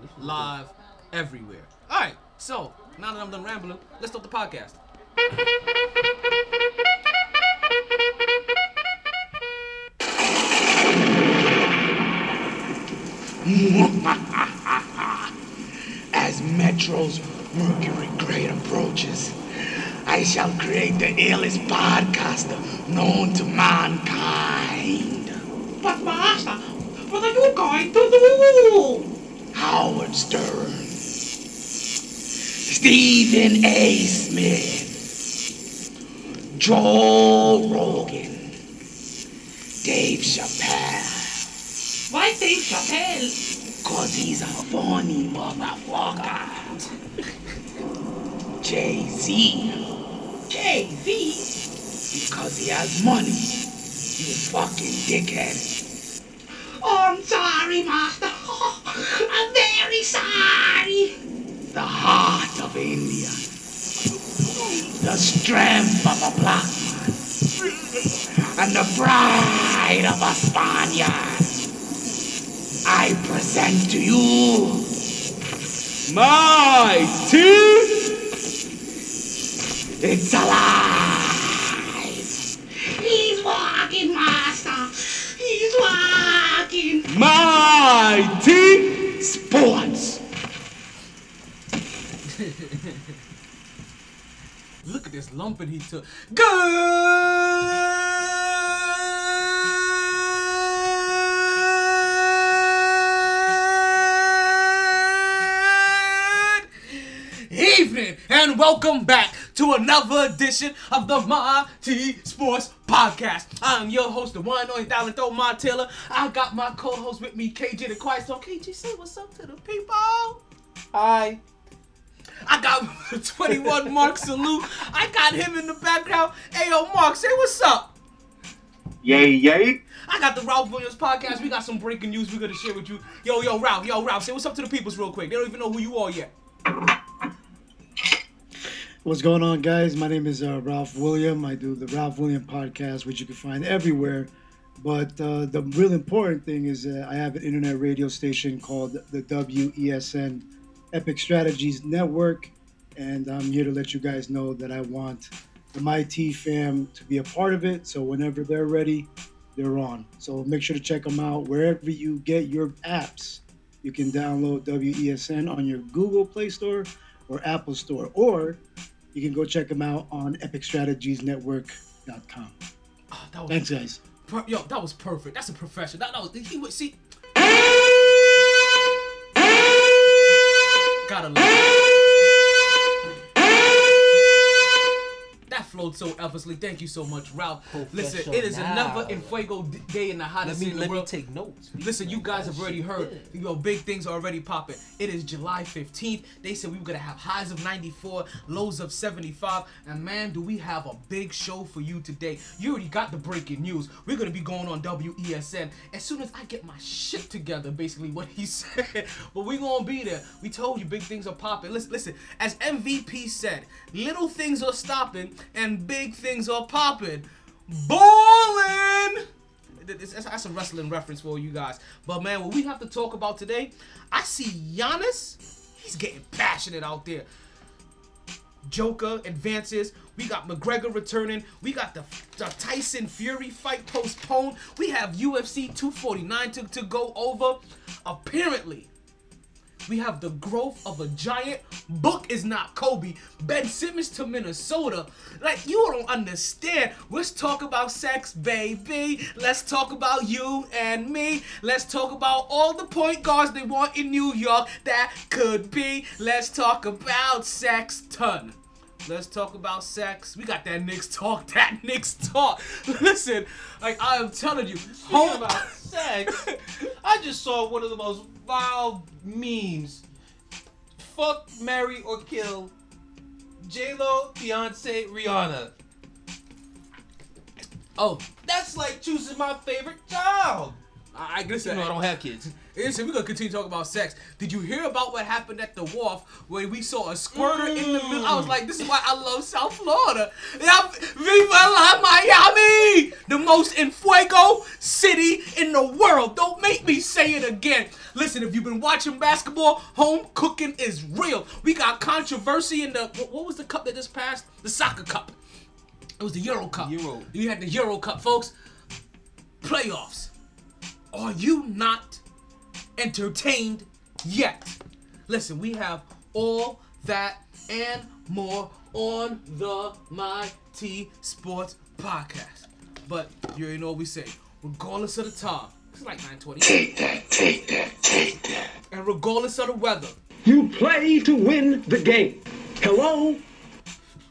this live everywhere. All right, so now that I'm done rambling, let's start the podcast. As Metro's Mercury Grade approaches, I shall create the illest podcaster known to mankind. But Master, what are you going to do? Howard Stern, Stephen A. Smith, Joe Rogan, Dave Chappelle. Why Dave Chappelle? Cause he's a funny motherfucker. Jay-Z. Jay-Z? Because he has money. You fucking dickhead. Oh, I'm sorry, Master. I'm very sorry. The heart of India. The strength of a black man. And the pride of a Spaniard. I present to you My team. It's alive! He's walking, Master. He's walking. My team. Sports! Look at this lumping he took. Good evening and welcome back to another edition of the T Sports Podcast. I'm your host, the one and only Diamond Throw My Taylor. I got my co-host with me, KJ the Quiet Storm. KJ, say what's up to the people. Hi. I got 21 Mark Salute. I got him in the background. Hey, yo, Mark, say what's up. Yay, yay. I got the Ralph Williams podcast. We got some breaking news we're gonna share with you. Yo, yo, Ralph, yo, Ralph, say what's up to the peoples real quick. They don't even know who you are yet. What's going on, guys? My name is uh, Ralph William. I do the Ralph William podcast, which you can find everywhere. But uh, the real important thing is that I have an internet radio station called the WESN Epic Strategies Network, and I'm here to let you guys know that I want the MIT fam to be a part of it. So whenever they're ready, they're on. So make sure to check them out wherever you get your apps. You can download WESN on your Google Play Store or Apple Store, or you can go check them out on epicstrategiesnetwork.com. Oh, ah, that was, Thanks, guys. per- yo, that was perfect. That's a professional. That, that was he would see. Gotta love it. Flowed so effortlessly. Thank you so much, Ralph. Listen, it is another Professional. in fuego day in the hottest Let me in the let me take notes. Listen, you guys have already heard. Yeah. Yo, big things are already popping. It is July 15th. They said we were gonna have highs of 94, lows of 75, and man, do we have a big show for you today. You already got the breaking news. We're gonna be going on WESN as soon as I get my shit together. Basically, what he said. But we're gonna be there. We told you big things are popping. Listen, listen. As MVP said, little things are stopping and big things are popping. Ballin'. That's, that's a wrestling reference for you guys. But man, what we have to talk about today, I see Giannis. He's getting passionate out there. Joker advances. We got McGregor returning. We got the, the Tyson Fury fight postponed. We have UFC 249 to, to go over. Apparently, we have the growth of a giant. Book is not Kobe. Ben Simmons to Minnesota. Like, you don't understand. Let's talk about sex, baby. Let's talk about you and me. Let's talk about all the point guards they want in New York. That could be. Let's talk about Sexton. Let's talk about sex. We got that Knicks talk. That Knicks talk. Listen, like I am telling you, home about sex, I just saw one of the most vile memes. Fuck, marry, or kill J Lo, Beyonce, Rihanna. Oh, That's like choosing my favorite child. I, I listen. You know I don't have kids. Listen, we're gonna continue talking about sex. Did you hear about what happened at the wharf where we saw a squirter in the middle? I was like, this is why I love South Florida. Yeah, Viva la Miami! The most en fuego city in the world. Don't make me say it again. Listen, if you've been watching basketball, home cooking is real. We got controversy in the what, what was the cup that just passed? The soccer cup. It was the Euro Cup. Euro. You had the Euro Cup, folks. Playoffs. Are you not entertained yet? Listen, we have all that and more on the My T Sports podcast. But you already know what we say. Regardless of the time, it's like 9:20, Take that, take that, take that. and regardless of the weather, You play to win the game. Hello?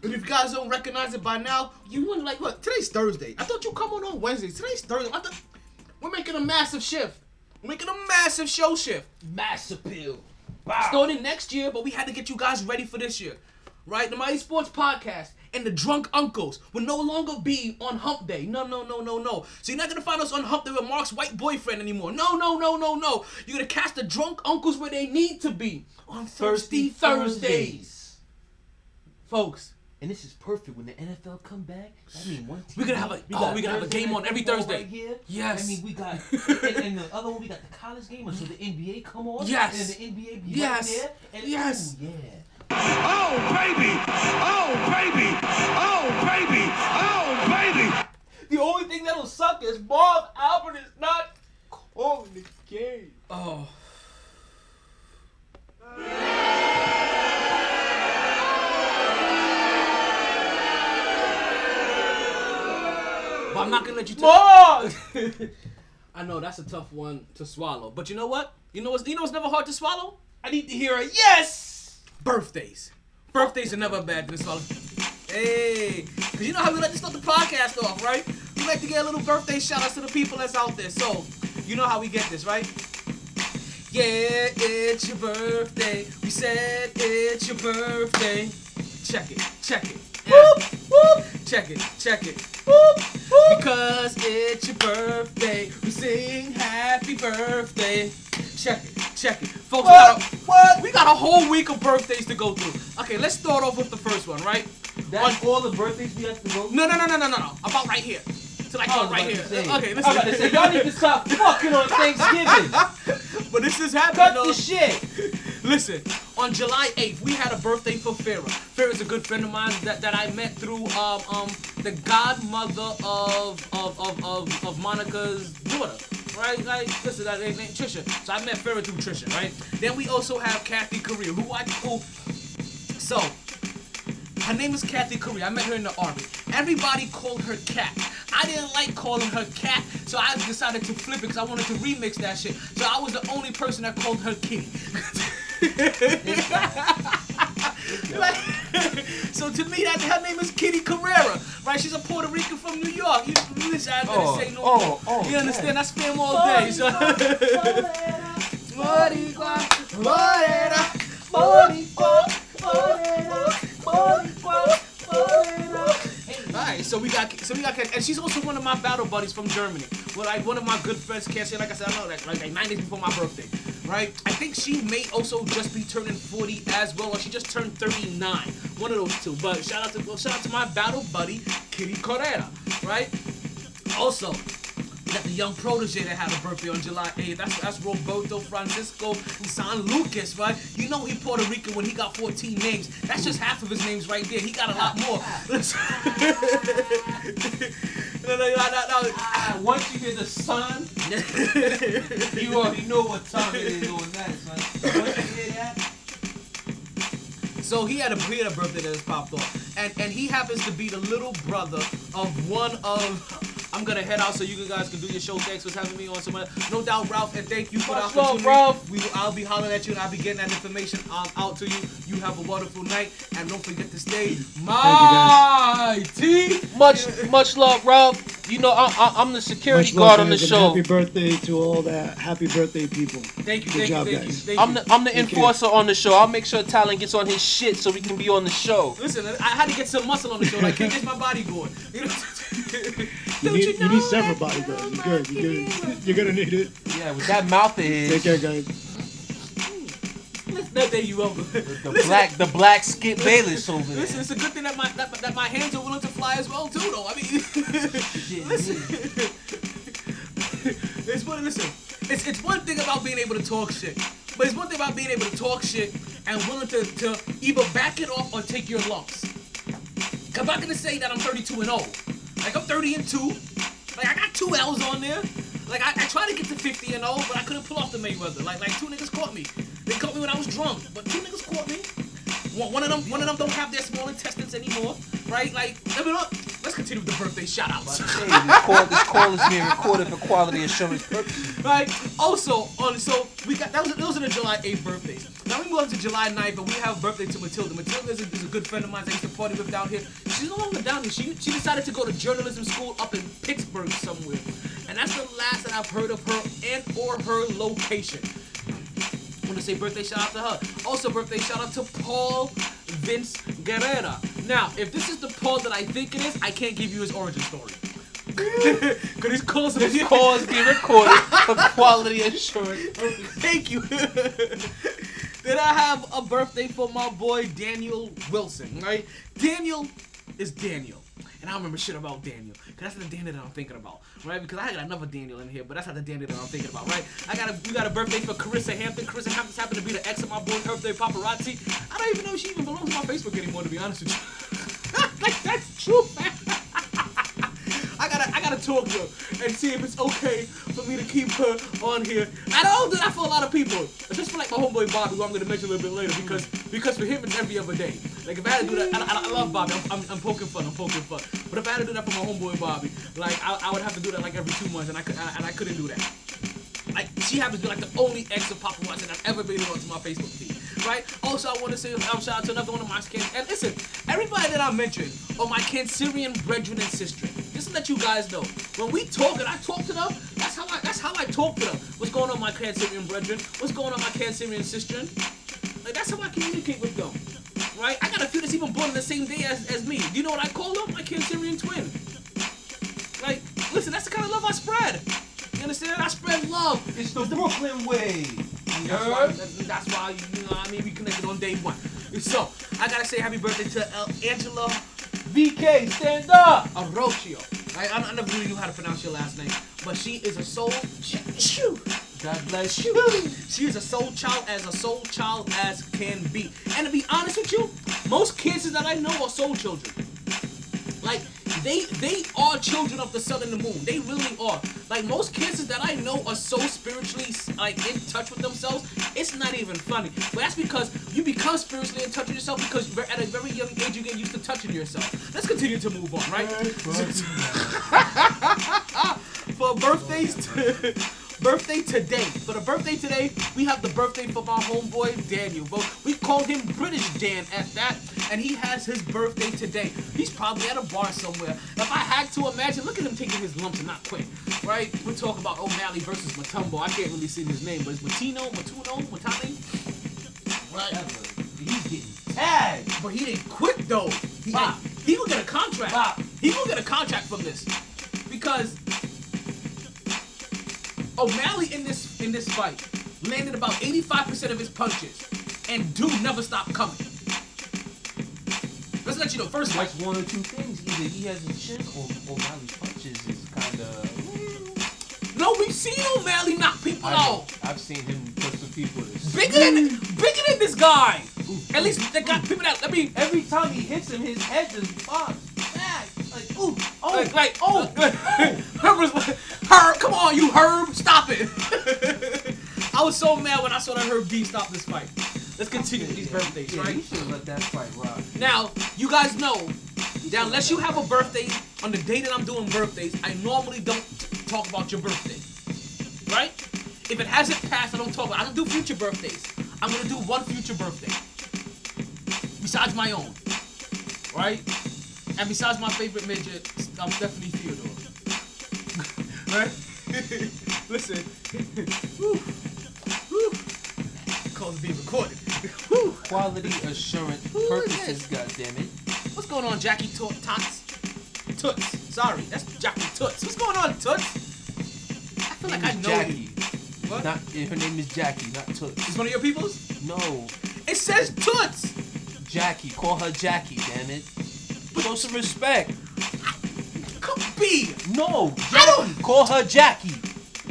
And if you guys don't recognize it by now, you wouldn't like what? Today's Thursday. I thought you come on on Wednesday. Today's Thursday. I thought we're making a massive shift. We're making a massive show shift. Mass appeal. Starting next year, but we had to get you guys ready for this year. Right? The Mighty Sports Podcast and the Drunk Uncles will no longer be on Hump Day. No, no, no, no, no. So you're not gonna find us on Hump Day with Mark's white boyfriend anymore. No, no, no, no, no. You're gonna cast the Drunk Uncles where they need to be on Thirsty Thursdays. Folks, And this is perfect when the NFL come back. I mean, one We're gonna have a- we oh, we're gonna have a game on every Thursday. Right here. Yes. I mean, we got and, and the other one we got the college game, so the NBA come on. Yes. And the NBA be Yes. right there. And, Yes. ooh, yeah. Oh, baby! Oh, baby! Oh, baby! Oh, baby! The only thing that'll suck is Bob Albert is not calling the game. Oh. But I'm not gonna let you take. Bob. I know that's a tough one to swallow, but you know what? You know what's you know what's never hard to swallow? I need to hear a yes. Birthdays. Birthdays are never bad to swallow. Hey, cause you know how we like to start the podcast off, right? We like to get a little birthday shout outs to the people that's out there. So, you know how we get this, right? Yeah, it's your birthday. We said it's your birthday. Check it, check it. Yeah. Check it, check it. Because it's your birthday, we sing happy birthday. Check it, check it. Folks, we got, a, What? we got a whole week of birthdays to go through. Okay, let's start off with the first one, right? That's all the birthdays we have to go. No, no, no, no, no, no, no. About right here. Like I oh, was right here. say, Okay, I was about to say, y'all need to stop fucking on Thanksgiving. But this is happening. Cut though. the shit. Listen, on July 8th, we had a birthday for Farrah. Farrah's a good friend of mine that, that I met through um um the godmother of of of of, of Monica's daughter. Right, like listen, that name Trisha. So I met Farrah through Trisha, right? Then we also have Kathy Career, who I who so her name is Kathy Curry. I met her in the army. Everybody called her Cat. I didn't like calling her Cat, so I decided to flip it because I wanted to remix that shit. So I was the only person that called her Kitty. Like, so to me, that her name is Kitty Carrera, right? She's a Puerto Rican from New York. You wish I couldn't Oh, say no oh, more. oh, you understand? yeah. That's fam all day. So. Boricua, morena, boricua, morena, boricua, morena. Alright, so we got so we got and she's also one of my battle buddies from Germany. Well, like one of my good friends, Cassie. Like I said, I know that like, like nine days before my birthday, right? I think she may also just be turning 40 as well, or she just turned 39. One of those two. But shout out to well, shout out to my battle buddy, Kitty Correa, right? Also, got the young protege that had a birthday on July 8th. That's that's Roberto Francisco San Lucas, right? You know he Puerto Rican when he got 14 names. That's just half of his names right there. He got a lot more. no, no, no, no, no. Ah, once you hear the sun, you already know what time it is on that, son. So he had a he had a birthday that just popped off, and and he happens to be the little brother of one of. I'm gonna head out so you guys can do your show. Thanks for having me on. So much. No doubt, Ralph, and thank you for Much the love, opportunity. Ralph. We will, I'll be hollering at you, and I'll be getting that information um, out to you. You have a wonderful night, and don't forget to stay mighty. much much love, Ralph. You know I, I, I'm the security Much love, guard on the guys, and show. Happy birthday to all that happy birthday people. Thank you, Good thank job, you, thank you, guys. thank I'm the I'm the Thank you. enforcer on the show. I'll make sure Talon gets on his shit so we can be on the show. Listen, I had to get some muscle on the show. I can't get my body going. You know? You need, you you need several bodyguards. Oh you're girl good. You're, good. You're gonna need it. Yeah, with that mouth of Take care, guys. Let's not there you over. the black, the black Skip Bayless over there. Listen, it's a good thing that my that, that my hands are willing to fly as well too, though. I mean, listen, it's one. Listen, it's it's one thing about being able to talk shit, but it's one thing about being able to talk shit and willing to to either back it off or take your lumps. I'm not gonna say that I'm 32 and 0. Like I'm 30 and 2. Like I got two L's on there. Like I, I tried to get to 50 and 0, but I couldn't pull off the Mayweather. Like like two niggas caught me. They caught me when I was drunk, but two niggas caught me. One, of them, one of them don't have their small intestines anymore, right? Like, let me look. Let's continue with the birthday shout outs. Hey, this call, this call is being recorded for quality assurance purposes. right? Also, on so we got that was those are the July 8th birthdays. Now we move on to July 9th, but we have a birthday to Matilda. Matilda is a, is a good friend of mine. that I used to party with down here. She's no longer down here. She she decided to go to journalism school up in Pittsburgh somewhere, and that's the last that I've heard of her and or her location. Want to say birthday shout out to her. Also, birthday shout out to Paul Vince Guerrera. Now, if this is the Paul that I think it is, I can't give you his origin story. Because his calls This call is being recorded for quality assurance. Thank you. then I have a birthday for my boy Daniel Wilson, right? Daniel is Daniel. And I remember shit about Daniel. Cause that's the Daniel that I'm thinking about, right? Because I got another Daniel in here, but that's not the Daniel that I'm thinking about, right? I got a we got a birthday for Carissa Hampton. Carissa Hampton's happened to be the ex of my boy birthday paparazzi. I don't even know if she even belongs to my Facebook anymore, to be honest with you. like that's true, man. I gotta, gotta talk to her and see if it's okay for me to keep her on here. I don't do that for a lot of people, Just for like my homeboy Bobby, who I'm gonna mention a little bit later, because because for him it's every other day. Like if I had to do that, I, I, I love Bobby. I'm, I'm, I'm poking fun. I'm poking fun. But if I had to do that for my homeboy Bobby, like I, I would have to do that like every two months, and I could, and I couldn't do that. Like she happens to be like the only ex of Papa Watson that's ever been onto my Facebook feed, right? Also, I want to say um, shout out to another one of my kids. And listen, everybody that I mentioned are my Cancerian brethren and sister. Just to let you guys know, when we talk and I talk to them, that's how I that's how I talk to them. What's going on, my Cancerian brethren? What's going on, my Cancerian sister? Like that's how I communicate with them, right? I got a few that's even born on the same day as, as me. Do you know what I call them? My Cancerian twin. Like, listen, that's the kind of love I spread. You understand? I spread love. It's the Brooklyn way. And that's why, that's why, you know what I mean, we connected on day one. So, I gotta say happy birthday to El Angela VK, stand up. Arrochio. Right? I, I never really knew how to pronounce your last name, but she is a soul. God bless you. She is a soul child as a soul child as can be. And to be honest with you, most kids that I know are soul children. Like they they are children of the sun and the moon. They really are. Like most kids that I know are so spiritually like in touch with themselves. It's not even funny. But that's because you become spiritually in touch with yourself because at a very young age you get used to touching yourself. Let's continue to move on, right? for birthdays to, birthday today. For the birthday today, we have the birthday for my homeboy Daniel. But we called him British Dan at that, and he has his birthday today. He's probably at a bar somewhere. If I had to imagine, look at him taking his lumps and not quit. Right? We're talking about O'Malley versus Matumbo. I can't really see his name, but it's Matino, Matuno, Matani. Right. He's getting tagged. But he didn't quit though. He, he will get a contract. Bop. He will get a contract from this because O'Malley in this in this fight landed about 85% of his punches, and dude never stopped coming. Let's let you know. First. That's one or two things. Either he has a chin or O'Malley's punches is kind of. Eh. No, we've seen O'Malley knock people I out. I've seen him put some people to. Bigger than bigger than this guy. At least they got people that. I mean, Every time he hits him, his head just back. Like, ooh, oh, like, like oh. oh. Herb was like, Herb, come on, you Herb, stop it. I was so mad when I saw that Herb D stop this fight. Let's continue with these birthdays, yeah, right? he should have let that fight rock. Now, you guys know that unless you have a birthday on the day that I'm doing birthdays, I normally don't talk about your birthday. Right? If it hasn't passed, I don't talk about I don't do future birthdays. I'm gonna do one future birthday. Besides my own. Right? And besides my favorite midget, I'm definitely Theodore. right? Listen. Whew. Whew. Call's being recorded. Whew. Quality assurance purposes, goddammit. What's going on, Jackie to- Tots? Toots. Sorry, that's Jackie Toots. What's going on, Toots? I feel like I know Jackie. you. What? Not, eh, her name is Jackie, not Toots. It's one of your people's? No, It says Toots. Jackie. Call her Jackie, damn it. Show some respect. Be. No, I don't- Jackie. Call her Jackie.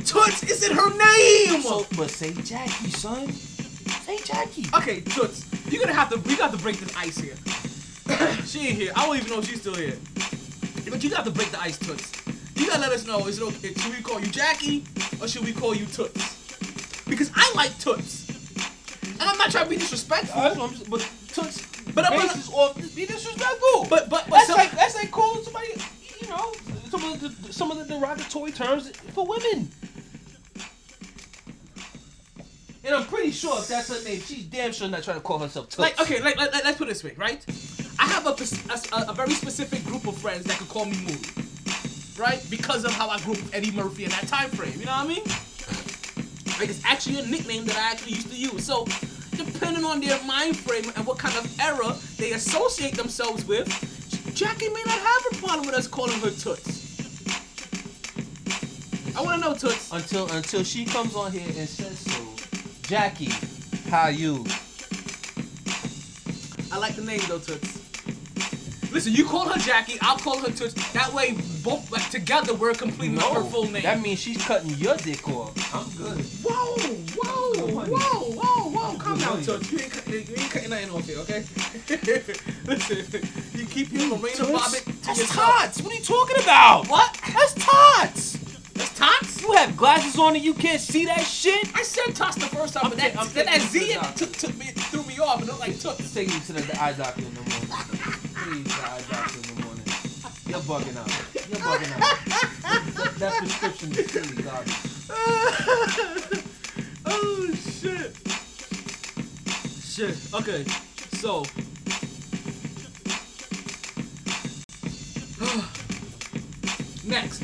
Toots isn't her name. So, but say Jackie, son. Say Jackie. Okay, Toots, you're gonna have to we got to break this ice here. she ain't here. I don't even know if she's still here. But you got to break the ice, Toots. You gotta let us know. Is it okay? Should we call you Jackie or should we call you Toots? Because I like Toots, and I'm not trying to be disrespectful. That's what I'm saying, but Toots, But I'm basis off be disrespectful. But but, but that's some- like that's like calling somebody, you know, some of the some of the derogatory terms for women. And I'm pretty sure if that's her name, she's damn sure not trying to call herself Toots. like okay, like, like let's put it this way, right? I have a, a, a very specific group of friends that could call me Moody, right? Because of how I grew up with Eddie Murphy in that time frame. You know what I mean? Like it's actually a nickname that I actually used to use. So depending on their mind frame and what kind of era they associate themselves with, Jackie may not have a problem with us calling her Toots. I want to know Toots. until until she comes on here and says so. Jackie, how you? I like the name though, Toots. Listen, you call her Jackie, I'll call her Toots. That way, both like, together we're a complete her full name. That means she's cutting your dick off. I'm good. Whoa, whoa, whoa, whoa, whoa! Calm Good down, money. Toots. You ain't, cut- you ain't cutting nothing off here, okay? Listen, you keep your Lorena Toots? Bobbitt to That's yourself. tots. What are you talking about? What? That's tots. That's Tots? You have glasses on and you can't see that shit. I said Tots the first time, I'm but that, I'm then that Z took, took me, threw me off and I looked like Toots. Take me to the, eye doctor in the morning. Please, the eye doctor in the morning. You're bugging out. You're bugging out. that, that prescription is clearly garbage. oh shit. Shit. Okay. So. next.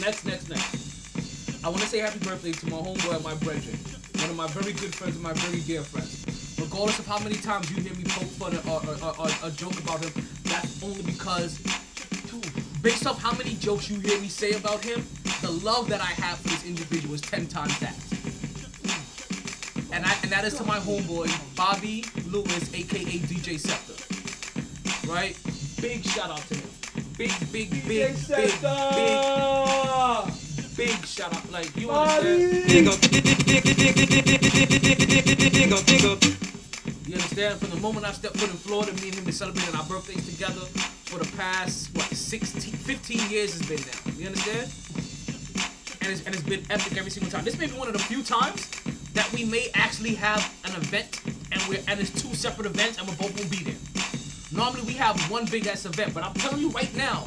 Next, next, next. I want to say happy birthday to my homeboy and my brethren. One of my very good friends and my very dear friends. Regardless of how many times you hear me poke fun or, or, or, or, or joke about him, that's only because based off how many jokes you hear me say about him, the love that I have for this individual is ten times that. And I and that is to my homeboy Bobby Lewis, aka DJ Scepter. Right? Big shout out to him. Big, big, big, big, big, big, big shout out. Like you understand? You understand? From the moment I stepped foot in Florida, me and him been celebrating our birthdays together for the past, what, 16, 15 years it's been now. You understand? And it's, and it's been epic every single time. This may be one of the few times that we may actually have an event and we're and it's two separate events and we both will be there. Normally we have one big ass event, but I'm telling you right now,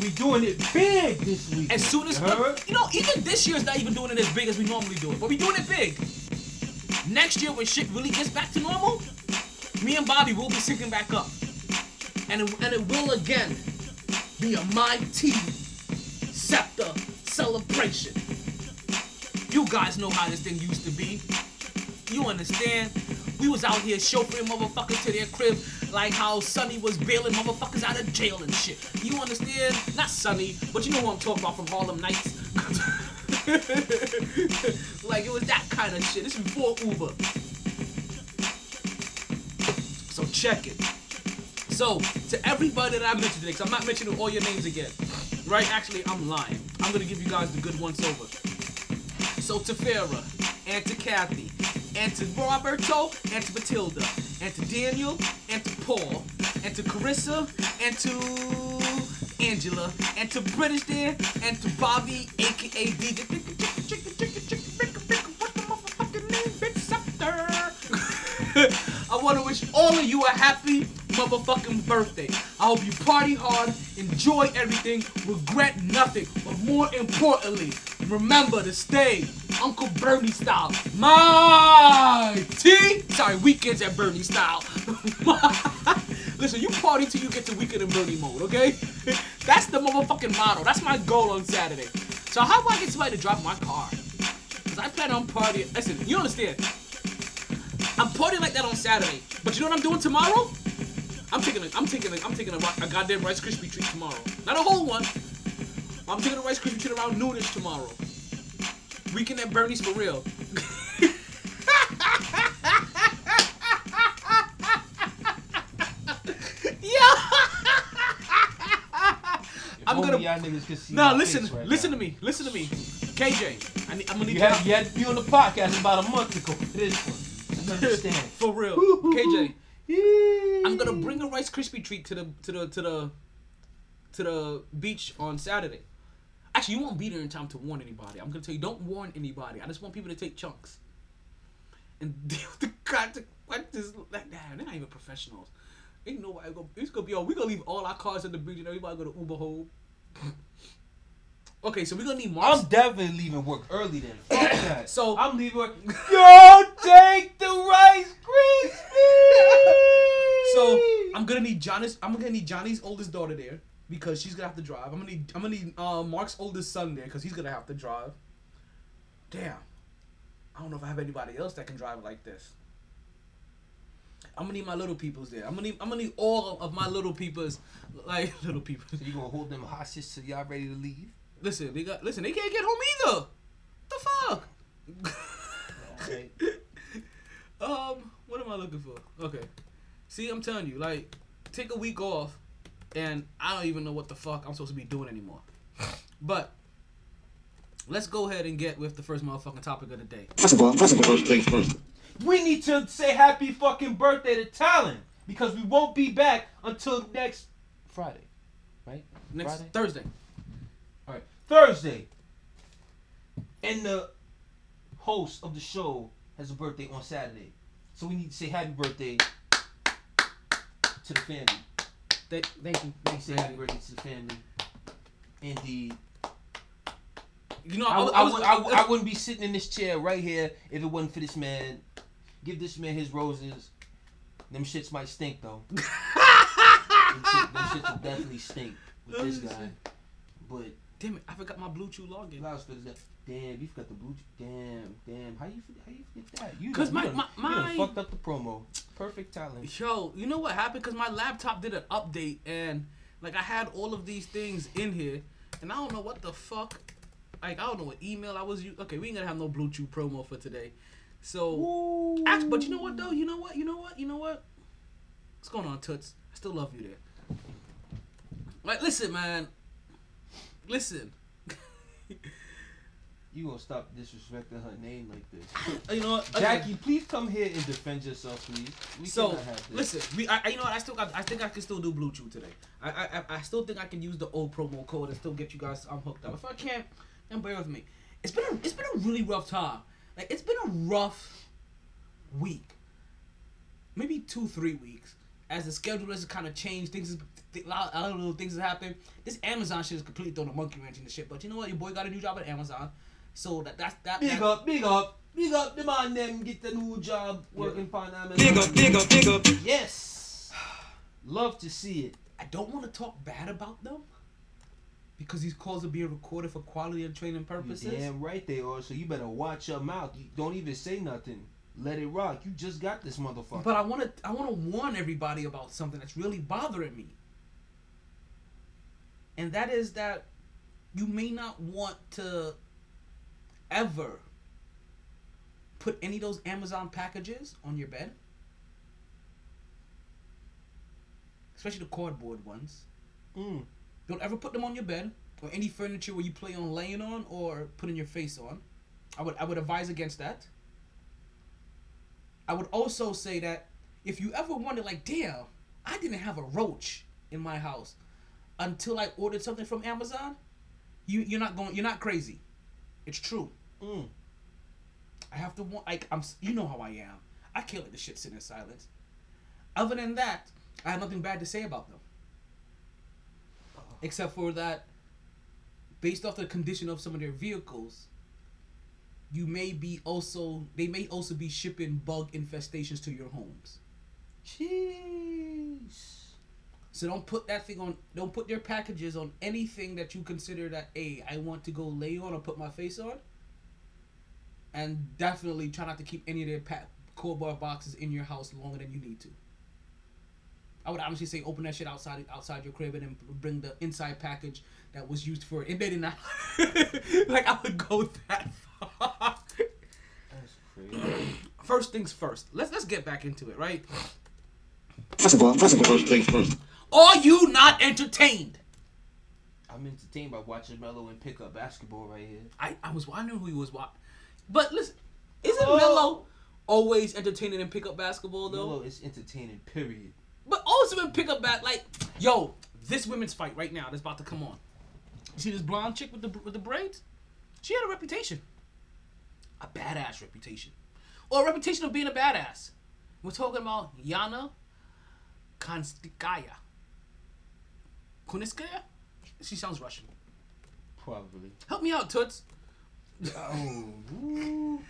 We doing it big this week. as soon as You you know, even this year's not even doing it as big as we normally do it, but we doing it big. Next year, when shit really gets back to normal, me and Bobby will be syncing back up, and it, and it will again be a my team scepter celebration. You guys know how this thing used to be. You understand? We was out here chauffeuring motherfuckers to their crib like how Sonny was bailing motherfuckers out of jail and shit. You understand? Not Sonny, but you know who I'm talking about from Harlem Nights. like it was that kind of shit. This is before Uber. So check it. So to everybody that I mentioned today, 'cause I'm not mentioning all your names again. Right? Actually, I'm lying. I'm gonna give you guys the good once over. So to Farah, and to Kathy, and to Roberto, and to Matilda, and to Daniel, and to Paul, and to Carissa, and to Angela, and to British there, and to Bobby, aka DJ. I want to wish all of you a happy motherfucking birthday. I hope you party hard, enjoy everything, regret nothing, but more importantly, remember to stay Uncle Bernie style. My T. Sorry, weekends at Bernie style. Listen, you party till you get to weekend and Bernie mode, okay? That's the motherfucking motto. That's my goal on Saturday. So how do I get somebody to drive my car? Cause I plan on partying. Listen, you understand? I'm partying like that on Saturday. But you know what I'm doing tomorrow? I'm taking a, I'm taking a, I'm taking a, a goddamn Rice Krispie treat tomorrow. Not a whole one. I'm taking a Rice Krispie treat around noonish tomorrow. Weekend at Bernie's for real. I'm gonna. y'all niggas can see Nah, listen, right listen now. to me, listen to me. KJ, I need, I'm gonna need You you had, you had to be on the podcast about a month ago this one. Understand? for real. KJ, I'm gonna bring a Rice Krispie treat to the to the to the to the beach on Saturday. Actually, you won't be there in time to warn anybody. I'm gonna tell you, don't warn anybody. I just want people to take chunks and deal with the this? Like, damn, they're not even professionals. Ain't nobody go. It's gonna be all. We gonna leave all our cars at the beach and everybody go to Uber home. okay, so we're gonna need Mars. I'm definitely leaving work early then. Fuck that. So- I'm leaving work. Yo, take the Rice Krispies. So I'm gonna need Johnny's. I'm gonna need Johnny's oldest daughter there because she's gonna have to drive. I'm gonna need. I'm gonna need uh, Mark's oldest son there because he's gonna have to drive. Damn. I don't know if I have anybody else that can drive like this. I'm gonna need my little peoples there. I'm gonna need. I'm gonna need all of my little peoples, like little peoples. So you gonna hold them hostage till y'all ready to leave? Listen, they got. Listen, they can't get home either. The fuck. Alright. Um, what am I looking for? Okay. See, I'm telling you, like, take a week off, and I don't even know what the fuck I'm supposed to be doing anymore. But let's go ahead and get with the first motherfucking topic of the day. First of all, first of all, first things first. We need to say happy fucking birthday to Talon because we won't be back until next Friday, right? Next Friday? Thursday. Thursday. And the host of the show has a birthday on Saturday, so we need to say happy birthday to the family. Thank, thank you. We say happy birthday to the family. Indeed. You know, I, I, I, was, I, would- I wouldn't be sitting in this chair right here if it wasn't for this man. Give this man his roses. Them shits might stink though. them, shit, them shits will definitely stink with this guy. But damn it, I forgot my BlueChew login. Damn, you forgot the blue. Damn, damn. How you how you forget that? You 'Cause done- my- you done, my- you my- fucked up the promo. Perfect talent. Yo, you know what happened? Because my laptop did an update, and like I had all of these things in here, and I don't know what the fuck. Like I don't know what email I was using. Okay, we ain't gonna have no BlueChew promo for today. So, act- but you know what though? You know what? You know what? You know what? What's going on, Toots? I still love you there. Like, listen, man. Listen. You gonna stop disrespecting her name like this? You know what? Okay. Jackie, please come here and defend yourself, please. We So have this. listen, we I, you know what I still got I think I can still do BlueChew today. I, I I- still think I can use the old promo code and still get you guys um, hooked up. If I can't, then bear with me. It's been a, it's been a really rough time. Like it's been a rough week, maybe two three weeks. As the schedule has kind of changed, things is th- a lot, a lot of little things have happened. This Amazon shit is completely throwing a monkey wrench in the shit. But you know what? Your boy got a new job at Amazon, so that that's that. Big that, up, big up, big up the man them get the new job working for them. Big up, big up, big up. Yes. Love to see it. I don't want to talk bad about them because these calls are being recorded for quality and training purposes. You purposes. damn right they are. So you better watch your mouth. You don't even say nothing. Let it rock. You just got this motherfucker. But I want to I want to warn everybody about something that's really bothering me. And that is that you may not want to ever put any of those Amazon packages on your bed. Especially the cardboard ones. Mm. Don't ever put them on your bed or any furniture where you play on laying on or putting your face on. I would I would advise against that. I would also say that if you ever wonder like, damn, I didn't have a roach in my house until I ordered something from Amazon, you you're not going you're not crazy. It's true. Mm. I have to want like I'm you know how I am. I can't let the shit sit in silence. Other than that, I have nothing bad to say about them. Except for that based off the condition of some of their vehicles, you may be also they may also be shipping bug infestations to your homes. Jeez. So don't put that thing on. Don't put your packages on anything that you consider that a I want to go lay on or put my face on. And definitely try not to keep any of their pa- cardboard boxes in your house longer than you need to. I would honestly say open that shit outside outside your crib and then bring the inside package that was used for it. And they did not. like I would go that far. That's crazy. First things first. Let's let's get back into it, right? First of all, first of all, first things first. Are you not entertained? I'm entertained by watching Melo and pick up basketball right here. I, I was wondering who he was watching. But listen, isn't Oh. Melo always entertaining in pickup basketball though? Melo is entertaining. Period. But also in pickup back, like, yo, this women's fight right now that's about to come on. You see this blonde chick with the with the braids? She had a reputation, a badass reputation, or a reputation of being a badass. We're talking about Yana Kunitskaya. Kunitskaya? She sounds Russian. Probably. Help me out, Toots. Oh.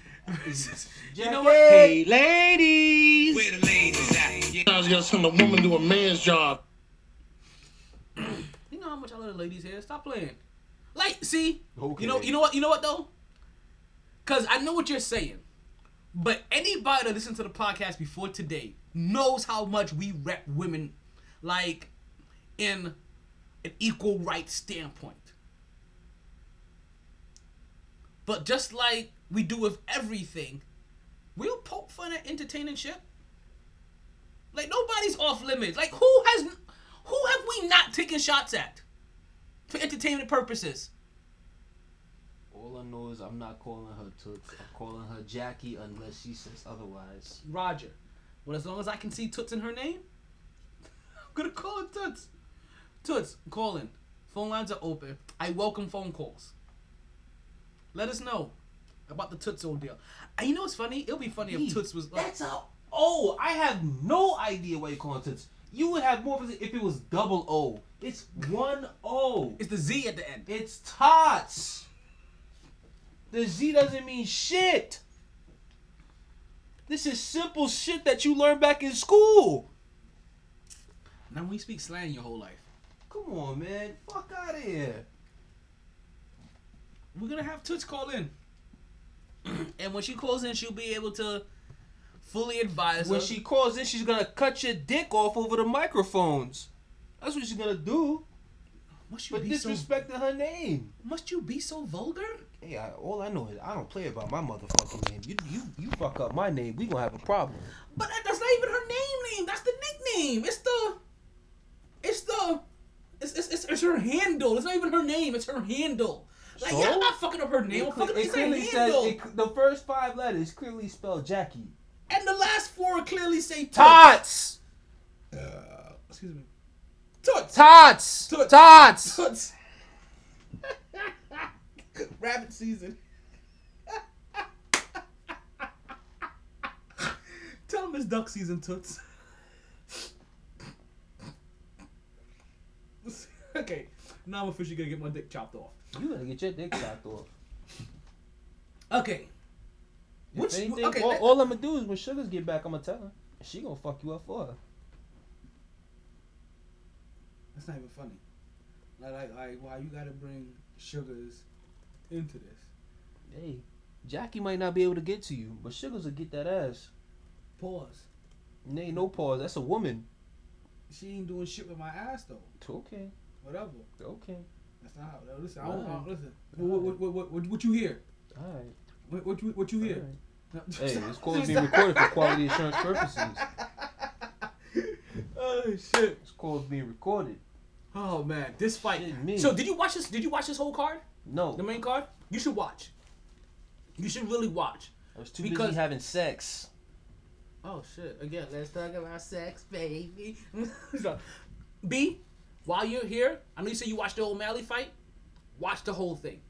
You know what? Hey, ladies. Where the ladies Sometimes you gotta send a woman to a man's job. You know how much I love the ladies here. Stop playing. Like, see, Okay. you know, you know what, you know what though? Cause I know what you're saying, but anybody that listened to the podcast before today knows how much we rep women, like, in an equal rights standpoint. But just like we do with everything, we'll poke fun at entertaining shit. Like nobody's off limits. Like who has, who have we not taken shots at for entertainment purposes? All I know is I'm not calling her Toots. I'm calling her Jackie unless she says otherwise. Roger. Well, as long as I can see Toots in her name, I'm gonna call her Toots. Toots, I'm calling. Phone lines are open. I welcome phone calls. Let us know about the Toots old deal. And you know what's funny? It'll be funny if Toots was like, That's a oh. I have no idea why you call it Toots. You would have more if it was double O. It's one O. it's the Z at the end. It's tots. The Z doesn't mean shit. This is simple shit that you learned back in school. Now we speak slang your whole life. Come on, man. Fuck out of here. We're gonna have Toots call in. and when she calls in, she'll be able to fully advise When us. she calls in, she's gonna cut your dick off over the microphones. That's what she's gonna do. must you But be so disrespecting her name. must you be so vulgar? Hey, I, all I know is I don't play about my motherfucking name. You you you fuck up my name, we gonna have a problem. But that's not even her name name. That's the nickname. It's the it's the it's it's, it's, it's her handle. It's not even her name. It's her handle. Like So? yeah, I'm not fucking up her name. I'm It, fucking it it's clearly says it, the first five letters clearly spell Jackie. and the last four clearly say Tots, uh, Excuse me. Toots. tots, Toots. tots. Toots. Rabbit season. Tell him it's duck season, Toots. okay, now I'm officially gonna get my dick chopped off. You gonna get your dick chopped off. Okay. If Which- anything, okay, all, all I'm gonna do is when Sugars get back, I'm gonna tell her. She gonna fuck you up for her. That's not even funny. Like, like, like, why you gotta bring sugars into this? Hey, Jackie might not be able to get to you, but Sugars will get that ass. Pause. Nay, no pause. That's a woman. She ain't doing shit with my ass though. Okay. Whatever. Okay. That's not how. no, Listen, I don't, I don't listen. What, what, what, what, what, what you hear? All right. What, what you, what you hear? Hey, this call is being recorded for quality assurance purposes. oh shit. This call is being recorded. Oh man, this fight. Shit. So did you watch this? Did you watch this whole card? No, The main card? You should watch. You should really watch. I was too because- busy having sex. Oh shit! Again, let's talk about sex, baby. so, B, while you're here, I know you say you watched the O'Malley fight. Watch the whole thing.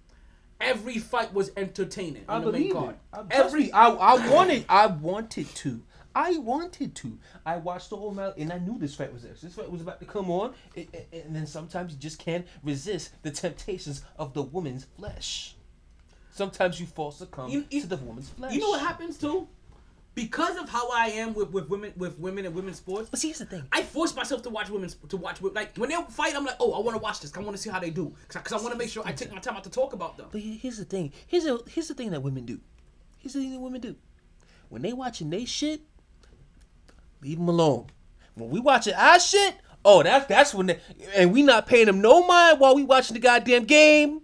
Every fight was entertaining I on the main believe card. it. I, Every me, I, I wanted, I wanted to. I wanted to. I watched the whole match, and I knew this fight was this. This fight was about to come on, it- and then sometimes you just can't resist the temptations of the woman's flesh. Sometimes you fall succumb You- you- to the woman's flesh. You know what happens too? Because of how I am with, with women with women and women's sports, But see, here's the thing. I force myself to watch women's to watch like when they fight. I'm like, oh, I want to watch this. I want to see how they do because I, want to make sure I take my time out to talk about them. But here's the thing. Here's a, here's the thing that women do. Here's the thing that women do. When they watching they shit, leave them alone. When we watching our shit, oh, that's that's when, they, and we not paying them no mind while we watching the goddamn game.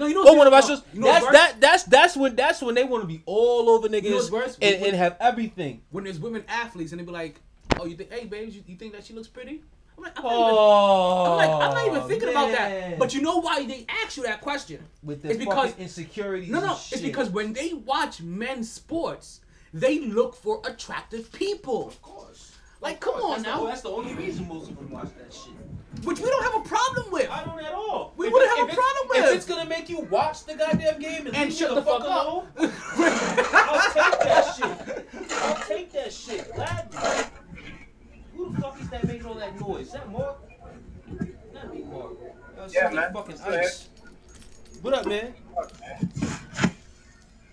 No, you know Or one of our no, shows. you know That's that. That's that's when that's when they want to be all over niggas what's worse? and, When- and have everything. when there's women athletes and they be like, "Oh, you think, hey, babes, you, you think that she looks pretty?" I'm like, I'm not, Oh, even, I'm like, I'm not even oh, thinking about that. But you know why they ask you that question? with the it's because fucking insecurities. no, no, and it's because when they watch men's sports, they look for attractive people. Of course. Like, Of come course. on that's The, now. that's the only reason most of them watch that shit. Which we don't have a problem with. I don't at all. We If wouldn't it- have a problem with If it's gonna make you watch the goddamn game and, And shut me the fuck up. alone, I'll take that shit. I'll take that shit. Gladly. Who the fuck is that making all that noise? Is that Mark? Not me, Mark. That Yeah, man. Fucking ice. What up, man?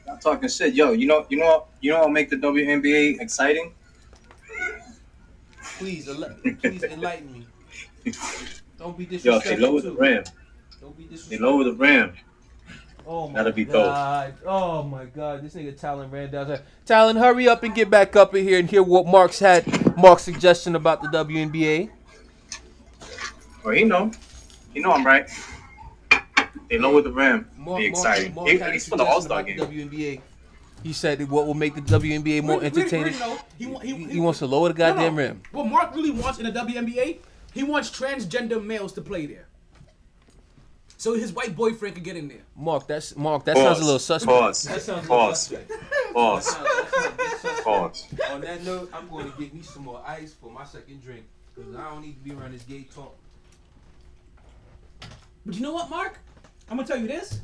I'm talking shit. Yo, you know, you know, you know what make the WNBA exciting? Please, ele- please enlighten me. Don't be Yo, disrespectful. they lower the too. rim. Don't be They disrespectful. lower the rim. Oh my That'll be dope. god. Oh my god. This nigga Talon ran down there. Talon, hurry up and get back up in here and hear what Mark's had Mark's suggestion about the WNBA. Well he know, he know I'm right. They lower the rim. Mark, Be exciting. Mark, He- Mark had He's for the All Star game. the WNBA. He said that what will make the WNBA more Really- really- entertaining. really, no. He, he, He, he, he wants to lower the goddamn no, no. rim. What Mark really wants in the WNBA, he wants transgender males to play there. So his white boyfriend could get in there. Mark, that's Mark. That sounds a little suspect. Pause. That sounds a little Pause. suspect. Pause. That sounds- that sounds a bit suspect. Pause. On that note, I'm going to get me some more ice for my second drink because I don't need to be around this gay talk. But you know what, Mark? I'm gonna tell you this.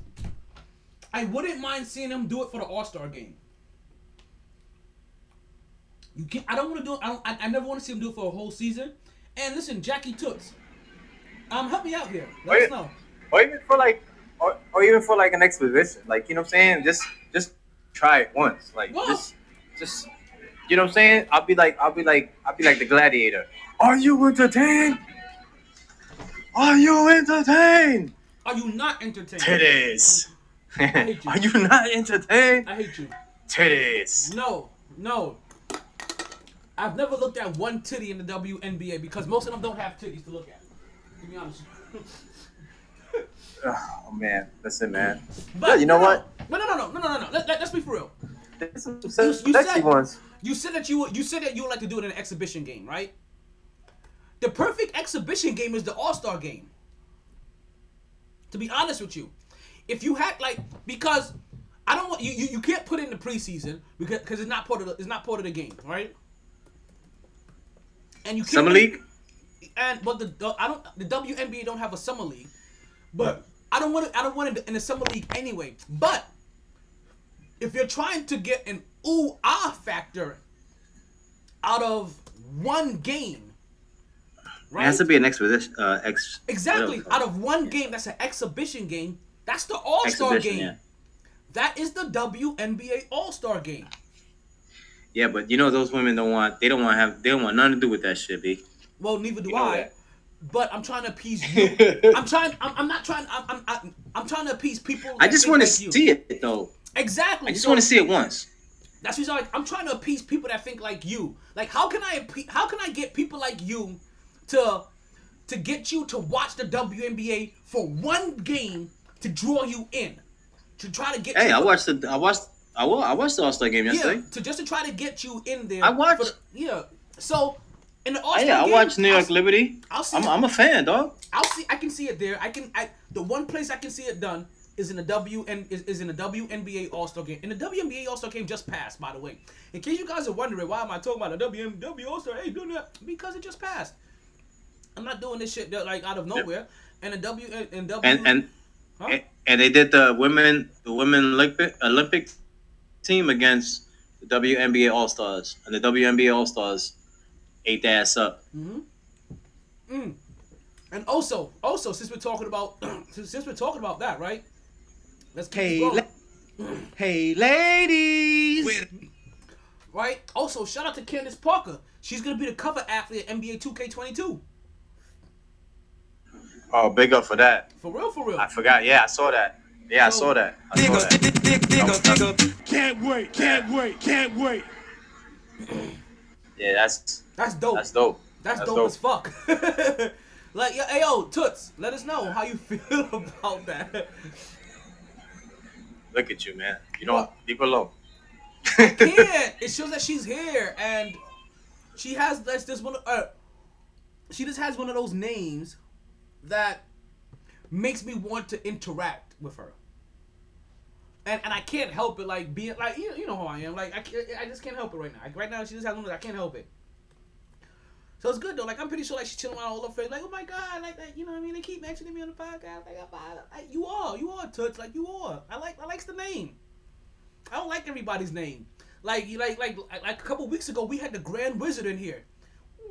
I wouldn't mind seeing him do it for the All Star game. You can't. I don't want to do it. I, don't, I, I never want to see him do it for a whole season. And listen, Jackie Toots, um, help me out here. Let Wait. us know. Or even for like, or, or even for like an exposition. Like you know what I'm saying? Just just try it once. Like Whoa. just just you know what I'm saying? I'll be like I'll be like I'll be like the gladiator. Are you entertained? Are you entertained? Are you not entertained? Titties. hate you. Are you not entertained? I hate you. Titties. No, no. I've never looked at one titty in the WNBA because most of them don't have titties to look at. To be honest. Oh man, listen, man. But Yeah, you know no, what? No, no, no, no, no, no, no. Let, let, let's be for real. There's some you sexy said- ones. You said that you you said that you would like to do it in an exhibition game, right? The perfect exhibition game is the All Star game. To be honest with you, if you had like because I don't want you you, you can't put it in the preseason because because it's not part of the, it's not part of the game, right? And you can't Summer league. and but the, the I don't the WNBA don't have a summer league, but I don't want it. I don't want it in the summer league anyway. But if you're trying to get an ooh ah factor out of one game, right? It has to be an exhibition. Uh, ex. exactly out of one game. That's an exhibition game. That's the All Star game. yeah. That is the WNBA All Star game. Yeah, but you know those women don't want. They don't want to have. They don't want nothing to do with that shit, b. Well, neither do You know I. that. But I'm trying to appease you. I'm trying. I'm, I'm not trying. I'm, I'm, I'm, I'm trying to appease people. I just want to like you. see it though. Exactly. I just So want to see it once. That's reason like I'm trying to appease people that think like you. Like how can I appe- how can I get people like you to to get you to watch the WNBA for one game to draw you in? To try to get Hey, you I watched the. I watched. I wa- I watched the All Star game yesterday. yeah, to just to try to get you in there. I watched- for yeah. So in the All Oh, Star yeah, I watched New I'll York Liberty. I'll see I'm. I'm a fan, dog. I'll see. I can see it there. I can. I the one place I can see it done is in the W and is, is in the WNBA All Star game. And the WNBA All Star game just passed, by the way. In case you guys are wondering why am I talking about the WNBA All Star? Hey, doing that because it just passed. I'm not doing this shit like out of nowhere. And the W and W And and Huh? and, and they did the women the women Olympic Olympic team against the WNBA All Stars, and the WNBA All Stars ate their ass up. Mm. And also, also since we're talking about since, since we're talking about that, right? Let's keep Hey, la- hey, ladies. right? Also, shout out to Candace Parker. She's gonna be the cover athlete at NBA 2K22. Oh, big up for that. For real, for real. I forgot. Yeah, I saw that. Yeah, I saw that. I saw that. Can't wait, can't wait, can't wait. Yeah, that's That's dope. that's dope. That's, That's dope, dope. as fuck. like, yo, hey, yo, Toots, let us know how you feel about that. Look at you, man. You don't leave her alone. Can't. It shows that she's here, and she has that's just one. of- Uh, she just has one of those names that makes me want to interact with her. And, and I can't help it, like being like you, you know how I am. Like I, can't, I just can't help it right now. Like, right now, she just has one. I can't help it. So it's good though. Like I'm pretty sure like she's chilling around all her friends. Like oh my god, like that. You know what I mean? They keep mentioning me on the podcast. Like, I, you are, you are Toots. Like you are. I like, I likes the name. I don't like everybody's name. Like like like like a couple weeks ago we had the Grand Wizard in here.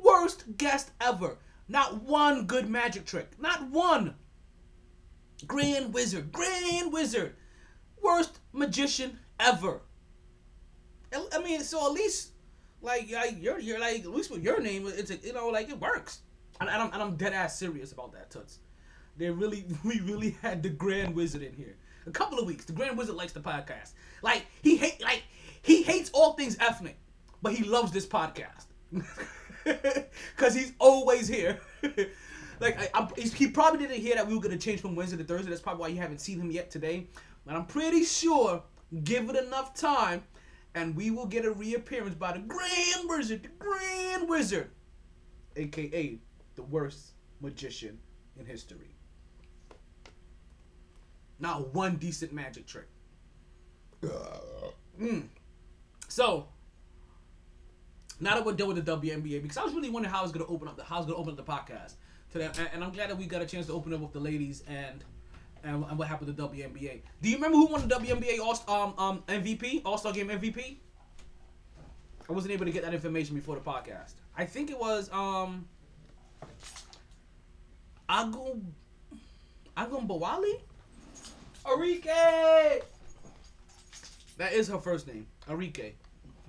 Worst guest ever. Not one good magic trick. Not one. Grand Wizard. Grand Wizard. Worst magician ever. I mean, so at least like you're you're like at least with your name it's a, you know like it works. And, and I'm and I'm dead ass serious about that, Toots. They really we really had the Grand Wizard in here. A couple of weeks. The Grand Wizard likes the podcast. Like he hate like he hates all things ethnic, but he loves this podcast. Cause he's always here. like I, he probably didn't hear that we were gonna change from Wednesday to Thursday. That's probably why you haven't seen him yet today. But I'm pretty sure, give it enough time, and we will get a reappearance by the Grand Wizard, the Grand Wizard, aka the worst magician in history. Not one decent magic trick. Mm. So now that we're done with the WNBA, because I was really wondering how I was gonna open up the how I was gonna open up the podcast today, and, and I'm glad that we got a chance to open up with the ladies and and, and what happened to the WNBA. Do you remember who won the WNBA All um um MVP All Star Game MVP? I wasn't able to get that information before the podcast. I think it was um Agum Agum Bawali. Arike. That is her first name, Arike.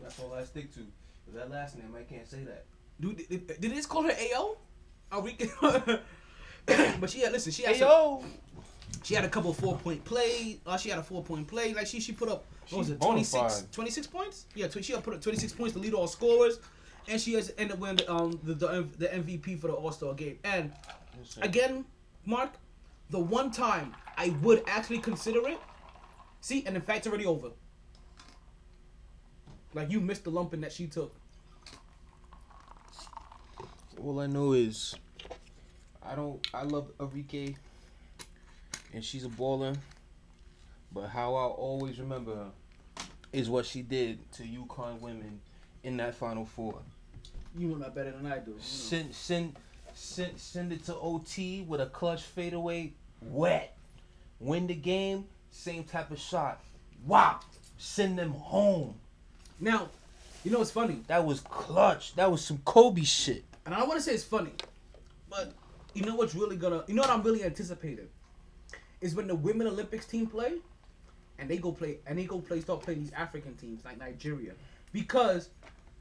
That's all I stick to. With that last name, I can't say that. Dude, did, did, did it just call her AO? Arike. but she had listen. She had some- yo, she had a couple four point play. Uh, she had a four point play. Like she she put up what was it 26, 26 points? Yeah, tw- she had put up twenty six points to lead all scorers, and she has ended up winning the, um the the, the MVP for the All Star game. And again, Mark, the one time I would actually consider it. See, and in fact, it's already over. Like you missed the lumping that she took. all I know is I don't. I love Arike, and she's a baller. But how I'll always remember her is what she did to UConn women in that Final Four. You know that better than I do. you know. Send send send send it to OT with a clutch fadeaway, wet. Win the game, same type of shot. Wow, send them home. Now, you know what's funny? That was clutch. That was some Kobe shit. and I don't want to say it's funny, but you know what's really gonna, you know what I'm really anticipating, is when the women Olympics team play, and they go play, and they go play, start playing these African teams like Nigeria, because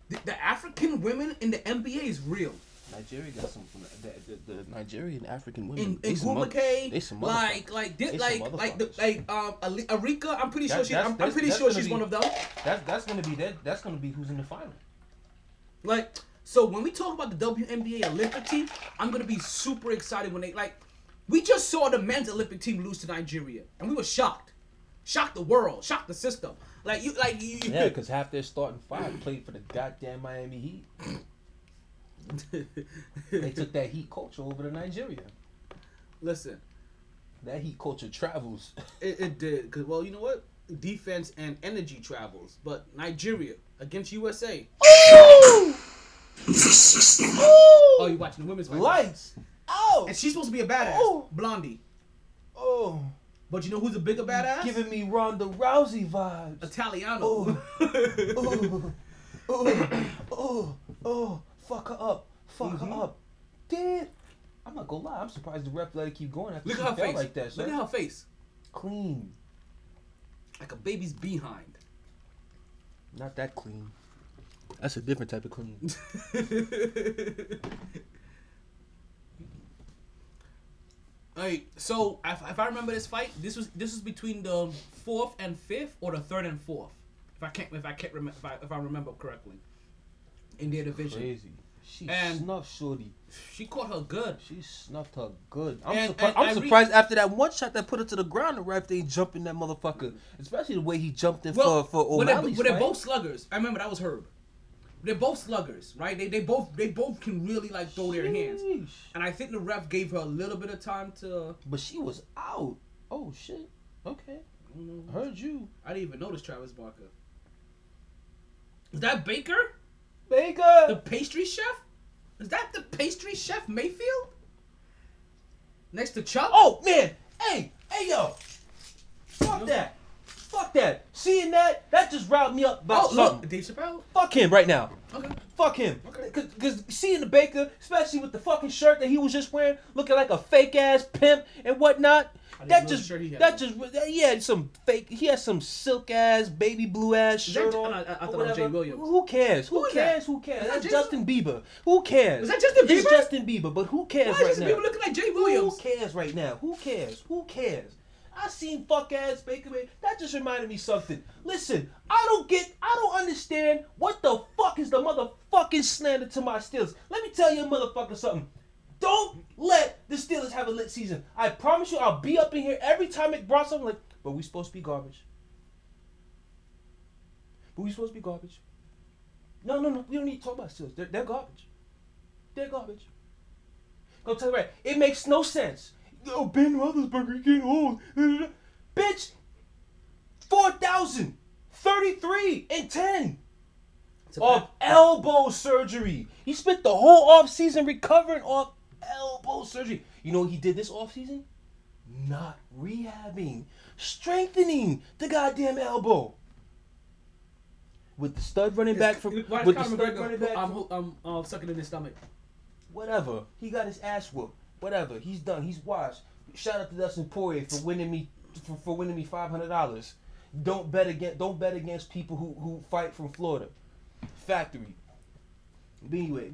the, the African women in the NBA is real. Nigeria got some. The, the, the Nigerian African women. In in they some like like They this, some like like the, like um Arika, I'm pretty sure That- she, I'm, I'm pretty sure she's be- one of them. That that's gonna be that. That's gonna be who's in the final. Like, so when we talk about the WNBA Olympic team, I'm gonna be super excited when they like. We just saw the men's Olympic team lose to Nigeria, and we were shocked, shocked the world, shocked the system. Like you, like you. Yeah, because half their starting five played for the goddamn Miami Heat. They took that Heat culture over to Nigeria. listen, That Heat culture travels. it, it did. Cause well, you know what? Defense and energy travels, but Nigeria against USA. Oh, you watching the women's fight? Lights. Oh. And she's supposed to be a badass, Oh. Blondie. Oh. But you know who's a bigger badass? Giving me Ronda Rousey vibes. Italiano. Oh. oh, oh, oh, fuck her up, fuck Mhm. her up. Damn. I'm not gonna lie, I'm surprised the ref let it keep going after Look she at her face. like that. Look at her face. Clean. Like a baby's behind. Not that clean. That's a different type of clean. Alright, so if, if I remember this fight, this was this was between the fourth and fifth, or the third and fourth. If I can't, if I can't remember, if I, if I remember correctly. in their division. Crazy. She And- snuffed Shorty. She caught her good. She snuffed her good. I'm And- surprised. and I'm I re- after that one shot that put her to the ground. The ref didn't that motherfucker, especially the way he jumped in Well, for for O'Malley's well, they're fight. both sluggers. I remember that was Herb. They're both sluggers, right? They they both they both can really like throw their hands. And I think the ref gave her a little bit of time to. But she was out. Oh shit. Okay. Heard you. I didn't even notice Travis Barker. Is that Baker, Baker. the pastry chef? Is that the pastry chef Mayfield? Next to Chuck? Oh man. Hey. Hey yo. Fuck that. Fuck that. Seeing that, that just riled me up about oh look, something. Dave Chappelle. Fuck him right now. Okay. Fuck him. Okay. Cause, Cause seeing the Baker, especially with the fucking shirt that he was just wearing, looking like a fake ass pimp and whatnot. That just, shirt that just, he had some fake, he had some silk ass, baby blue ass Is that shirt on. Uh, I- I- I thought it was. Jay Williams. Who cares? Who, Who cares? that? Who cares? Is That's Justin Bieber. Who cares? Is that Justin It's Bieber? Justin Bieber, but who cares Why right is now? people looking like Jay Williams? Who cares right now? Who cares? Who cares? I seen fuck ass Baker Man. That just reminded me something. Listen, I don't get, I don't understand what the fuck is the motherfucking slander to my Steelers. Let me tell you, motherfucker, something. Don't let the Steelers have a lit season. I promise you, I'll be up in here every time it brought something like, but we supposed to be garbage. But we supposed to be garbage. No, no, no. We don't need to talk about Steelers. They're, they're garbage. They're garbage. Go tell you right. It makes no sense. Yo, Ben Roethlisberger getting old. Bitch, 4,000, 33, and 10 It's a off elbow surgery. He spent the whole offseason recovering off elbow surgery. You know what he did this offseason? Not rehabbing, strengthening the goddamn elbow. With the stud running back from Why is with the Conor stud running back I'm, from- ho- I'm uh, sucking in his stomach. whatever. He got his ass whooped. Whatever. He's done. He's washed. Shout out to Dustin Poirier for winning me for, for winning me five hundred dollars. Don't bet against don't bet against people who, who fight from Florida. Factory. But anyway.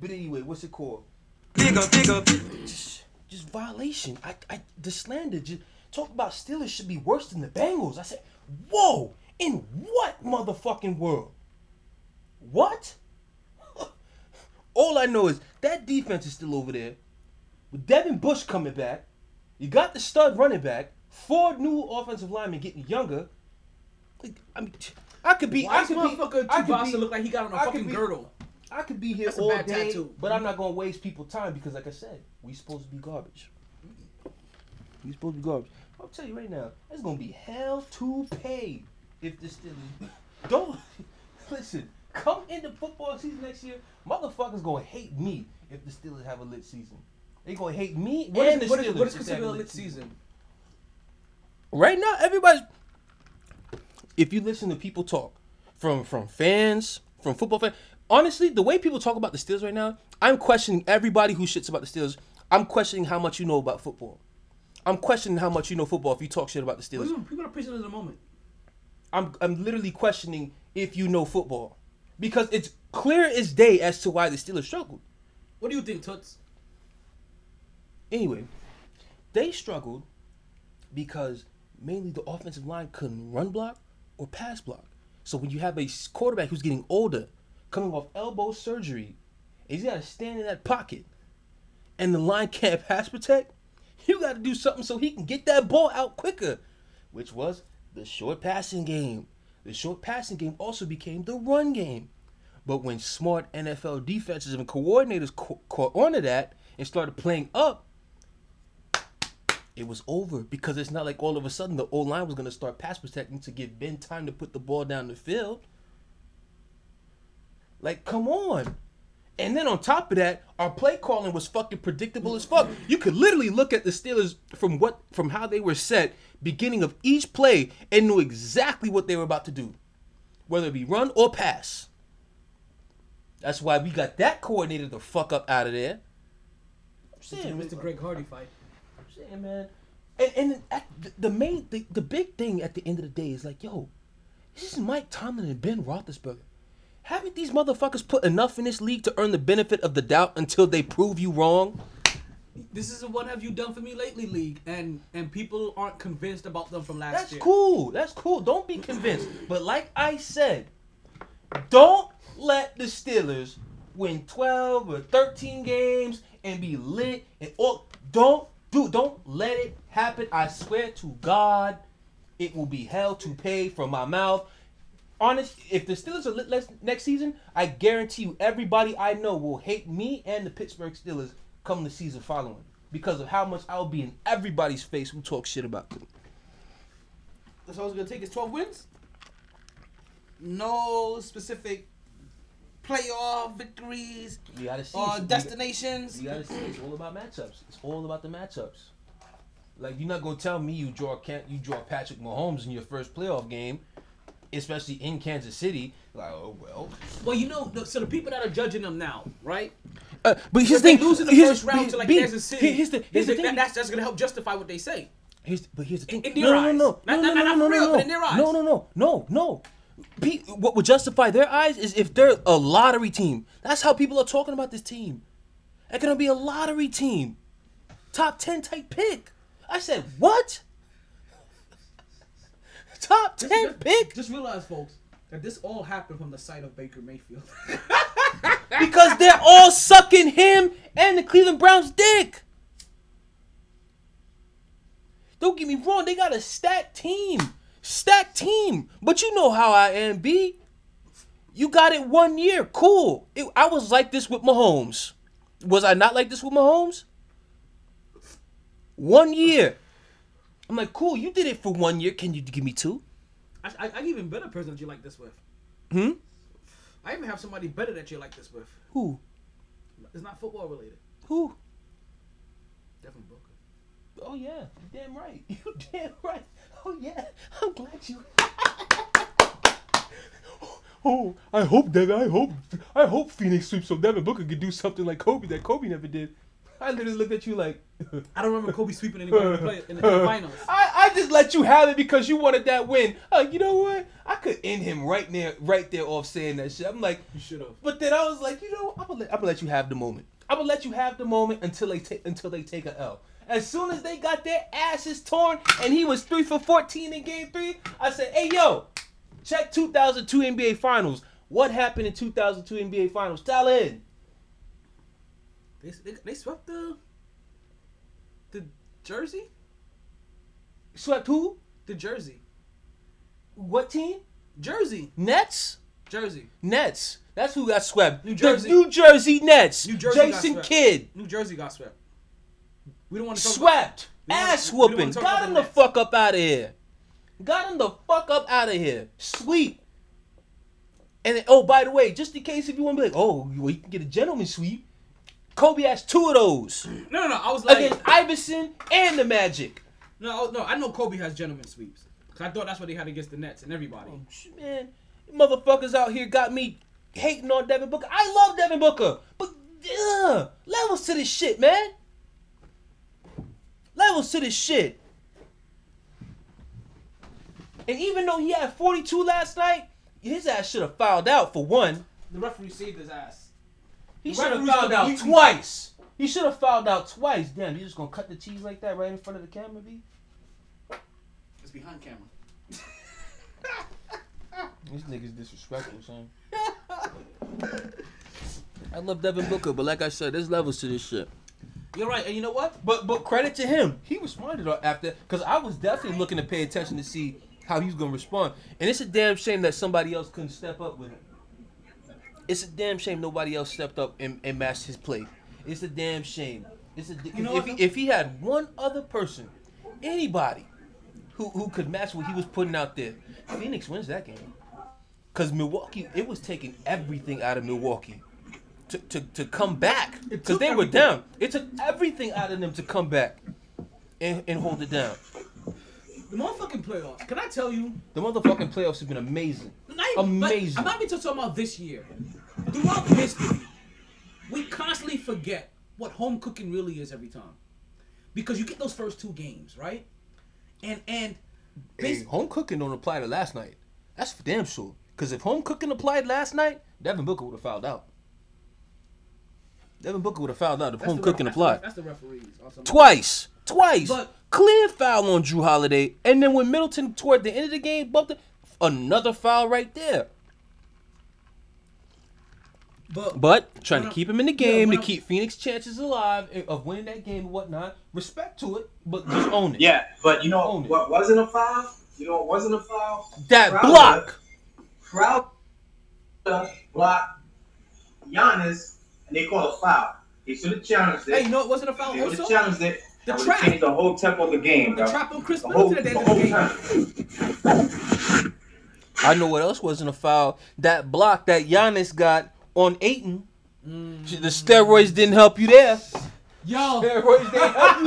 But anyway, what's it called? Just, just violation. I, I the slander. Just talk about Steelers should be worse than the Bengals. I said, whoa. In what motherfucking world? What? All I know is that defense is still over there. With Devin Bush coming back, you got the stud running back, four new offensive linemen getting younger. Like, I mean, I could be. Why I could motherfucker be. I could be, look like he got on a I fucking be- girdle? I could be here That's all day, tattoo. but I'm not gonna waste people time because, like I said, we supposed to be garbage. We supposed to be garbage. I'll tell you right now, it's gonna be hell to pay if this don't listen. Come into football season next year, motherfuckers gonna hate me if the Steelers have a lit season. They gonna hate me What and is, the what Steelers. is, what is if considered a lit season? Right now, everybody's. If you listen to people talk, from from fans, from football fans, honestly, the way people talk about the Steelers right now, I'm questioning everybody who shits about the Steelers. I'm questioning how much you know about football. I'm questioning how much you know football if you talk shit about the Steelers. People people are preaching in the moment. I'm I'm literally questioning if you know football because it's clear as day as to why the Steelers struggled. What do you think, Toots? Anyway, they struggled because mainly the offensive line couldn't run block or pass block. So when you have a quarterback who's getting older, coming off elbow surgery, and he's got to stand in that pocket, and the line can't pass protect, you got to do something so he can get that ball out quicker, which was the short passing game. The short passing game also became the run game. But when smart NFL defenses and coordinators ca- caught on to that and started playing up, it was over because it's not like all of a sudden the old line was going to start pass protecting to give Ben time to put the ball down the field. Like, come on. And then on top of that, our play calling was fucking predictable as fuck. You could literally look at the Steelers from what from how they were set, beginning of each play, and knew exactly what they were about to do. Whether it be run or pass. That's why we got that coordinator the fuck up out of there. I'm saying, Mr. Greg Hardy fight. I'm saying, man. And and at the, main the, the big thing at the end of the day is like, yo, this is Mike Tomlin and Ben Roethlisberger. Haven't these motherfuckers put enough in this league to earn the benefit of the doubt until they prove you wrong? This is a what have you done for me lately league, and and people aren't convinced about them from last That's year. That's cool. That's cool. Don't be convinced. But like I said, don't let the Steelers win 12 or 13 games and be lit and all. Don't do. Don't let it happen. I swear to God, it will be hell to pay from my mouth. Honest, if the Steelers are lit less, next season, I guarantee you, everybody I know will hate me and the Pittsburgh Steelers come the season following because of how much I'll be in everybody's face who talk shit about them. That's all it's gonna take is twelve wins. No specific playoff victories You gotta see. or destinations. You gotta see. It's all about matchups. It's all about the matchups. Like you're not gonna tell me you draw can't you draw Patrick Mahomes in your first playoff game, especially in Kansas City. Like oh well. Well, you know, so the people that are judging them now, right? Uh, but here's the thing. lose in the here's- first round to like B, Kansas City, Here's the here's the that- thing. that's that's gonna help justify what they say. Here's but here's the thing. in no, their no, eyes. no, Not- no, not- no, not no, for no, real, no, but in their eyes. No, no, no, no, no. Pe- what would justify their eyes is if they're a lottery team. That's how people are talking about this team. They're gonna be a lottery team, top ten type pick. I said what? Top ten Just- pick Just realize, folks, that this all happened from the side of Baker Mayfield. because they're all sucking him and the Cleveland Browns dick. Don't get me wrong, they got a stacked team. Stacked team. But you know how I am, B. You got it one year. Cool. It, I was like this with Mahomes. Was I not like this with Mahomes? One year. I'm like, cool, you did it for one year. Can you give me two? I, I, I even better person that you like this with. Hmm? I even have somebody better that you like this with. Who? It's not football related. Who? Devin Booker. Oh yeah, you damn right. You damn right. Oh yeah, I'm glad you. oh, I hope Devin. I hope. I hope Phoenix sweeps so Devin Booker could do something like Kobe that Kobe never did. I literally looked at you like. I don't remember Kobe sweeping anybody in the, play, in the, in the finals. I, I just let you have it because you wanted that win. Uh, you know what? I could end him right there, right there off saying that shit. I'm like, You should have. but then I was like, you know, I'm gonna let, I'm gonna let you have the moment. I'm gonna let you have the moment until they take until they take a L. As soon as they got their asses torn and he was three for 14 in game three, I said, hey yo, check 2002 NBA Finals. What happened in 2002 NBA Finals? Tell in. They, they, they swept the the jersey. Swept who? The jersey. What team? Jersey. Nets. Jersey. Nets. That's who got swept. New Jersey. The. New Jersey Nets. New Jersey got Jason. Kidd. New Jersey got swept. We don't want to Swept. We Ass wanna whooping. Got him the the fuck up out of here. Got him the fuck up out of here. Sweep. And then, oh, by the way, just in case if you want to be like, oh, well, you can get a gentleman sweep. Kobe has two of those. No, no, no. I was like, against Iverson and the Magic. no, no. I know Kobe has gentleman sweeps. Cause I thought that's what he had against the Nets and everybody. Oh, man, motherfuckers out here got me hating on Devin Booker. I love Devin Booker, but uh, levels to this shit, man. Levels to this shit. And even though he had 42 last night, his ass should have fouled out for one. The referee saved his ass. He should have referee's fouled out twice. He should have fouled out twice. Damn, you just gonna cut the cheese like that right in front of the camera, B? It's behind camera. This nigga's disrespectful, son. I love Devin Booker, but like I said, there's levels to this shit. You're right, and you know what? But but credit to him, he responded after because I was definitely looking to pay attention to see how he was gonna respond, and it's a damn shame that somebody else couldn't step up with him. It's a damn shame nobody else stepped up and, and matched his play. It's a damn shame. It's a You know if, if he had one other person, anybody, who who could match what he was putting out there, Phoenix wins that game. Cause Milwaukee, it was taking everything out of Milwaukee to, to, to come back. Because they were down. It took everything out of them to come back and, and hold it down. The motherfucking playoffs. Can I tell you? The motherfucking playoffs have been amazing. Amazing. I'm not even talking about this year. Throughout history, we constantly forget what home cooking really is every time. Because you get those first two games, right? And and Hey, home cooking don't apply to last night. That's for damn sure. Because if home cooking applied last night, Devin Booker would have fouled out. Devin Booker would have fouled out if that's home cooking applied. That's the referees. or something. Twice. Twice. But- Clear foul on Jrue Holiday. And then when Middleton toward the end of the game bumped it, another foul right there. But But trying to keep him in the game when to I- keep Phoenix chances alive eh, of winning that game and whatnot. Respect to it, but just own it. Yeah, but you Own know it. what wasn't a foul? You know what wasn't a foul? That Crowder- block. Crowder block Giannis, and they call a foul. They should have challenged it. hey, you know it wasn't a foul they would have challenged it. The and trap. have the whole tempo of the game, The bro. trap on Chris The whole, Middleton at the the end whole of the game. time. I know what else wasn't a foul. That block that Giannis got on Ayton. Mm. The steroids didn't help you there. Yo, Steroids didn't help you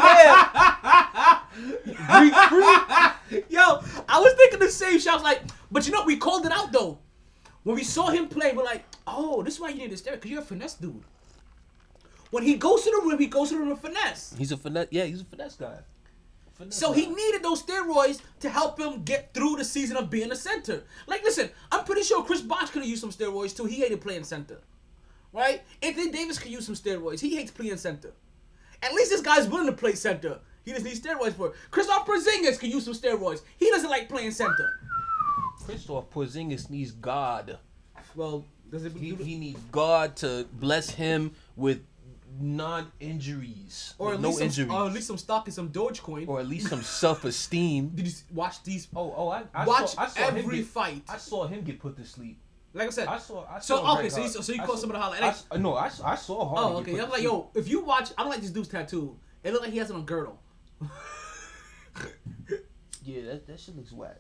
there. Yo, I was thinking the same shit. I was like, but you know, we called it out though. When we saw him play, we're like, oh, this is why you need to stare, because you're a finesse dude. When he goes to the rim, he goes to the rim with finesse. He's a finesse. Yeah, he's a finesse guy. Finesse So guy. he needed those steroids to help him get through the season of being a center. Like, listen, I'm pretty sure Chris Bosh could have used some steroids too. He hated playing center, right? Anthony Davis could use some steroids. He hates playing center. At least this guy's willing to play center. He just needs steroids for it. Kristaps Porzingis could use some steroids. He doesn't like playing center. Kristaps Porzingis needs God. Well, does it He, he needs God to bless him with non-injuries, or at no least some, injuries, or at least some stock in some Dogecoin. or at least some self-esteem. Did you watch these? Oh, oh, I, I watch saw, I saw him every get, fight. I saw him get put to sleep. Like I said, I saw. I So, okay, so you- so you I call saw- somebody holler- I no, I, I saw Hardy. Oh, okay. put I was to like, yo, if you watch, I don't like this dude's tattoo. It look like he has it on girdle. Yeah, that, that shit looks whack.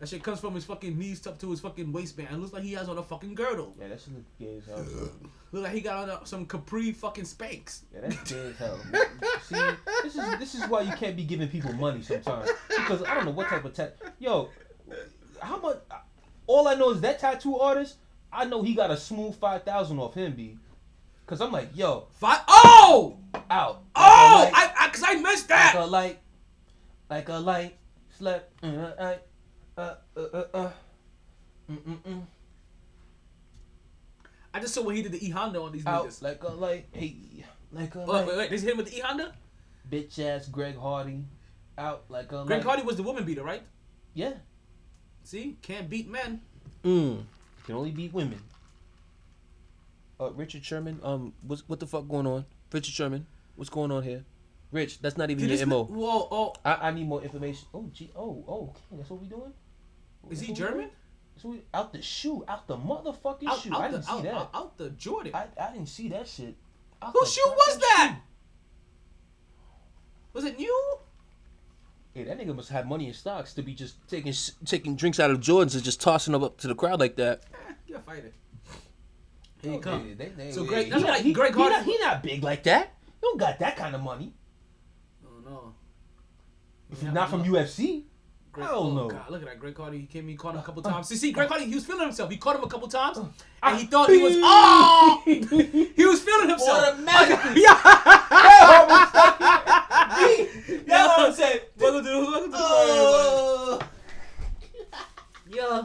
That shit comes from his fucking knees up to his fucking waistband. It looks like he has on a fucking girdle. Yeah, that shit look gay as hell. Look like he got on a, some capri fucking spanks. Yeah, that's gay as hell. See, this is this is why you can't be giving people money sometimes because I don't know what type of tat. Yo, how much? All I know is that tattoo artist. I know he got a smooth five thousand off him, b. Cause I'm like, yo, Five. Oh, out. oh, Like I, I, cause I missed that. like a light, like a light, slept. Uh, uh, uh, uh, uh, uh. Mm, mm, mm. I just saw what he did the E Honda on these Out niggas. like a light, hey, like a Oh, light. wait, wait, this hit him with the E Honda. Bitch ass Greg Hardy, out like a Greg light. Hardy was the woman beater, right? Yeah. See, can't beat men. Mm. Can only beat women. Uh, Richard Sherman. Um, what's what the fuck going on? Richard Sherman. What's going on here? Rich, that's not even Did your mo. Whoa, oh, I, I need more information. Oh, gee. Oh, oh, okay. That's what we doing. is That's he what we doing? German? What we, out the shoe, out the motherfucking Out, shoe. out I didn't see out, that. out, out the Jordan. I, I didn't see that shit. Out Whose shoe was that? shoe. Was it new? Hey, that nigga must have money in stocks to be just taking taking drinks out of Jordans and just tossing them up to the crowd like that. Eh, you're a fighter. Here you come. they- they- they- So Greg- not- he, Greg he not, he not big like that. He don't got that kind of money. Oh no. If he's not from UFC. Greg, Hell oh, no. God, look at that. Greg Hardy, he came, he caught him a couple times. Uh, see, see, uh. Greg Hardy, he was feeling himself. He caught him a couple times, uh, and he thought he was, oh! he was feeling himself. Automatically. yeah! That's what I'm saying. Welcome to the, welcome to the Oh. Yeah.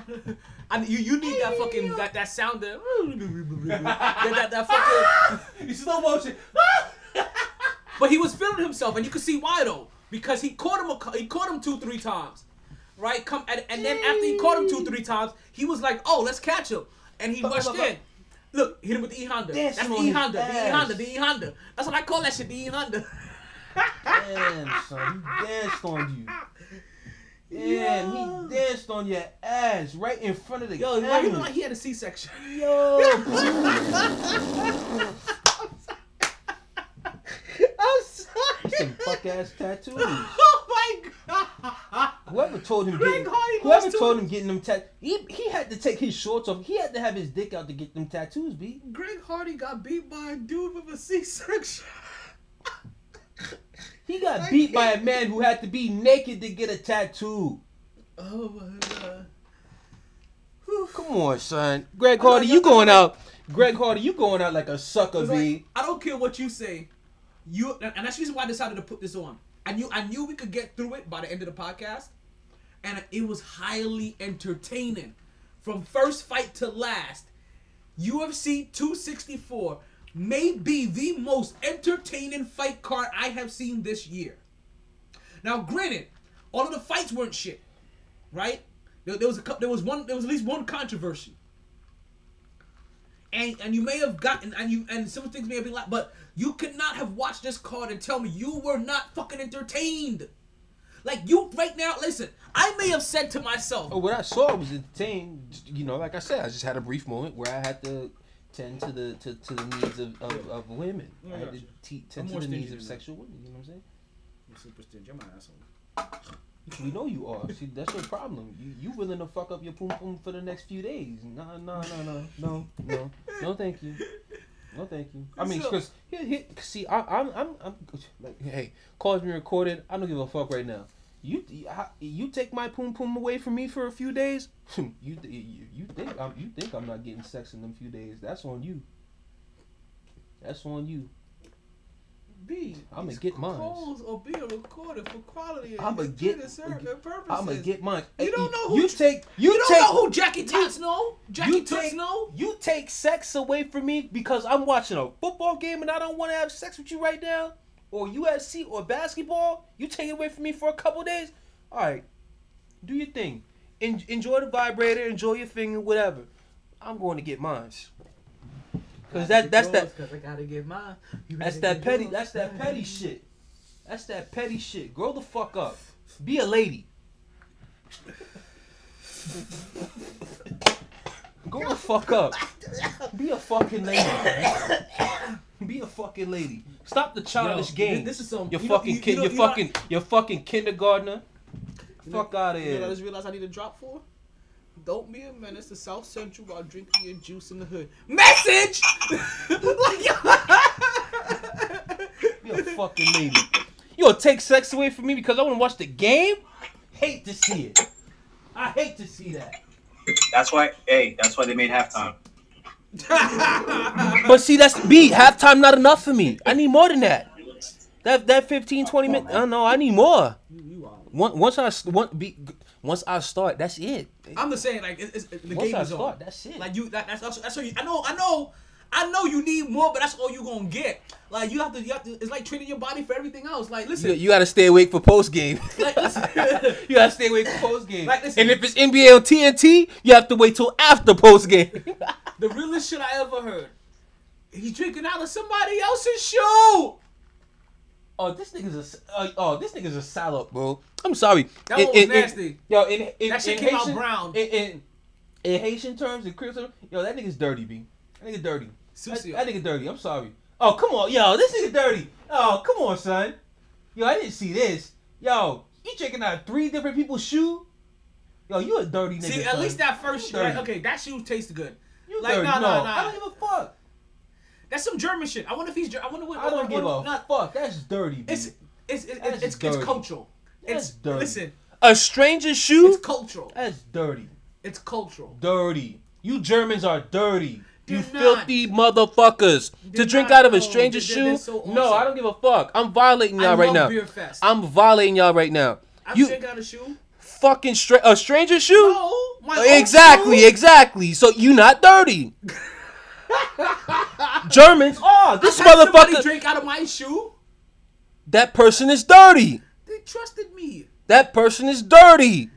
And you, you need that fucking, that, that sound there. that, that, that fucking, You slow motion. But he was feeling himself, and you could see why though, because he caught him. A, he caught him two, three times, right? Come and, and then after he caught him two, three times, he was like, "Oh, let's catch him," and he But- rushed but- but- in. Look, hit him with the E Honda. That's the E Honda. The E. Honda. The E Honda. That's what I call that shit. The E Honda. Damn, son, he danced on you. Damn, he danced on your ass right in front of the Yo, why he look camera. like he had a C-section? Yo. I'm sorry. Some fuck ass tattoos. Oh my god. Whoever told him Greg getting, Hardy whoever told to- him getting them tat, he he had to take his shorts off. He had to have his dick out to get them tattoos, b. Greg Hardy got beat by a dude with a C-section. He got beat by a man who had to be naked to get a tattoo. Oh my god. Come on, son. Greg Hardy, you going out? Greg Hardy, you going out like a sucker, It's b. like, I don't care what you say. You and that's the reason why I decided to put this on. I knew I knew we could get through it by the end of the podcast, and it was highly entertaining, from first fight to last. UFC 264 may be the most entertaining fight card I have seen this year. Now, granted, all of the fights weren't shit, right? There, there was a there was one there was at least one controversy. And and you may have gotten and you and some things may have been like, but you could not have watched this card and tell me you were not fucking entertained. Like you right now, listen. I may have said to myself, Oh, what I saw was entertained. You know, like I said, I just had a brief moment where I had to tend to the to, to the needs of, of, of women. I had to te- tend I'm to the needs of sexual women. You know what I'm saying? "You're super stingy, I'm an asshole." We know you are. See, that's your problem. You you willing to fuck up your poom poom for the next few days? No, no, no, no, no, no, no. Thank you. No, thank you. I mean, So- because here, here, see, I, I'm, I'm, I'm, like, hey, calls me recorded. I don't give a fuck right now. You, you take my poom poom away from me for a few days. you, you, you think I'm, you think I'm not getting sex in them few days? That's on you. That's on you. B. I'ma get mine. Calls are being recorded for quality. I'ma and get-. I'm gonna get mine. You don't know who you take. You, You don't take. know who Jackie Toots know? Jackie you take, know? You take sex away from me because I'm watching a football game and I don't want to have sex with you right now, or UFC or basketball. You take it away from me for a couple days. All right, do your thing. En- enjoy the vibrator. Enjoy your finger. Whatever. I'm going to get mine. Cause that that's that Because I gotta get mine. You that's that petty yours. that's that petty shit. That's that petty shit. Grow the fuck up. Be a lady. Grow the fuck up. Be a fucking lady. Be a fucking lady. Stop the childish Yo, game. this is some- Your you fucking kid. you your you fucking. Your fucking kindergartner. Fuck out of You know I just realized I need to drop for? Don't be a menace to South Central while drinking your juice in the hood. Message! Be a fucking lady. You gonna take sex away from me because I want to watch the game? Hate to see it. I hate to see that. That's why. Hey, that's why they made halftime. But see, that's B. Halftime not enough for me. I need more than that. That that 15, 20 minutes. I don't know. I need more. Once I once I s- once, I start, that's it. I'm just saying, like, it's, it's, the Once game I is start, on. that's it. Like you, that, that's that's, that's all you. I know, I know, I know. You need more, but that's all you gonna get. Like you have to, you have to. It's like treating your body for everything else. Like listen, You, you gotta stay awake for post game. like, listen. you gotta stay awake for post game. Like, listen. and if it's NBA or TNT, you have to wait till after post game. the realest shit I ever heard. He's drinking out of somebody else's shoe. Oh, this nigga's a s- uh, oh, this nigga's a salad, bro. I'm sorry. That In- one was in- in- nasty. yo, in, in, That shit in came out Haitian- brown. In, in, in Haitian terms, in Creole terms, yo, that nigga's dirty, b. That nigga dirty. That, Sucio. that nigga dirty. I'm sorry. Oh, come on, yo, this nigga dirty. Oh, come on, son. Yo, I didn't see this. Yo, you checking out three different people's shoe? Yo, you a dirty nigga. See, at son. least that first shoe. Right, okay, that shoe tasted good. You like, dirty. nah, no, nah, nah. I don't give a fuck. That's some German shit. I wonder if he's. Ger- I wonder what. I don't give a not- fuck. That's dirty. B. It's it's it's, That's it's, it's, dirty. cultural. That's It's dirty. listen. a stranger's shoe. It's cultural. That's dirty. It's cultural. dirty. You Germans are dirty. You They're not. filthy motherfuckers. They're to drink out of a stranger's they're- they're shoe? so No. I don't give a fuck. I'm violating y'all I right love now. Beer Fest. I'm violating y'all right now. I you check out of a shoe. fucking stra- a stranger's shoe? No, my own exactly, shoe. exactly. So you not dirty. Germans are. This motherfucker. drink out of my shoe. That person is dirty. They trusted me. That person is dirty.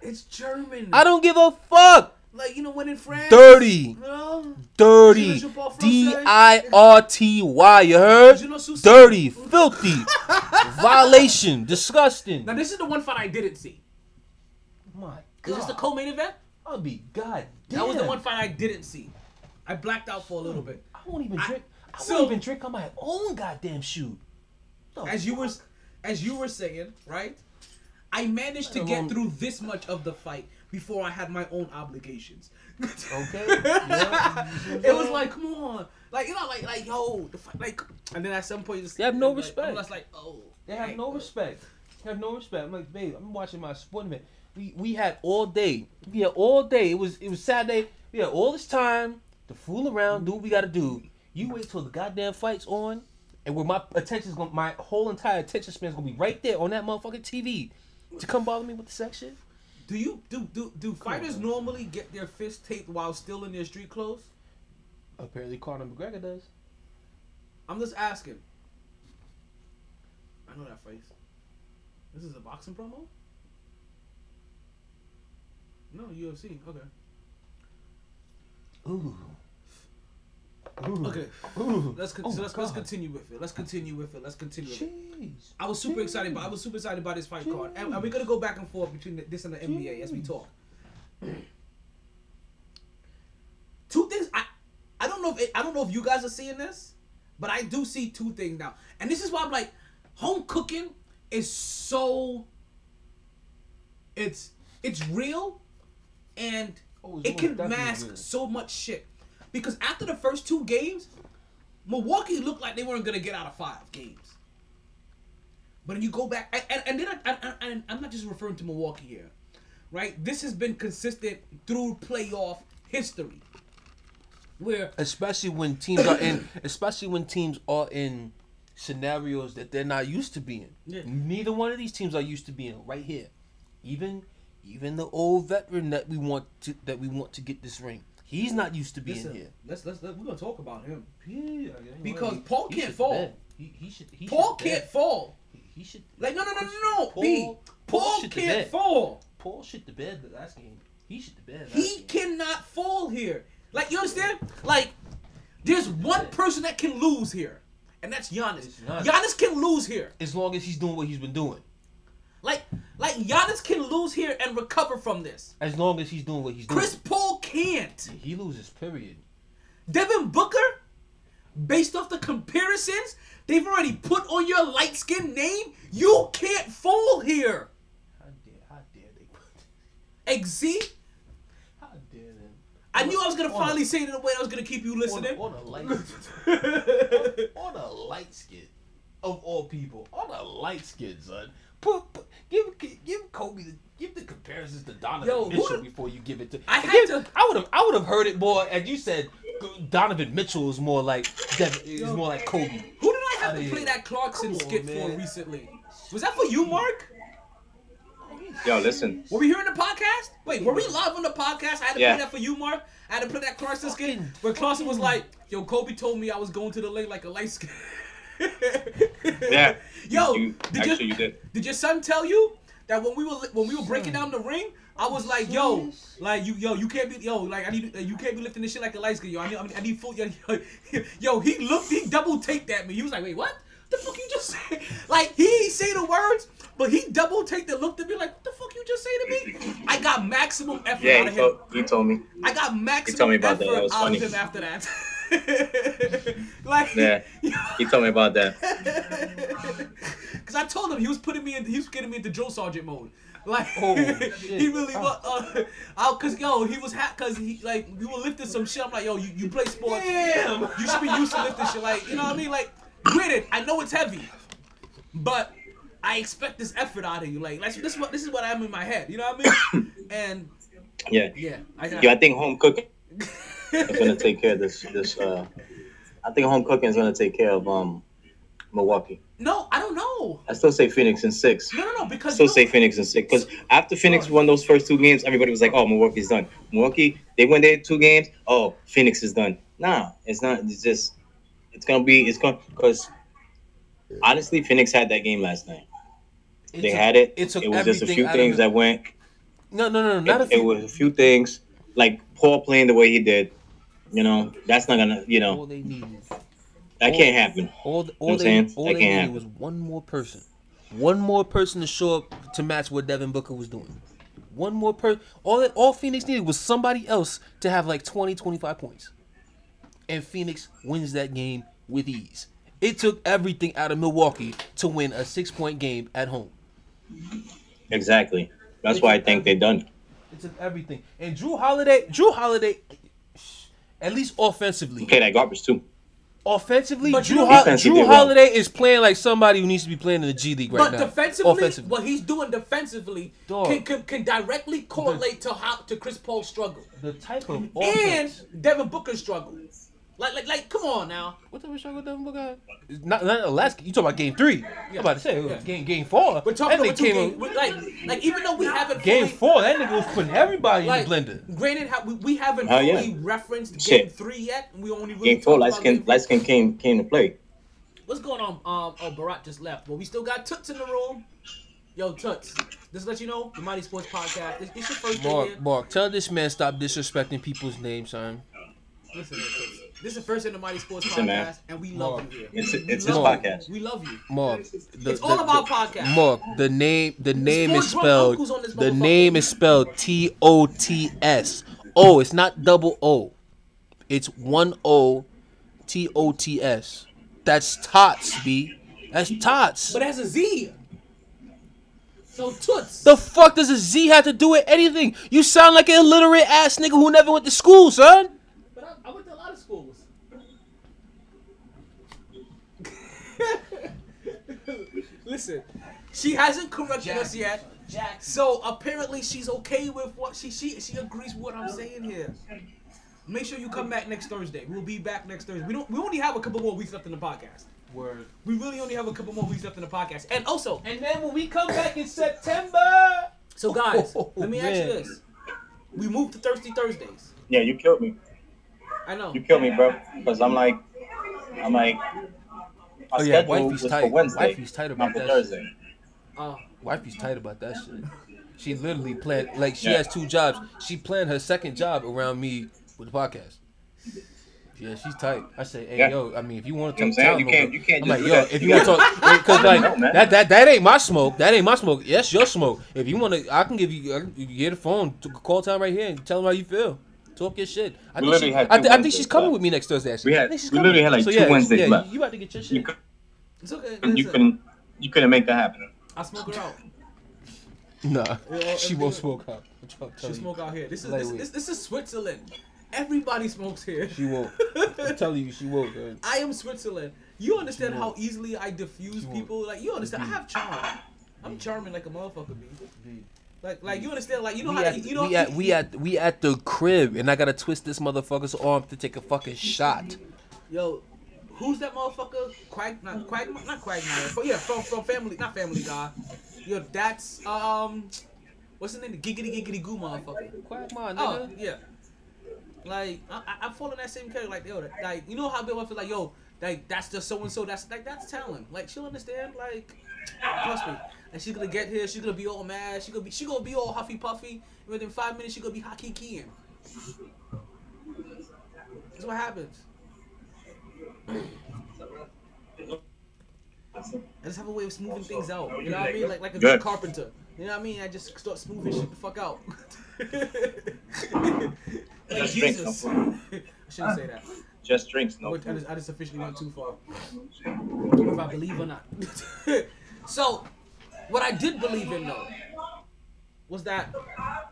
It's German. I don't give a fuck. like you know when in France. Dirty. Dirty. Je ne parle pas D. I R T Y. You heard? Je ne suis- Dirty, filthy, violation, disgusting. Now this is the one fight I didn't see. My God. Is this the co-main event? I'll be god. That was the one fight I didn't see. I blacked out for a little bit. I won't even I- drink. I so- won't even drink on my own goddamn shoe. The As you were, as you were saying, right? I managed to get through this much of the fight before I had my own obligations. Okay. Yeah. it was like, come on, like you know, like like yo, the fight, like, and then at some point, you just They have no like, respect. I'm just like, oh, They have no uh, respect. They have no respect. I'm like, babe, I'm watching my sporting event. We we had all day. We had all day. It was it was Saturday. We had all this time to fool around, do what we gotta do. You wait till the goddamn fight's on, and where my attention's gonna, my whole entire attention span's gonna be right there on that motherfucking TV to come bother me with the sex shit. Do you do do do fighters normally get their fist taped while still in their street clothes? Apparently, Conor McGregor does. I'm just asking. I know that face. This is a boxing promo? No, UFC. Okay. Ooh. Okay, Ooh. let's con- Oh so let's let's continue with it. Let's continue with it. Let's continue with it. Jeez. I was super excited, but I was super excited about this fight card, and, and we're gonna go back and forth between the, this and the NBA as we talk. two things I I don't know if it, I don't know if you guys are seeing this, but I do see two things now, and this is why I'm like, home cooking is so. It's it's real, and Oh, it can mask real. so much shit. Because after the first two games, Milwaukee looked like they weren't gonna get out of five games. But then you go back, and, and, and then I, I, I, I'm not just referring to Milwaukee here, right? This has been consistent through playoff history, where especially when teams are in especially when teams are in scenarios that they're not used to being Yeah. neither one of these teams are used to being right here even even the old veteran that we want to that we want to get this ring he's not used to being listen, here let's, let's let we're gonna talk about him yeah, Because he- Paul he can't should fall. bed. he, he should he Paul should can't fall. he, he should Like no no no no no, Paul- B. Paul Paul shit the can't bed. fall. Paul shit the bed the last game he shit the bed He game. cannot fall here. Like you understand? Like there's one person that can lose here, and that's Giannis. It's Giannis. Giannis can lose here. as long as he's doing what he's been doing Like like Giannis can lose here and recover from this. as long as he's doing what he's doing Chris Paul can't. he loses period Devin Booker, based off the comparisons they've already put on your light skinned name, you can't fall here. how dare how dare they put XZ, how dare them I knew I was gonna On a- finally say it in a way that was gonna keep you listening. on a light on, on a light skin of all people on a light skin son put, put give give Kobe the give the comparisons to Donovan Yo, Mitchell before you give it to I had give- to- I would have I would have heard it more and you said Donovan Mitchell is more like Devin, is Yo. more like Kobe Who did I have Outta to play that Clarkson Come on, skit for recently? Was that for you, Mark? Yo, listen. Were we here in the podcast? Wait, were we live on the podcast? I had to Yeah. play that for you, Mark. I had to play that Clarkson skit where Clarkson was like, "Yo, Kobe told me I was going to the lake like a light skin." Yeah. Yo, You- did actually, your, you did. Did your son tell you that when we were when we were breaking down the ring, I was like, "Yo, like you, yo, you can't be, yo, like I need, you can't be lifting this shit like a light skin, yo. I need, I need, I need full, yo, yo, He looked, he double taped at me. He was like, "Wait, what? The fuck you just say?" Like he say the words, but he double taped the look at me like, "What the fuck you just say to me?" I got maximum effort Yeah, out of him. told, he told me. I got maximum he told me about effort that. That was out funny. of him after that. like, Yeah. He told me about that. Cause I told him he was putting me in, he was getting me into drill sergeant mode. Like, Oh, he really was. Uh, I, cause yo, he was hat. Cause he like we were lifting some shit. I'm like, yo, you, you play sports. Damn. You should be used to lifting shit. Like, you know what I mean? Like, granted, I know it's heavy, but I expect this effort out of you. Like, like this is what this is what I am in my head. You know what I mean? and Yeah. yeah, I got. Yo, I think home cooking is gonna take care of this. This. Uh, I think home cooking is gonna take care of um, Milwaukee. no, I don't know. I still say Phoenix in six. No, no, no. Because Still say Phoenix in six because after Phoenix won those first two games, everybody was like, "Oh, Milwaukee's done." Milwaukee, they win their two games. Oh, Phoenix is done. Nah, it's not. It's just, it's gonna be. It's gonna because honestly, Phoenix had that game last night. It they took- had it. it took was just a few things the- that went. no no no no not It, a few it was a few things like Paul playing the way he did. You know, that's not gonna. You all know, they needed that can't happen. All, all what I'm they, all That they needed happen. was one more person. One more person to show up to match what Devin Booker was doing. One more person. All that all Phoenix needed was somebody else to have like 20, 25 points. And Phoenix wins that game with ease. It took everything out of Milwaukee to win a six point game at home. Exactly. That's why I think they're done. It took everything. And Jrue Holiday, Jrue Holiday, at least offensively, Okay, that garbage too. offensively, But you Jrue, know- Ho- Defensively, Jrue well. Holiday is playing like somebody who needs to be playing in the G League right but now. defensively, offensively. what he's doing defensively can, can can directly correlate to how to Chris Paul's struggle the type of offense. and offense. Devin Booker's struggle. Like like like, come on now. What type of struggle Devin Booker had? Not, not the last. You talking about game three? I'm about to say Yeah. game game four. We're talking about nigga two came games. in- we- Like like even though we haven't game fully, four. That nigga was putting everybody like in the blender. granted, ha- we, we haven't Hell yeah. fully referenced Shit. game three yet. and We only really Game four, talked light about skin, game light skin came came to play. What's going on? Um, oh, Barat just left, but we still got Toots in the room. Yo, Toots, just to let you know, the Mighty Sports Podcast. It's, this your first day. Mark, Mark, tell this man stop disrespecting people's names, son. Listen, listen, this is the first in the Mighty Sports Listen, man. podcast, and we love you here. It's We it's his love you. podcast. We love you. Mark, the, It's all about podcast. Mark, the name, the name is spelled. uncles on this The name is spelled T O T S. O. It's not double O. It's one O, T O T S. That's tots, b. That's tots. But it has a Z. So toots. The fuck does a Z have to do with anything? You sound like an illiterate ass nigga who never went to school, son. But I, I went to a lot of schools. Listen, she hasn't corrected us yet. So apparently she's okay with what she she she agrees with what I'm saying here. Make sure you come back next Thursday. We'll be back next Thursday. We don't we only have a couple more weeks left in the podcast. Word. We really only have a couple more weeks left in the podcast. And also, And then when we come back in September, so guys, Oh, let me ask you this. We moved to Thirsty Thursdays. Yeah, you killed me. I know. You killed me, bro. Because I'm like, I'm like, my Oh, yeah, schedule wifey's was tight. for Wednesday, Wifey's tight about not for that Thursday. Uh, wifey's tight about that shit. She literally planned like she Yeah. has two jobs. She planned her second job around me with the podcast. Yeah, she's tight. I say, hey, Yeah. yo, I mean, if you want to You know talk what I'm saying? talent You can't- over- you can't I'm like, do yo, that. if You you want to talk, because like No, man. that, that that ain't my smoke. That ain't my smoke. Yes, your smoke. If you want to, I can give you, I can, you get a phone, to call time right here, and tell them how you feel. Talk your shit. I We think, she, had I, two thi- I think she's coming left. with me next Thursday. Actually. We I had- think she's we literally had, like, so, two yeah, Wednesdays yeah, left. You, you about to get your shit. You, cou- it's okay. you listen. couldn't, you couldn't make that happen. I smoke her out. Nah, Yeah, she won't smoke out. I'm trying to She tell smoke out here. This is this, Lightweight. this, this is Switzerland. Everybody smokes here. She won't. I'm telling you, she won't. Man. I am Switzerland. You understand how easily I diffuse people? Like you understand? I have charm. I'm charming like a motherfucker, B. Like like you understand? Like you know we how at, you know we at we at we at the crib, and I gotta twist this motherfucker's arm to take a fucking shot. Yo, who's that motherfucker? Quag not Quag not Quagmire. But yeah, from from Family not Family Guy. Yo, that's um, what's the name? The giggity giggity goo motherfucker. Quagmire, Oh yeah. Like I, I, I'm following that same character. Like yo, like you know how people feel like yo, like that's just so and so. That's like that's talent. Like she'll understand. Like trust me. And she's gonna get here. She's gonna be all mad. She gonna be she gonna be all huffy puffy. And within five minutes, she gonna be hockey keying. That's what happens. I just have a way of smoothing things out. You know what I mean? Like like a good carpenter. You know what I mean? I just start smoothing shit the fuck out. like Just drink Jesus. I shouldn't say that. Just drinks, no I just, I just officially went too far. If I believe or not. so, what I did believe in though was that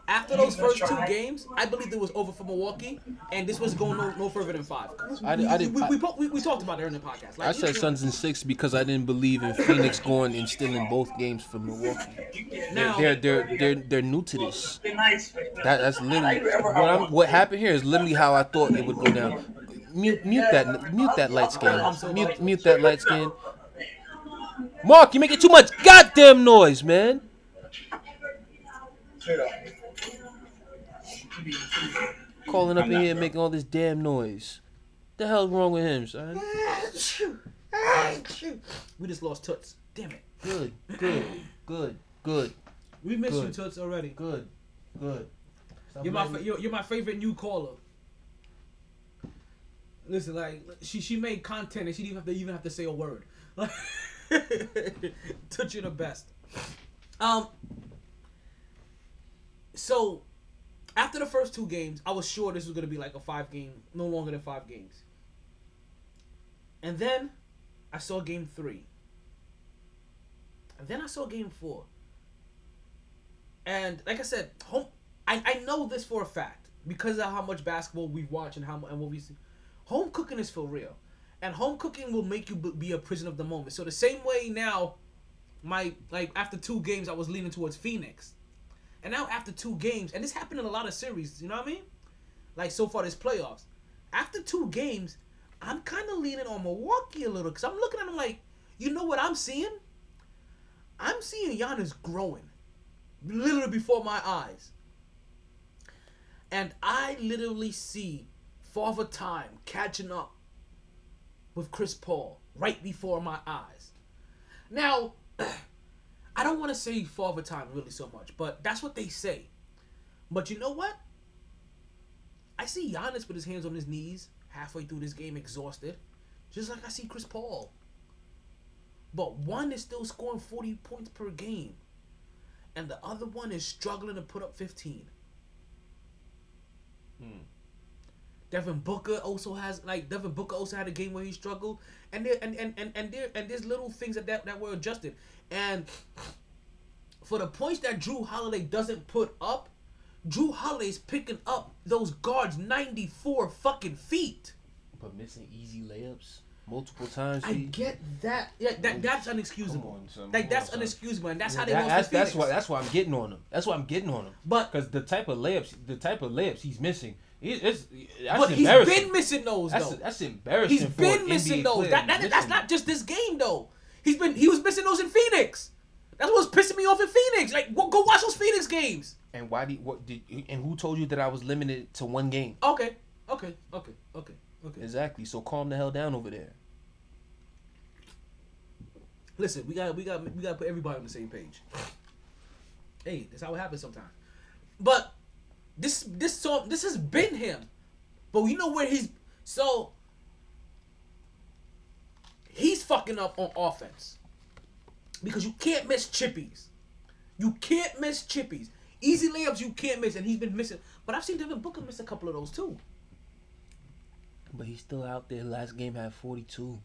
after those first two games, I believed it was over for Milwaukee, and this was going no, no further than five. I we, di- I didn't- we, I- we, we, we talked about it in the podcast. Like, I said know, Suns in six because I didn't believe in Phoenix going and stealing both games from Milwaukee. They're they're they're they're, they're new to this. That that's literally what I'm. What happened here is literally how I thought it would go down. Mute mute that mute that light skin. Mute mute that light skin. Mark, you're making too much goddamn noise, man. Calling up in here and making all this damn noise. The hell's wrong with him, son? we just lost Toots. Damn it. Good, good, good, good, We missed you, Good. Toots, already. good, good. Stop You're my fa- you're, you're my favorite new caller. Listen, like she she made content and she didn't have to even have to say a word. Like, Touch you the best. Um. So, after the first two games, I was sure this was gonna be like a five game, no longer than five games. And then, I saw game three. And then I saw game four. And like I said, home. I, I know this for a fact because of how much basketball we watch and how and what we see. Home cooking is for real, and home cooking will make you be a prison of the moment. So the same way now, my like after two games I was leaning towards Phoenix, and now after two games, and this happened in a lot of series. You know what I mean? Like so far this playoffs, after two games, I'm kind of leaning on Milwaukee a little because I'm looking at them like, you know what I'm seeing? I'm seeing Giannis growing, literally before my eyes. And I literally see Father Time catching up with Chris Paul right before my eyes. Now, I don't want to say Father Time really so much, but that's what they say. But you know what? I see Giannis with his hands on his knees halfway through this game, exhausted, just like I see Chris Paul. But one is still scoring 40 points per game, and the other one is struggling to put up 15. Hmm. Devin Booker also has like Devin Booker also had a game where he struggled, and there and and and and there and there's little things that that, that were adjusted, and for the points that Jrue Holiday doesn't put up, Jrue Holiday's picking up those guards 94 fucking feet. But missing easy layups multiple times. I get that. Yeah, that that's unexcusable. On, like that's on, unexcusable, and that's Yeah, how they that- lost that's, to Phoenix. that's why that's why I'm getting on him. That's why I'm getting on him. But- because the type of layups, the type of layups he's missing, it's that's but he's been missing those that's though. that's embarrassing. He's been missing NBA those. That, that, be that's not just this game though. He's been he was missing those in Phoenix. That's what's pissing me off in Phoenix. Like, go, go watch those Phoenix games. And why did what did and who told you that I was limited to one game? Okay, okay, okay, okay, okay. Exactly. So calm the hell down over there. Listen, we got we got we got to put everybody on the same page. Hey, that's how it happens sometimes. But this this so this has been him. But you know where he's so he's fucking up on offense. Because you can't miss chippies. You can't miss chippies. Easy layups you can't miss, and he's been missing. But I've seen Devin Booker miss a couple of those too. But he's still out there. Last game had 42.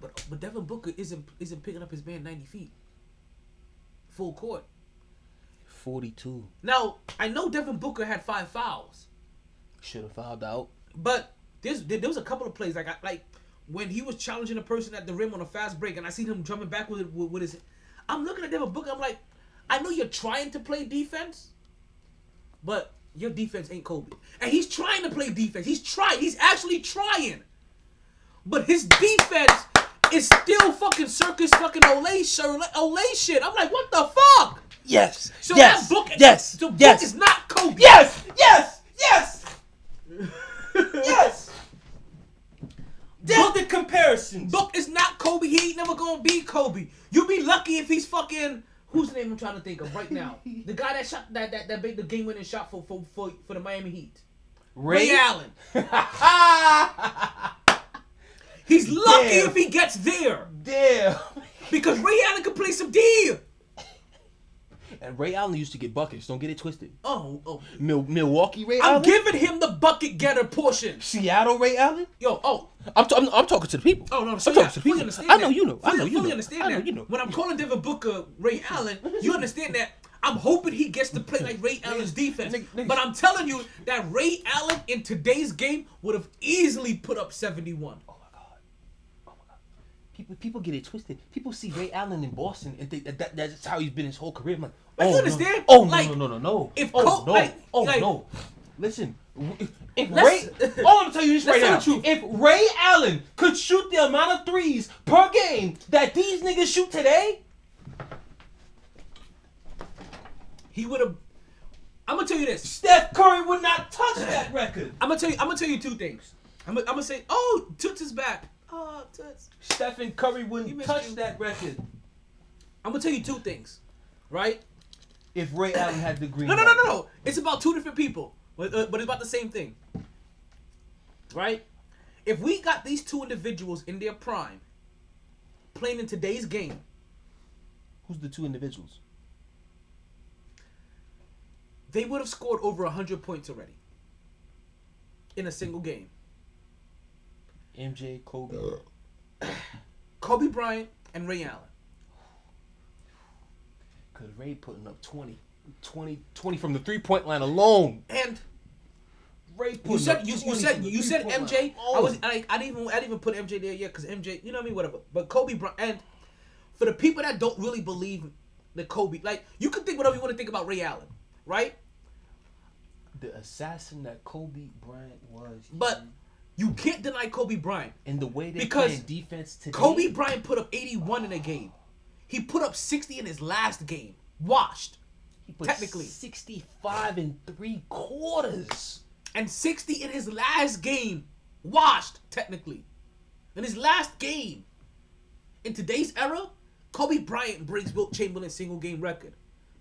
But but Devin Booker isn't isn't picking up his man ninety feet. Full court. 42. Now I know Devin Booker had five fouls, Should have fouled out. but there's there, there was a couple of plays like I, like when he was challenging a person at the rim on a fast break, and I seen him jumping back with, it- with, with his. I'm looking at Devin Booker. I'm like, I know you're trying to play defense, but your defense ain't Kobe, and he's trying to play defense. He's trying. He's actually trying, but his defense is still fucking circus fucking Olay shit. Olay shit. I'm like, what the fuck? Yes. So yes. that book, yes. the book yes. is not Kobe. Yes. Yes. Yes. yes. That's the comparisons. Book is not Kobe. He ain't never gonna be Kobe. You be lucky if he's fucking. Whose name I'm trying to think of right now? the guy that shot that that, that made the game winning shot for, for for for the Miami Heat. Ray, Ray? Allen. He's lucky Damn. if he gets there Damn. because Ray Allen can play some D. And Ray Allen used to get buckets. Don't get it twisted. Oh, oh. Mil- Milwaukee Ray Allen. I'm Allen. giving him the bucket getter portion. Seattle Ray Allen. Yo, oh, I'm, t- I'm, I'm talking to the people. Oh no, I'm so talking to the people. understand I know that. you know. I know you know. understand I know that. you know. When I'm calling Devin Booker Ray Allen, you understand that I'm hoping he gets to play like Ray Allen's defense. But I'm telling you that Ray Allen in today's game would have easily put up 71. Oh my god. Oh my god. People people get it twisted. People see Ray Allen in Boston and think that, that that's how he's been his whole career. I'm like, oh, you no. Oh no, Like, no no no no. if oh Col- no. like- oh like- no. Listen. If Let's- Ray, oh, I'm gonna tell you this right now. the truth. If Ray Allen could shoot the amount of threes per game that these niggas shoot today, He would have. I'm gonna tell you this. Steph Curry would not touch that record. I'm gonna tell you. I'm gonna tell you two things. I'm gonna, I'm gonna say, oh, Toots is back. Oh, Toots. Stephen Curry wouldn't missed touch you. that record I'm gonna tell you two things, right? if Ray Allen had the green. No, no, no, no, no. It's about two different people, but, uh, but it's about the same thing, right? If we got these two individuals in their prime playing in today's game, Who's the two individuals? they would have scored over hundred points already in a single game. MJ, Kobe. Uh. Kobe Bryant and Ray Allen. Cause Ray putting up 20, 20, 20 from the three point line alone. And Ray putting you said up you, you said you said three-point MJ. I was alone. I, I didn't even I didn't even put MJ there yet because MJ, you know what I mean, whatever. But Kobe Bryant and for the people that don't really believe that Kobe, like you can think whatever you want to think about Ray Allen, right? the assassin that Kobe Bryant was. But you can't deny Kobe Bryant. in the way they because playing defense today, Kobe Bryant put up 81 in a game. He put up 60 in his last game. Washed. he put technically. sixty five and three quarters. And 60 in his last game. Washed, technically. In his last game. In today's era, Kobe Bryant breaks Wilt Chamberlain's single game record.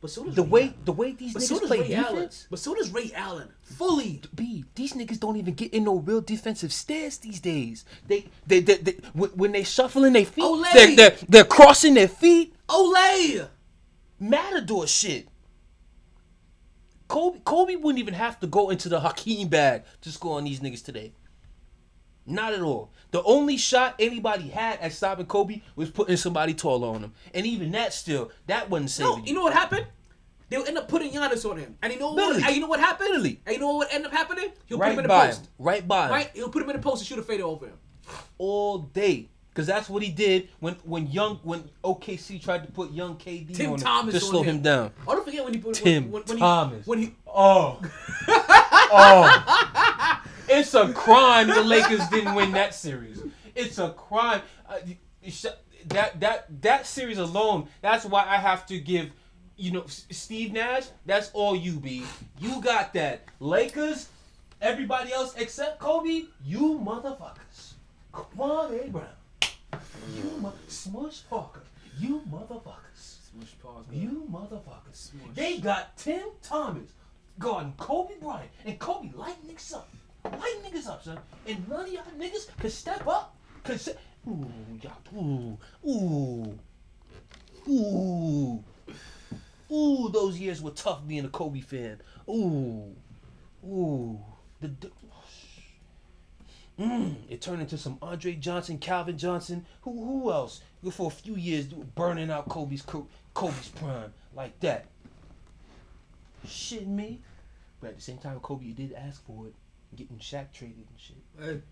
But so does The Ray way Allen. the way these But niggas does play Ray Allen. defense. But so does Ray Allen. Fully. B, these niggas don't even get in no real defensive stance these days. They, they, they, they when when they shuffling their feet, Olay. they're, they're, they're crossing their feet. Olay. Matador shit. Kobe, Kobe wouldn't even have to go into the Hakeem bag to score on these niggas today. Not at all. The only shot anybody had at stopping Kobe was putting somebody taller on him, and even that still, that wasn't saving No, you know what happened? They would end up putting Giannis on him, and you know what? And you know what happened? Literally. And you know what would end up happening? He'll put him in the post. him, right by him, Right? He'll put him in the post and shoot a fader over him. all day. Cause that's what he did when when young when OKC tried to put young KD Tim on him Thomas to slow him. him down. Oh, don't forget when he put Tim when, when, Thomas. He, when he Oh. oh. It's a crime the Lakers didn't win that series. It's a crime. Uh, that that that series alone, that's why I have to give you know Steve Nash, that's all you be. You got that. Lakers, everybody else except Kobe, you motherfuckers. Kwame Brown. You mo- Smush Parker. You motherfuckers. Smush Parker. You motherfuckers. They got Tim Thomas guarding Kobe Bryant. And Kobe light niggas up. Light niggas up, son. And none of y'all niggas can step up. Can se- ooh, y'all. Ooh. Ooh. Ooh. Ooh, those years were tough being a Kobe fan. Ooh. Ooh. The, the Mm, it turned into some Andre Johnson, Calvin Johnson. Who who else? For a few years, burning out Kobe's Kobe's prime like that. Shitting me. But at the same time, Kobe you did ask for it, getting Shaq traded and shit.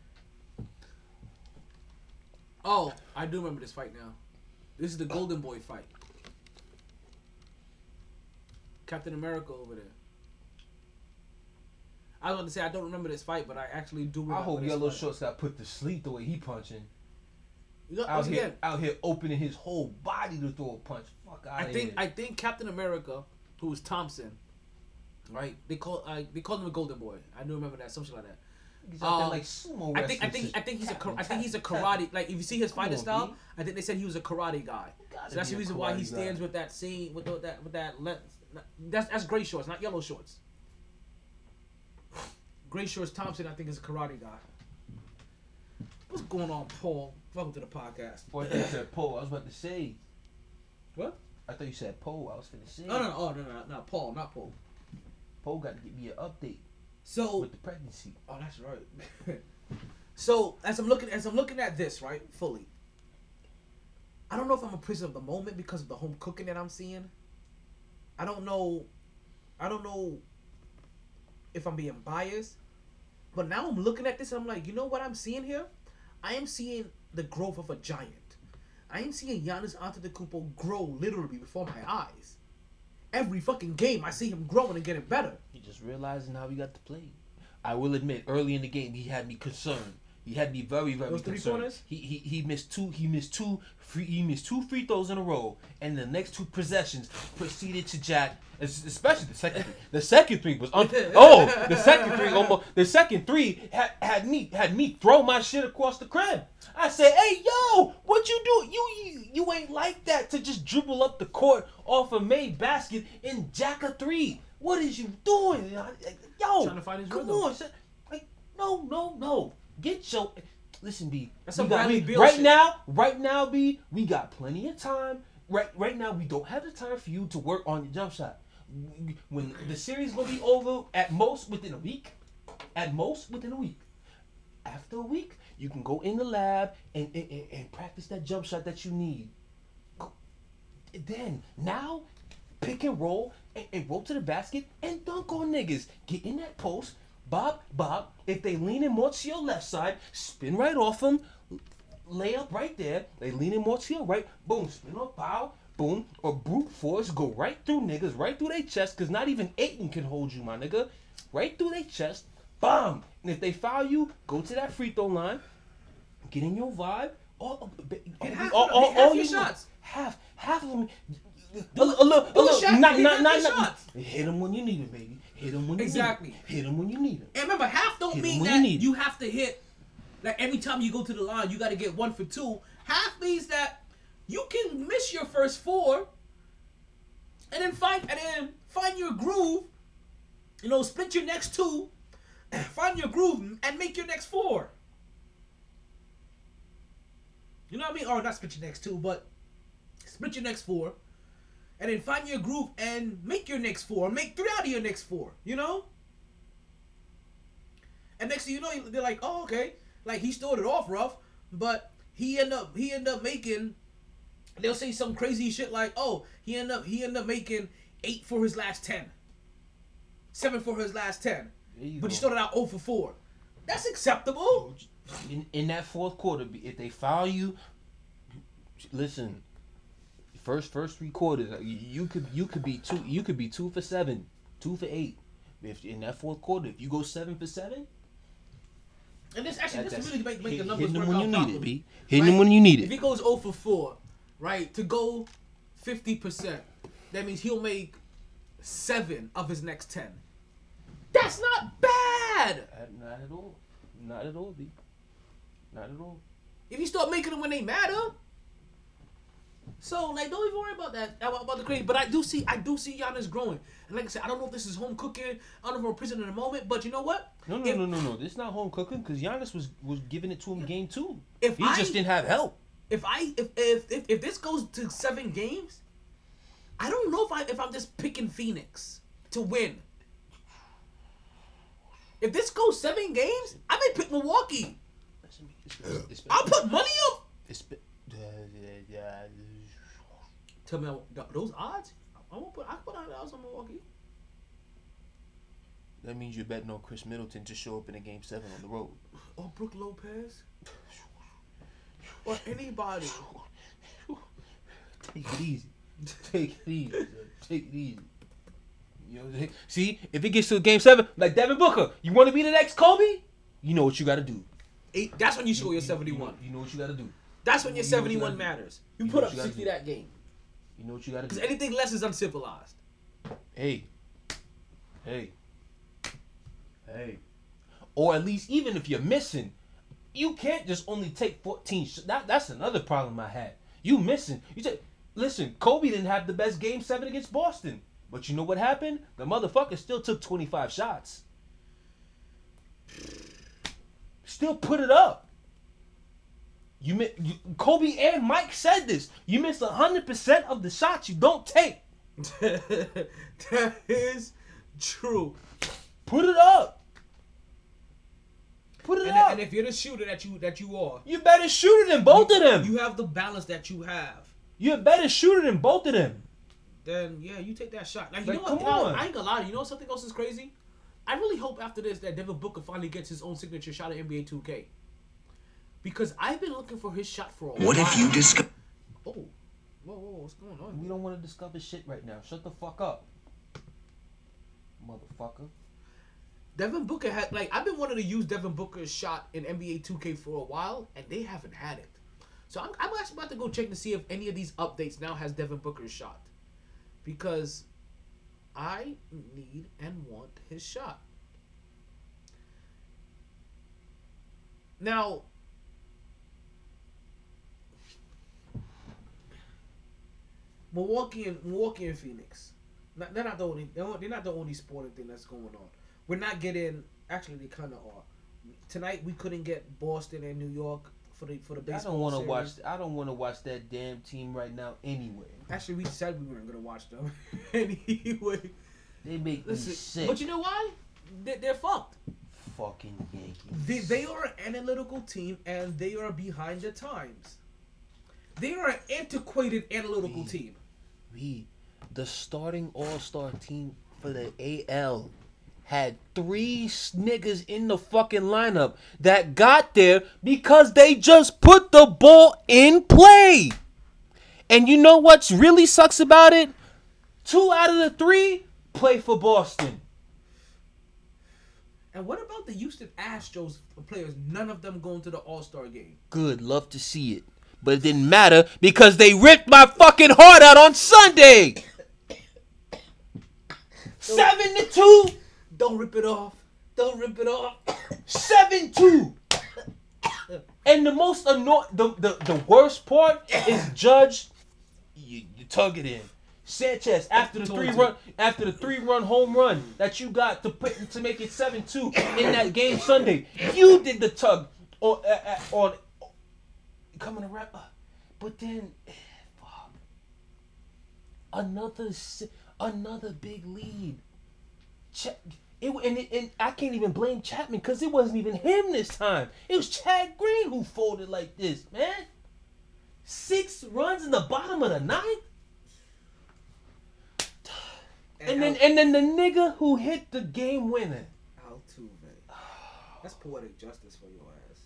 Oh, I do remember this fight now. This is the Golden Boy fight. Captain America over there. I was going to say I don't remember this fight, but I actually do remember. I hope Yellow fight. Shorts got put to sleep the way he punching. You know, Out here, again, out here opening his whole body to throw a punch. Fuck out I of think here. I think Captain America, who was Thompson, right? They call I they called him a Golden Boy. I do remember that, something like that. He's out there um, like sumo I think I think. I think he's a Tap think he's a tap him, karate. Like if you see his Come fighting on, style, B. I think they said he was a karate guy. So that's the reason why he stands guy. with that scene with the, that with that lens. That's that's gray shorts, not yellow shorts. Gray shorts Thompson, I think, is a karate guy. What's going on, Paul? Welcome to the podcast. Boy, I thought you said Poe. I was about to say. What? I thought you said Poe. I was finna say. No, no, no, oh, no, no, no, Paul, not Paul. Got to give me an update So with the pregnancy. Oh, that's right. so as I'm looking as I'm looking at this right fully, I don't know if I'm a prisoner of the moment because of the home cooking that I'm seeing. I don't know. I don't know if I'm being biased, but now I'm looking at this and I'm like, you know what I'm seeing here? I am seeing the growth of a giant. I am seeing Giannis Antetokounmpo grow literally before my eyes. Every fucking game, I see him growing and getting better. He just realizing how he got to play. I will admit, early in the game, he had me concerned. He had me very, very Those concerned. He, he he missed two. He missed two. Free, he missed two free throws in a row, and the next two possessions proceeded to jack. Especially the second. three. The second three was un- oh, the second three almost. The second three had, had me had me throw my shit across the crib. I said, "Hey, yo, what you do? You you you ain't like that to just dribble up the court off a made basket and jack a three. What is you doing, yo? Trying to find his come rhythm. on, son. like no, no, no. Get your listen, B. That's we some got- Bradley we- Beal right shit. now, right now, B. We got plenty of time. Right, right now, we don't have the time for you to work on your jump shot. When the series gonna be over, at most within a week, at most within a week. After a week, you can go in the lab and, and, and- practice that jump shot that you need. Go- Then now, pick and roll and, and roll to the basket and dunk on niggas. Get in that post, bob, bob. If they lean in more to your left side, spin right off them, lay up right there. They lean in more to your right, boom, spin off, bow, boom, or brute force, go right through niggas, right through their chest, cause not even Ayton can hold you, my nigga. Right through their chest, bomb. And if they foul you, go to that free throw line, get in your vibe. All, all, half all, all, half all your shots. half half of them. A, a little, a little, not, hit not, not, not, hit them when you need them, baby. Hit them when you Exactly. need them. Hit them when you need them. And remember, half don't Hit mean that you you, have to hit. Like every time you go to the line, you got to get one for two. Half means that you can miss your first four, and then find and then find your groove. You know, split your next two, find your groove, and make your next four. You know what I mean? Or not split your next two, but split your next four, and then find your groove and make your next four. Make three out of your next four. You know. And next thing you know, they're like, "Oh, okay." Like he started off rough, but he end up he end up making. They'll say some crazy shit like, "Oh, he end up he end up making eight for his last ten, seven for his last ten, but he started out 0 for four. That's acceptable. in, in that fourth quarter, if they foul you, listen. First first three quarters, you, could you could be two you could be two for seven, two for eight. If in that fourth quarter, if you go seven for seven, And this actually that- this really make, make the hit- numbers hitting them work when out you need it. B. Hitting them when you need it. If he goes 0 for 4, right, to go 50%, that means he'll make 7 of his next 10. That's not bad! Uh, Not at all. Not at all, B. Not at all. If you start making them when they matter. So, like, don't even worry about that, about, the grade. But I do see, I do see Giannis growing. And like I said, I don't know if this is home cooking. I don't know if we're prison in the moment. But you know what? No, no, If- no, no, no. This is not home cooking because Giannis was was giving it to him game two. If he I- just didn't have help. If I if, if if if this goes to seven games, I don't know if I if I'm just picking Phoenix to win. If this goes seven games, I may pick Milwaukee. I'll put money uh, Tell me those odds. I won't put. I put hundred dollars on Milwaukee. that means you're betting on Khris Middleton to show up in a game seven on the road. Or Brook Lopez. Or anybody. Take it easy. Take it easy. Take it easy. You know what I'm saying? See, if it gets to a game seven, like Devin Booker, you want to be the next Kobe? You know what you got to do. Eight, that's when you show your 71. You, you know what you got to do. That's when your you know what you seventy one matters. You, You put up you sixty do. that game. You know what you got to do. Because anything less is uncivilized. Hey. Hey. Hey. Or at least, even if you're missing, you can't just only take 14. sh- That, that's another problem I had. You missing. You take. Listen, Kobe didn't have the best game seven against Boston. But you know what happened? The motherfucker still took 25 shots. Still put it up. You, mi- you Kobe and Mike said this. You miss 100% of the shots you don't take. that is true. Put it up. Put it And, up. and if you're the shooter that you that you are, you better shooter than both of them. you have the balance that you have. You're a better shooter than both of them. Then yeah, you take that shot. Like, you Like, know what? come You know, on. I ain't gonna lie. to You You know something else is crazy? I really hope after this that Devin Booker finally gets his own signature shot at NBA 2K. Because I've been looking for his shot for a while. What if you discover? Oh, whoa, whoa, whoa, what's going on? We don't want to discover shit right now. Shut the fuck up. Motherfucker. Devin Booker had like I've been wanting to use Devin Booker's shot in NBA 2K for a while, and they haven't had it. So I'm, I'm actually about to go check to see if any of these updates now has Devin Booker's shot, because I need and want his shot. Now, Milwaukee and Milwaukee and Phoenix. Not, they're not the only. They're not- the only sporting thing that's going on. We're not getting. Actually, they kind of are. Tonight we couldn't get Boston and New York for the for the I don't want to watch. I don't want to watch that damn team right now. Anyway, Actually, we said we weren't gonna watch them anyway. they make me sick. but you know why? They, they're fucked. fucking Yankees. They, they are an analytical team and they are behind the times. They are an antiquated analytical team. We, the starting All Star team for the AL, had three niggas in the fucking lineup that got there because they just put the ball in play. And you know what's really sucks about it? Two out of the three play for Boston. And what about the Houston Astros players? None of them going to the All Star game. Good, love to see it. But it didn't matter because they ripped my fucking heart out on Sunday. Seven to two. Don't rip it off. Don't rip it off. Seven two. And the most annoying, the, the the worst part is Judge. You, you tug it in. Sanchez after the three run after the three run home run that you got to put to make it seven two in that game Sunday. You did the tug on uh, uh, on coming around, but then fuck another another big lead. Ch- it, and, it, and I can't even blame Chapman because it wasn't even him this time. It was Chad Green who folded like this, man. Six runs in the bottom of the ninth. And then and then the nigga who hit the game winner. Altuve. That's poetic justice for your ass.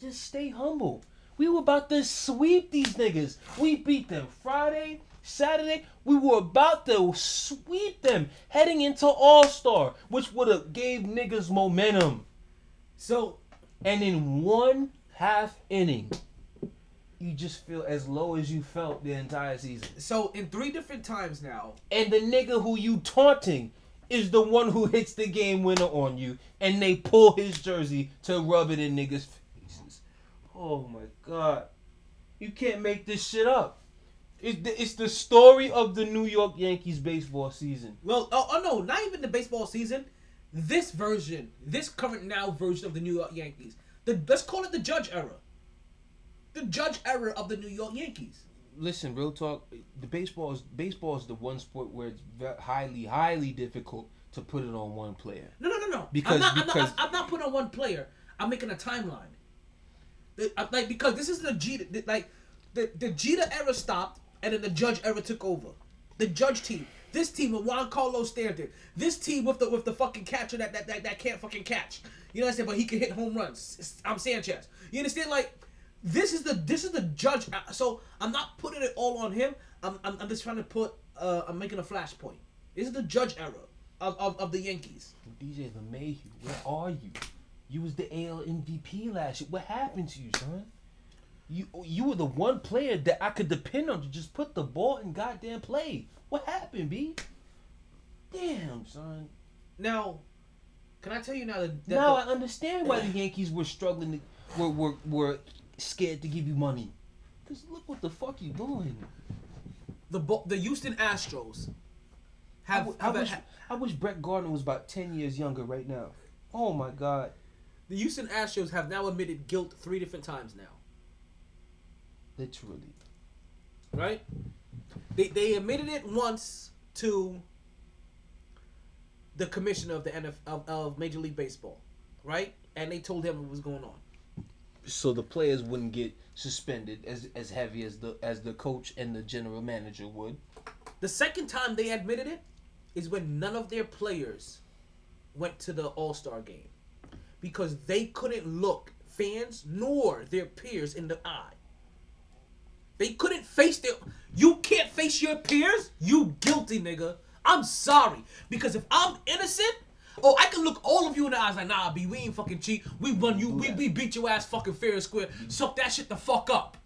Just stay humble. We were about to sweep these niggas. We beat them Friday, Saturday. We were about to sweep them heading into All Star, which would have gave niggas momentum. So And in one half inning, you just feel as low as you felt the entire season. so in three different times now, And the nigga who you taunting is the one who hits the game winner on you, and they pull his jersey to rub it in niggas' faces. Oh my god. You can't make this shit up. It's the, it's the story of the New York Yankees baseball season. well, oh, oh no, not even the baseball season. This version, this current now version of the New York Yankees. The let's call it the Judge era. The Judge era of the New York Yankees. Listen, real talk. The baseball is baseball is the one sport where it's highly, highly difficult to put it on one player. No, no, no, no. Because- I'm not, I'm, because- not, I'm not putting on one player. I'm making a timeline. Like because this is the Jeter, the- like the the Jeter era stopped, and then the Judge era took over. The Judge team, this team with Giancarlo Stanton, this team with the with the fucking catcher that that, that, that can't fucking catch. You know what I'm saying? But he can hit home runs. I'm Sanchez. You understand? Like this is the this is the Judge. uh, So I'm not putting it all on him. I'm I'm, I'm just trying to put. Uh, I'm making a flashpoint. This is the Judge era of, of, of the Yankees. DJ LeMahieu, where are you? You was the AL MVP last year. What happened to you, son? You you were the one player that I could depend on to just put the ball in goddamn play. What happened, B? Damn, son. Now, can I tell you now that, that now I understand why the Yankees were struggling, to, were, were were scared to give you money. Cause look what the fuck you doing. the Bo- the Houston Astros I, have, w- I have a- wish I wish Brett Gardner was about ten years younger right now. Oh my god. the Houston Astros have now admitted guilt three different times now. Literally. Right? They they admitted it once to the commissioner of the NF of, of Major League Baseball, right? And they told him what was going on. so the players wouldn't get suspended as as heavy as the as the coach and the general manager would. The second time they admitted it is when none of their players went to the All Star game because they couldn't look fans nor their peers in the eye. They couldn't face their. You can't face your peers. You guilty nigga. I'm sorry because if I'm innocent. Oh, I can look all of you in the eyes like, nah, B, we ain't fucking cheat. We run you, we, we beat your ass fucking fair and square. Mm-hmm. Suck that shit the fuck up.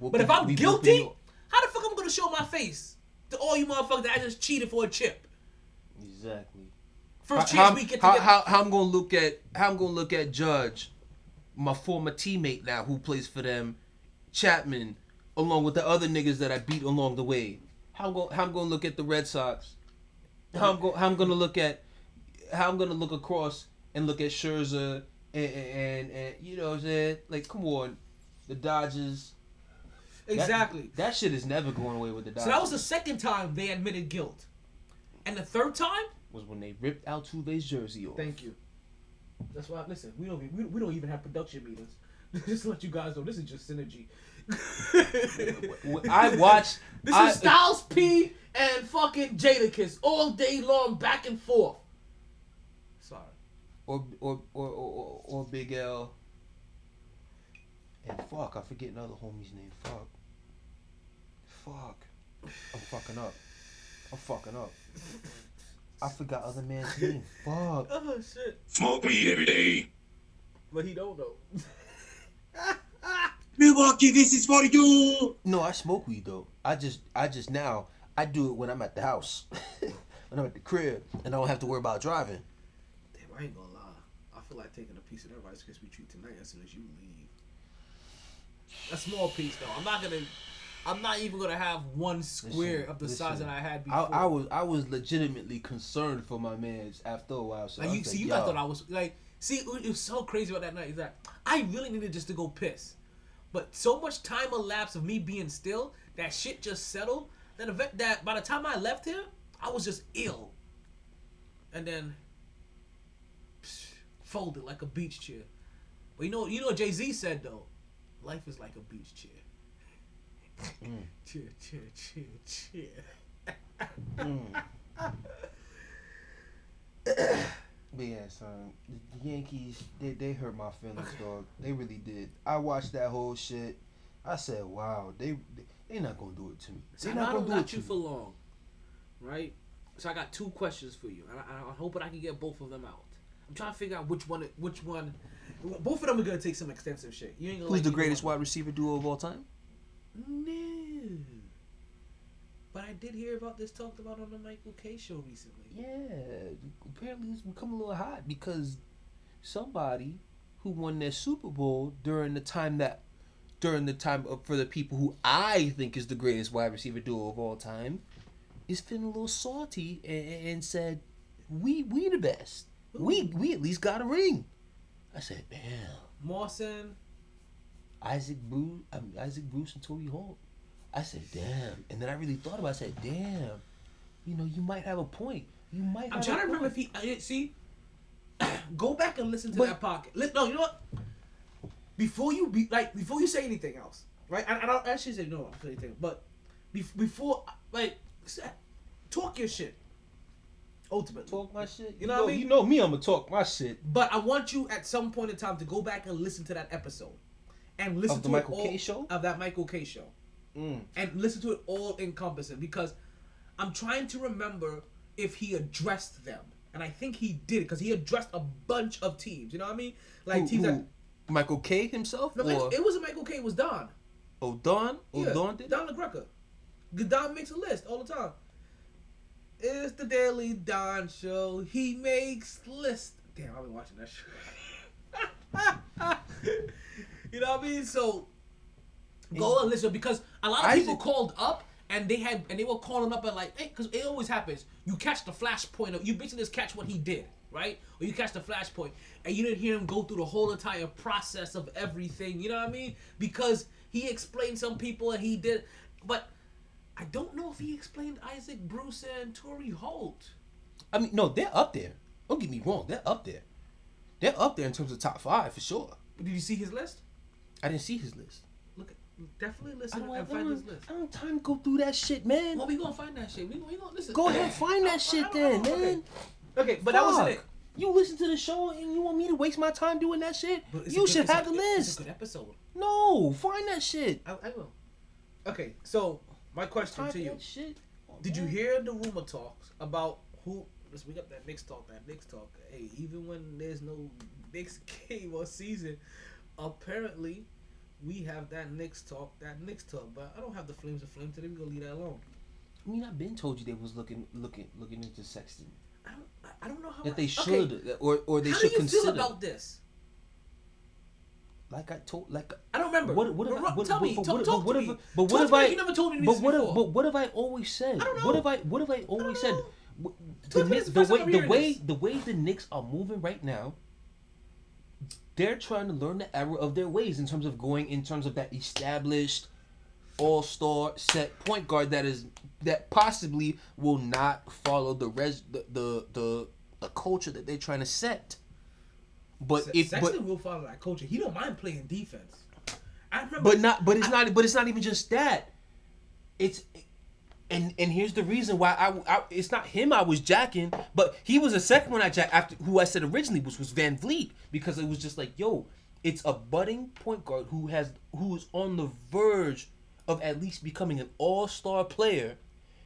But if I'm guilty, how the fuck I'm gonna show my face to all you motherfuckers that I just cheated for a chip? exactly. First how, chance we get how, how, how I'm gonna look at how I'm gonna look at Judge, my former teammate now who plays for them, Chapman, along with the other niggas that I beat along the way. How I'm gonna how I'm gonna look at the Red Sox. How I'm go, how I'm gonna look at how I'm gonna look across and look at Scherzer and and, and you know what I'm saying like come on, the Dodgers. That- exactly. That, shit is never going away with the Dodgers. so that was the second time they admitted guilt, and the third time. was when they ripped Altuve's jersey off. Thank you. That's why. Listen, we don't. We, we don't even have production meetings. just to let you guys know, this is just synergy. I watched. This I, is Styles P and fucking Jadakiss all day long, back and forth. Sorry. or or or or, or Big L. And fuck, I forget another homie's name. Fuck. Fuck. I'm fucking up. I'm fucking up. I forgot other man's name. Fuck. Oh shit. Smoke weed every day. But he don't know. Milwaukee, this is for you. No, I smoke weed though. I just I just now I do it when I'm at the house. when I'm at the crib and I don't have to worry about driving. Damn, I ain't gonna lie. I feel like taking a piece of that Rice Krispie treat tonight as soon as you leave. A small piece though. I'm not gonna. I'm not even gonna have one square Listen, of the size that I had I, before. I was I was legitimately concerned for my man's after a while. So Like you see, like, you guys yo. thought I was like, see, it it was so crazy about that night is that I really needed just to go piss, but so much time elapsed of me being still that shit just settled. That event that by the time I left here, I was just ill, and then psh, folded like a beach chair. But you know, you know, Jay Z said though, life is like a beach chair. Mm. Chair, chair, chair, chair. But yeah, son, the- Yankees they they hurt my feelings, dog. They really did. I watched that whole shit. I said, wow, they they, they not gonna do it to me. So They I not gonna do it got to you me. for long, right? So I got two questions for you, and I, I'm hoping I can get both of them out. I'm trying to figure out which one, which one. Both of them are gonna take some extensive shit. You ain't gonna Who's the greatest wide receiver duo of all time? No. But I did hear about this talked about on the Michael Kay show recently. Yeah, apparently it's become a little hot because somebody who won their Super Bowl during the time that during the time of, for the people who I think is the greatest wide receiver duo of all time is feeling a little salty and, and said, "We we the best. We we at least got a ring." I said, "Damn." Mawson, Isaac Bruce, um, Isaac Bruce and Torry Holt. I said, "Damn," and then I really thought about. it. I said, "Damn." You know, you might have a point. You might. I'm trying to remember if he. I, see, go back and listen to But- that pocket. Li- No, you know what? Before you be like, before you say anything else, right? I, I don't actually say no. I'm saying anything, but bef- before, like, talk your shit. Ultimately, talk my shit. You know what I mean? You know me. I'm gonna talk my shit. But I want you at some point in time to go back and listen to that episode, and listen Of the to Michael all, K show? of that Michael Kay show, Mm. and listen to it all encompassing because I'm trying to remember if he addressed them, and I think he did because he addressed a bunch of teams. You know what I mean? Like Who- teams who? that Michael Kay himself no, or it, wasn't Michael Kay. It was Don. oh Don oh Yeah, Don did Don LaGreca. Don makes a list all the time. It's the Daily Don Show. He makes lists. Damn, I've been watching that show. you know what I mean? So go and listen because a lot of people called up and they had and they were calling up and like, hey, because it always happens. You catch the flashpoint of you basically just catch what he did, right? Or you catch the flashpoint and you didn't hear him go through the whole entire process of everything. You know what I mean? Because he explained some people and he did, but I don't know if he explained Isaac Bruce and Torry Holt. I mean no they're up there. Don't get me wrong. They're up there. They're up there in terms of top five for sure. Did you see his list? I didn't see his list. Definitely listen and find his don't, list. I don't have time to go through that shit, man. Well, we gonna find that shit. We, we gonna listen. Go ahead, find that shit I don't- I then, don't- okay. man. Okay, but that wasn't Fuck. it. You listen to the show and you want me to waste my time doing that shit? But it's a You should have the list. good episode. No, find that shit. I, I will. Okay, so my question to you: shit. Oh, Did you hear the rumor talks about who? Let's we got that Knicks talk. That Knicks talk. Hey, even when there's no Knicks game or season, apparently we have that Knicks talk. That Knicks talk. But I don't have the flames of flame today. We gonna leave that alone. I mean, I've been told you they was looking, looking, looking into Sexton. I don't. I- I don't know how That I- they should, that- or or they how should do you feel about this? like I told, like I don't remember. What, what, have what, tell me. but, talk, what, talk what to me. but what have I? You never told me But what, have, but what have I always said? I don't know. What have I? What have I always said? know. The, to me, Knicks- it's the the way the way the way the Knicks are moving right now, they're trying to learn the error of their ways in terms of going in terms of that established all star set point guard that is that possibly will not follow the res the the the, the culture that they're trying to set. But Se- if Sexton but will follow that culture. He don't mind playing defense. I remember. but not but it's not but it's not even just that. It's and and here's the reason why I, I it's not him I was jacking, but he was the second one I jacked after who I said originally was was VanVleet because it was just like yo, it's a budding point guard who has who's on the verge of at least becoming an all star player.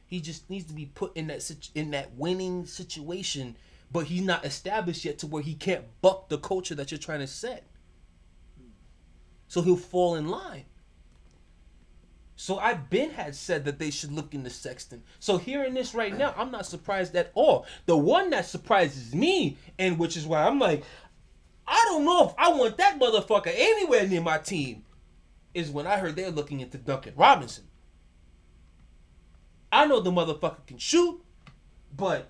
He just needs to be put in that in that winning situation, but he's not established yet to where he can't buck the culture that you're trying to set. So he'll fall in line. So I've been had said that they should look into Sexton. So hearing this right now, I'm not surprised at all. The one that surprises me, and which is why I'm like, I don't know if I want that motherfucker anywhere near my team, is when I heard they're looking into Duncan Robinson. I know the motherfucker can shoot, but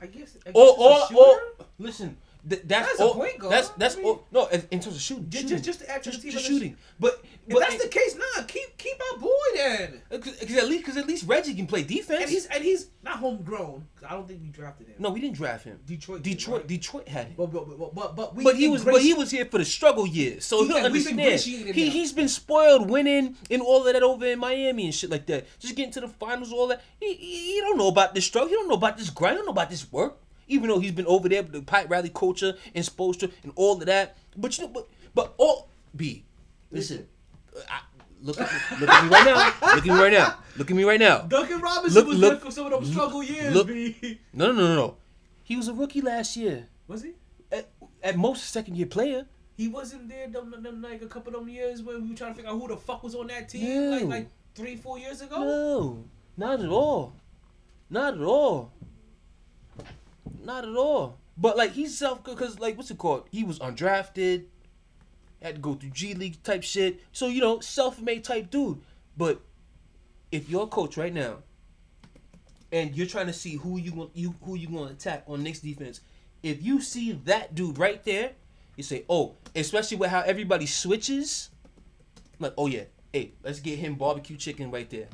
I guess. I guess it's a all, listen. Th- that's That's a all. point guard. That's that's I mean- all. No, in, terms of shooting, Just- shooting. just to add the just, just on shooting. But If but that's the case, nah, keep keep our boy then. Uh, because at least because at least Reggie can play defense. And he's and he's not homegrown. I don't think we drafted him. no, we didn't draft him. Detroit. did, Detroit, right? Detroit had him. But but but but, but, we But he was, but he was here for the struggle years, so He- he'll understand. He he's been spoiled, winning and all of that over in Miami and shit like that. Just getting to the finals, all that. He, he, he don't know about this struggle. He don't know about this grind. He don't know about this work. Even though he's been over there with the Pat Riley culture and Spoelstra and all of that. But you know, but but all B, listen, I, look at look at me right now. Look at me right now. Look at me right now. Duncan Robinson Look- was look- there for some of them struggle years. look- B. No, no, no, no, no. He was a rookie last year. Was he? At, at most, a second year player. He wasn't there them, them, like a couple of them years when we were trying to figure out who the fuck was on that team No. like like three four years ago. No, not at all. Not at all. Not at all. But like he's self because like what's it called? He was undrafted. Had to go through G League type shit. So you know, self-made type dude. But if you're a coach right now, and you're trying to see who you want you who you going to attack on Knicks defense, if you see that dude right there, you say, oh, especially with how everybody switches, like, oh yeah, hey, let's get him barbecue chicken right there.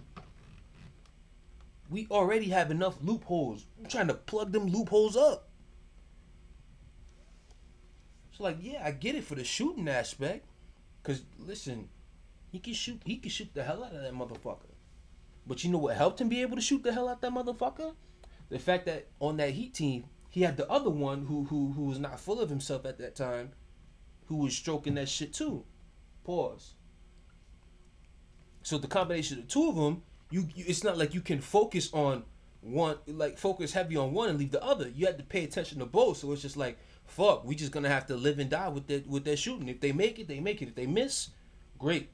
We already have enough loopholes. I'm trying to plug them loopholes up. So like, yeah, I get it for the shooting aspect. Cause listen, he can shoot he can shoot the hell out of that motherfucker. But you know what helped him be able to shoot the hell out that motherfucker? The fact that on that Heat team, he had the other one who who who was not full of himself at that time, who was stroking that shit too. Pause. So the combination of the two of them, you, you it's not like you can focus on one, like focus heavy on one and leave the other. You had to pay attention to both. So it's just like, fuck, we just gonna have to live and die with that with their shooting. If they make it, they make it. If they miss, great.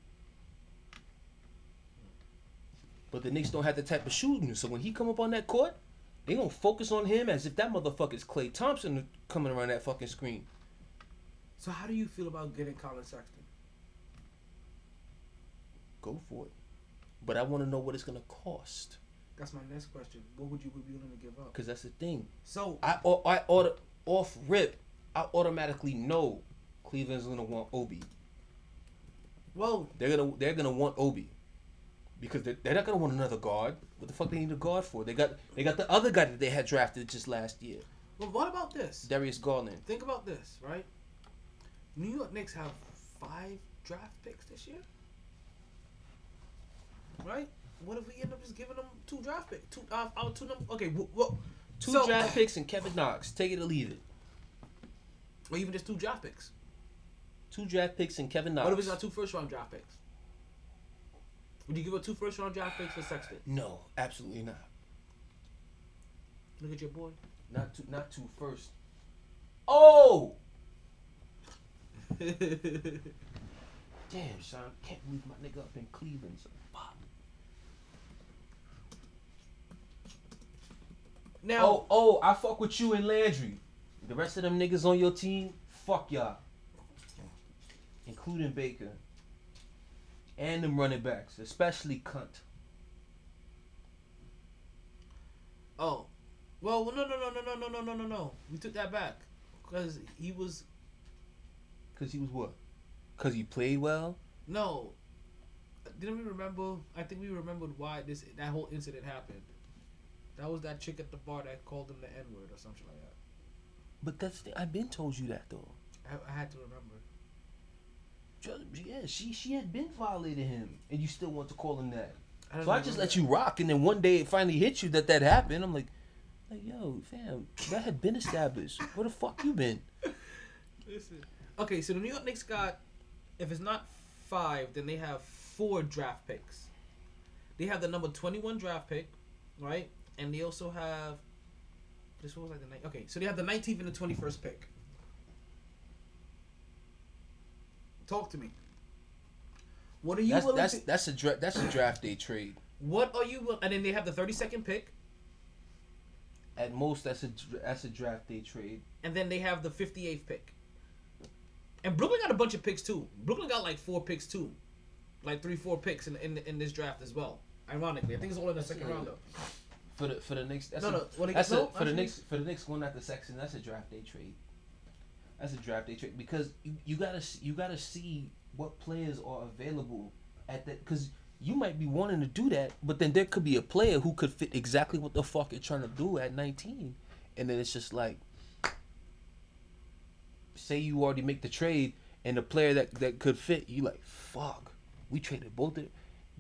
But the Knicks don't have the type of shooting. So when he come up on that court, they gonna focus on him as if that motherfucker is Klay Thompson coming around that fucking screen. So how do you feel about getting Colin Sexton? Go for it. But I want to know what it's gonna cost. That's my next question. What would you be willing to give up? Cause that's the thing. So I I order off rip. I automatically know Cleveland's gonna want Obi. well, They're gonna they're gonna want Obi. Because they're, they're not gonna want another guard. What the fuck they need a guard for? They got they got the other guy that they had drafted just last year, well, what about this? Darius Garland. Think about this, right? New York Knicks have five draft picks this year, right? What if we end up just giving them two draft picks? Two, uh, our two number. Okay, well, well Two so, draft picks and Kevin Knox. Take it or leave it. or even just two draft picks. Two draft picks and Kevin Knox. What if it's not two first round draft picks? Would you give up two first round draft picks for Sexton? No, absolutely not. Look at your boy. Not two not two first. Oh damn son, can't believe my nigga up in Cleveland. So now, Oh, oh, I fuck with you and Landry. The rest of them niggas on your team, fuck y'all. Including Baker. And them running backs, especially Cunt. oh, well, no, no, no, no, no, no, no, no, no, no. We took that back because he was Cause he was what? Cause he played well? no. Didn't we remember? I think we remembered why this that whole incident happened. That was that chick at the bar that called him the N word or something like that. But that's the, I've been told you that though. I, I had to remember. Yeah, she she had been violating him, and you still want to call him that. I So I just let that. you rock, and then one day it finally hit you that that happened. I'm like, like yo, fam, that had been established. Where the fuck you been? Listen. Okay, so the New York Knicks got, if it's not five, then they have four draft picks. They have the number 21 draft pick, right? And they also have, this was like the, ni- okay, so they have the 19th and the 21st pick. Talk to me. What are you That's willing that's to, that's a dra- that's a draft day trade. what are you, will- and then they have the 32nd pick, At most, that's a that's a draft day trade. and then they have the 58th pick. And Brooklyn got a bunch of picks too. Brooklyn got like four picks too, like three, four picks in in, in this draft as well. Ironically, I think it's all in the second round though. For the for the next that's No, a, no, that's no, a, for the next for the next one after Sexton that's a draft day trade. That's a draft day trade because you, you gotta you gotta see what players are available at that because you might be wanting to do that, but then there could be a player who could fit exactly what the fuck you're trying to do at 19, and then it's just like, say you already make the trade and the player that that could fit, you like fuck, we traded both. Of,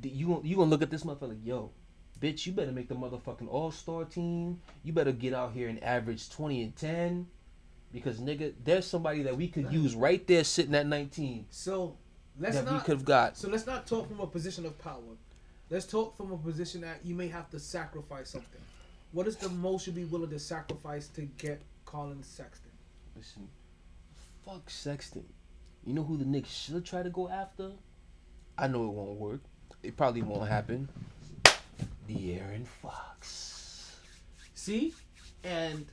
you you gonna look at this motherfucker like yo, bitch, you better make the motherfucking All Star team. You better get out here and average 20 and 10. Because nigga, there's somebody that we could use right there sitting at 19 So let's that we not. could have got. So let's not talk from a position of power. Let's talk from a position that you may have to sacrifice something. What is the most you'd be willing to sacrifice to get Colin Sexton? Listen, fuck Sexton. You know who the Knicks should try to go after? I know it won't work. It probably won't happen. De'Aaron Fox. See, and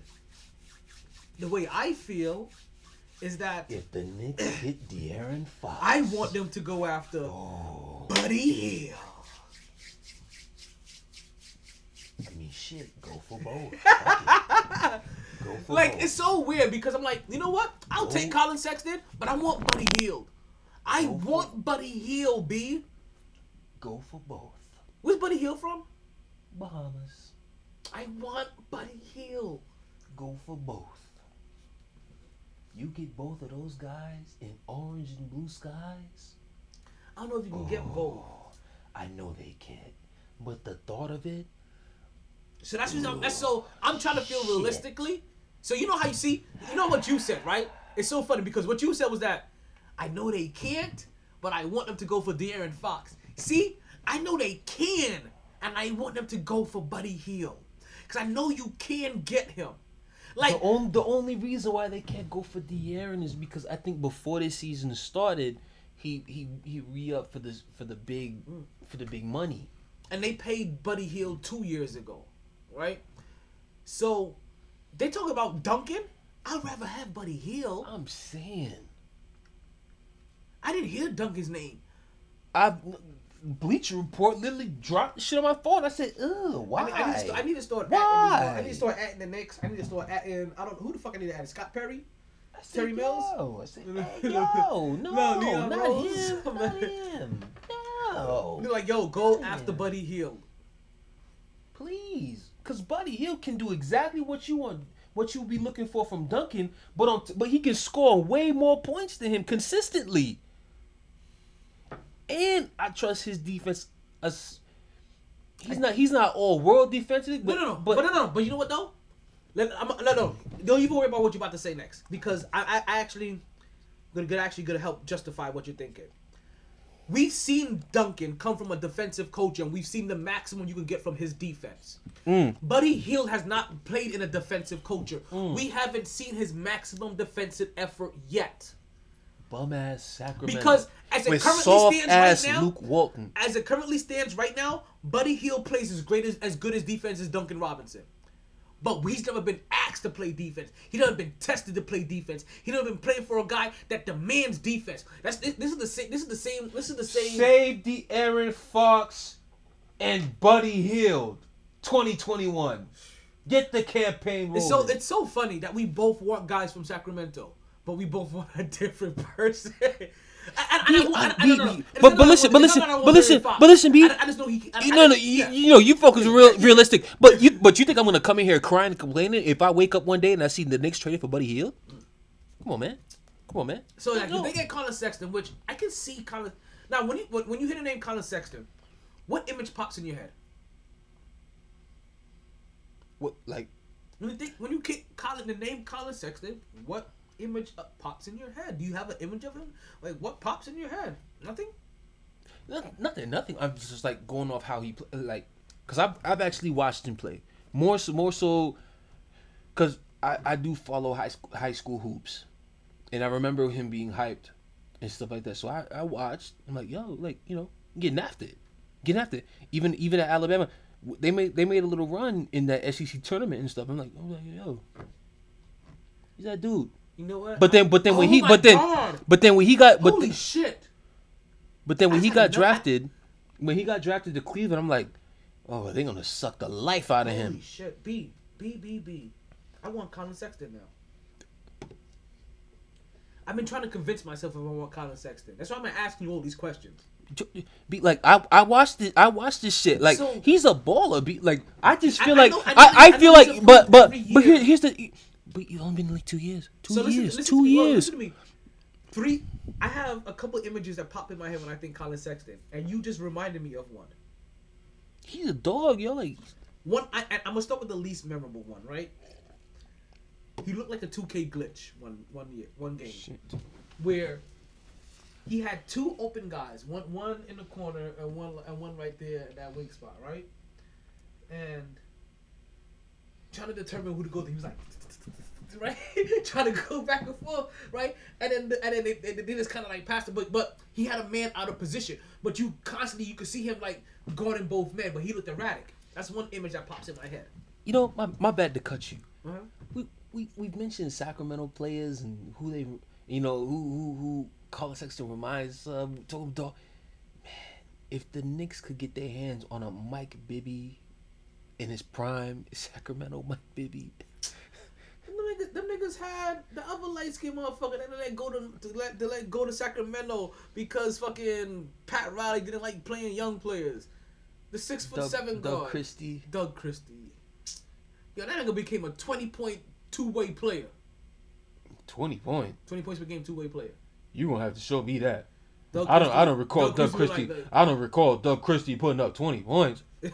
the way I feel is that If the Knicks hit De'Aaron Fox, I want them to go after oh. Buddy Hield. I mean, shit, go for both. Go for Like both. it's so weird because I'm like, you know what? I'll take Colin Sexton, but I want Buddy Hield. I Go for want Buddy Hield, B. Go for both. Where's Buddy Hield from? Bahamas. I want Buddy Hield. Go for both. You get both of those guys in orange and blue skies. I don't know if you can get both. Oh, I know they can't, but the thought of it. So that's, what I'm- that's so I'm trying to feel Shit. realistically. So you know how you see, you know what you said, right? It's so funny because what you said was that I know they can't, but I want them to go for De'Aaron Fox. See, I know they can, and I want them to go for Buddy Hield because I know you can get him. Like the, on, the only reason why they can't go for De'Aaron is because I think before this season started, he he he re up for this for the big mm. for the big money. and they paid Buddy Hield two years ago, right? So they talk about Duncan. I'd rather have Buddy Hield. I'm saying, I didn't hear Duncan's name. I Bleacher Report literally dropped shit on my phone. I said, "Ugh, why?" I, need- I need to st- I need to start Why? atting I need to start atting the Knicks. I need to start atting. I don't who the fuck I need to add. Scott Perry. I said, Terry Mills? Yo. I said, hey, yo, no, No, Leon not Rose. him, not him. No, They're like, yo, go Man. after Buddy Hield. please, because Buddy Hield can do exactly what you want, what you be looking for from Duncan, but on, but he can score way more points than him consistently. And I trust his defense. As he's not, he's not all world defensively, but no, no, no. but, But, no, no. But you know what though? Let, I'm, no, no. Don't even worry about what you're about to say next because I, I, I actually gonna, gonna actually gonna help justify what you're thinking. We've seen Duncan come from a defensive coach, and we've seen the maximum you can get from his defense. Mm. Buddy Hield has not played in a defensive culture. We haven't seen his maximum defensive effort yet. Bum ass Sacramento Because as it with currently soft stands ass right now, Luke Walton. as it currently stands right now, Buddy Hield plays as great as, as good as defense as Duncan Robinson. But he's never been asked to play defense. He never been tested to play defense. He never been playing for a guy that demands defense. That's this, this is the same. This is the same. This is the same. Save De'Aaron Fox and Buddy Hield 2021. Get the campaign rolling. It's so it's so funny that we both want guys from Sacramento, but we both want a different person. I- no, no, no. but but listen, but listen, not that I want but listen, but listen, B. I, just know he. I, You know, no, I- you, yeah. you know, you focus real realistic. But you, but you think I'm gonna come in here crying and complaining if I wake up one day and I see the Knicks traded for Buddy Hield? Come on, man. Come on, man. So like, No. if they get Colin Sexton, which I can see Colin. Now, when you when when you hear the name Colin Sexton, what image pops in your head? What, like, When you think when you kick Colin the name Colin Sexton, what image uh, pops in your head? Do you have an image of him? Like what pops in your head? Nothing. Noth- Nothing, nothing. I'm just like going off how he play, like, cause I've I've actually watched him play more so more so, cause I I do follow high school high school hoops, and I remember him being hyped and stuff like that. So I I watched. I'm like, yo, like you know, getting after it, getting after it. Even even at Alabama, they made they made a little run in that SEC tournament and stuff. I'm like, I'm like, yo, he's that dude. You know what? But then but then when Oh he but then God. but then when he got but Holy then, shit! but then when I he got I- drafted, when he got drafted to Cleveland, I'm like, Oh, they're gonna suck the life out of him. Holy him. shit. B. B, B, B. I want Colin Sexton now. I've been trying to convince myself if I want Colin Sexton. That's why I'm asking you all these questions. Be like I I watched it. I watched this shit. Like So- he's a baller. Be like I just feel I like know- I I, know I, I feel like but but but here, here's the. But you've only been in like two years. Two So years. listen two to me. Well, years. listen to me. Three. I have a couple images that pop in my head when I think Colin Sexton, and you just reminded me of one. He's a dog, yo. Like One. I, I, I'm gonna start with the least memorable one, right? He looked like a 2K glitch one one year, one game, where he had two open guys, one one in the corner and one and one right there in that wing spot, right? And trying to determine who to go to, he was like, right, trying to go back and forth, right? And then the, and then they, they, they just kind of like passed it, but but he had a man out of position, but you constantly you could see him like guarding both men, but he looked erratic. That's one image that pops in my head. you know, my my bad to cut you. Uh-huh. We we we've mentioned Sacramento players and who they, you know, who who who Colin Sexton reminds. Uh, told him, dog, man, if the Knicks could get their hands on a Mike Bibby in his prime, Sacramento Mike Bibby. Them niggas, them niggas had the other light skinned motherfucker that let go to, to let to let go to Sacramento because fucking Pat Riley didn't like playing young players. The six foot Doug, seven Doug guard, Christie. Doug Christie. Yo, that nigga became a twenty point two way player. Twenty point. Twenty points per game, two way player. You gonna have to show me that. Doug I don't. Christie- I don't recall Doug Doug, Christie Christie. like I don't recall Doug Christie putting up twenty points.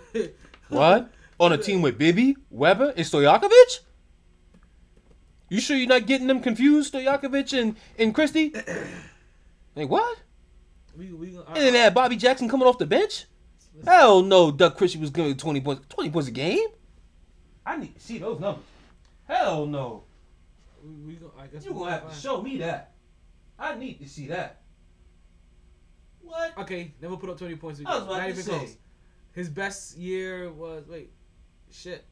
What? On a team with Bibby, Webber, and Stojakovic? You sure you're not getting them confused, Stojakovic and, and Christie? Like what? we, we, I, And then they had Bobby Jackson coming off the bench? Hell no, Doug Christie was giving 20 points. 20 points a game? I need to see those numbers. Hell no. we, we, I guess You we gonna have to show me that. I need to see that. What? Okay, never put up twenty points. I was about Not to even say. close. His best year was wait, shit.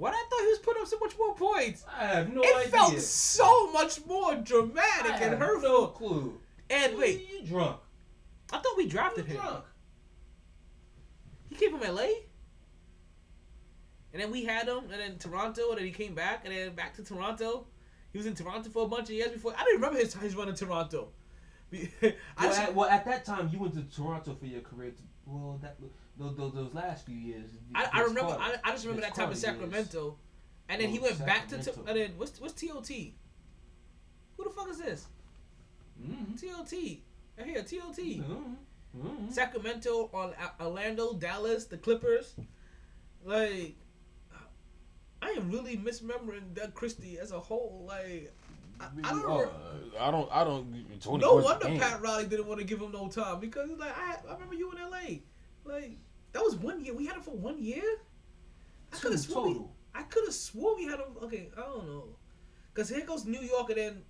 What I thought he was putting up so much more points. I have no it idea. It felt so much more dramatic I and have hurtful. no clue. And wait, you drunk? I thought we drafted You him. drunk? He came from LA. And then we had him, and then Toronto, and then he came back, and then back to Toronto. He was in Toronto for a bunch of years before. I don't remember his his run in Toronto. Well, just- at, well, at that time, you went to Toronto for your career. To, well, that those, those, those last few years. I, I Vince remember. Carter. I, I just remember that time in Carter years. Sacramento, and then he Oh, went back to. T- Sacramento. and then what's what's TOT? Who the fuck is this? Mhm. TOT. Right here, TOT. Mhm. Mhm. Sacramento on Orlando, Dallas, the Clippers. Like, I am really misremembering Doug Christie as a whole. Like, I, I don't. Uh, I don't. I don't. 20 no points wonder game. Pat Riley didn't want to give him no time because he's like, I, I remember you in LA. Like, that was one year. We had him for one year. I could have sworn. we- I could have swore we had him. Okay, I don't know. Cause here goes New York and then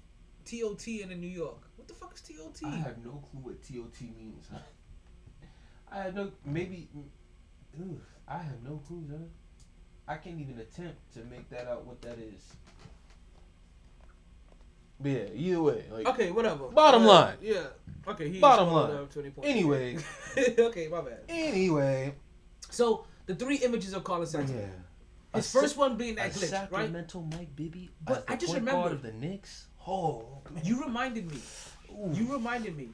TOT and then New York. What the fuck is TOT? I have no clue what TOT means. I have no. Maybe. Oof, I have no clue, man. I can't even attempt to make that out. What that is. But yeah, either way, like Okay, whatever. Bottom Uh, line. Yeah. Okay. He Bottom line. 20 points. Anyway. okay, my bad. anyway. So the three images of Colin Sexton. Yeah. His A first Sa- one being a that glitch, right? Sacramento Mike Bibby. But I just point remember- guard of the Knicks. Oh, man. You reminded me. Ooh. You reminded me.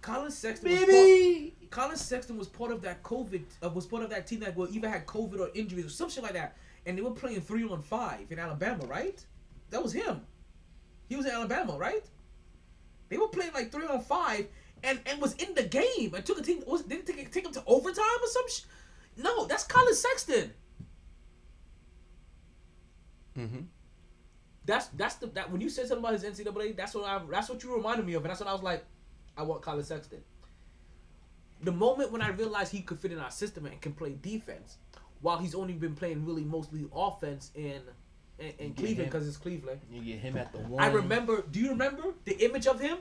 Colin Sexton. Was Bibby. part, Colin Sexton was part of that COVID. Uh, was part of that team that well, either had COVID or injuries or some shit like that, and they were playing three on five in Alabama, right? That was him. He was in Alabama, right? They were playing like three on five, and and was in the game. and took a team. Was didn't take take him to overtime or some. Sh- no, that's Colin Sexton. Mm-hmm. That's that's the that when you said something about his NCAA, that's what I that's what you reminded me of, and that's what I was like, I want Colin Sexton. The moment when I realized he could fit in our system and can play defense, while he's only been playing really mostly offense in in, in Cleveland because it's Cleveland. You get him at the one. I remember. Do you remember the image of him?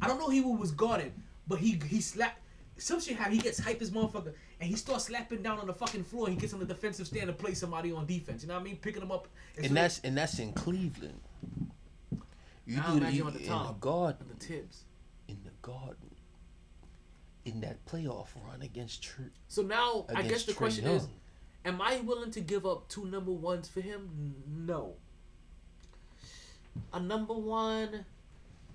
I don't know he was guarding, but he he slapped. Some shit how he gets hyped as motherfucker, and he starts slapping down on the fucking floor. And he gets on the defensive stand to play somebody on defense. You know what I mean? Picking him up. and so- that's and that's in Cleveland. You I'll do the, imagine you, on the in top. the garden, the tips. in the garden, in that playoff run against Trae. So now I guess the Trae question Young. is, Am I willing to give up two number ones for him? No. A number one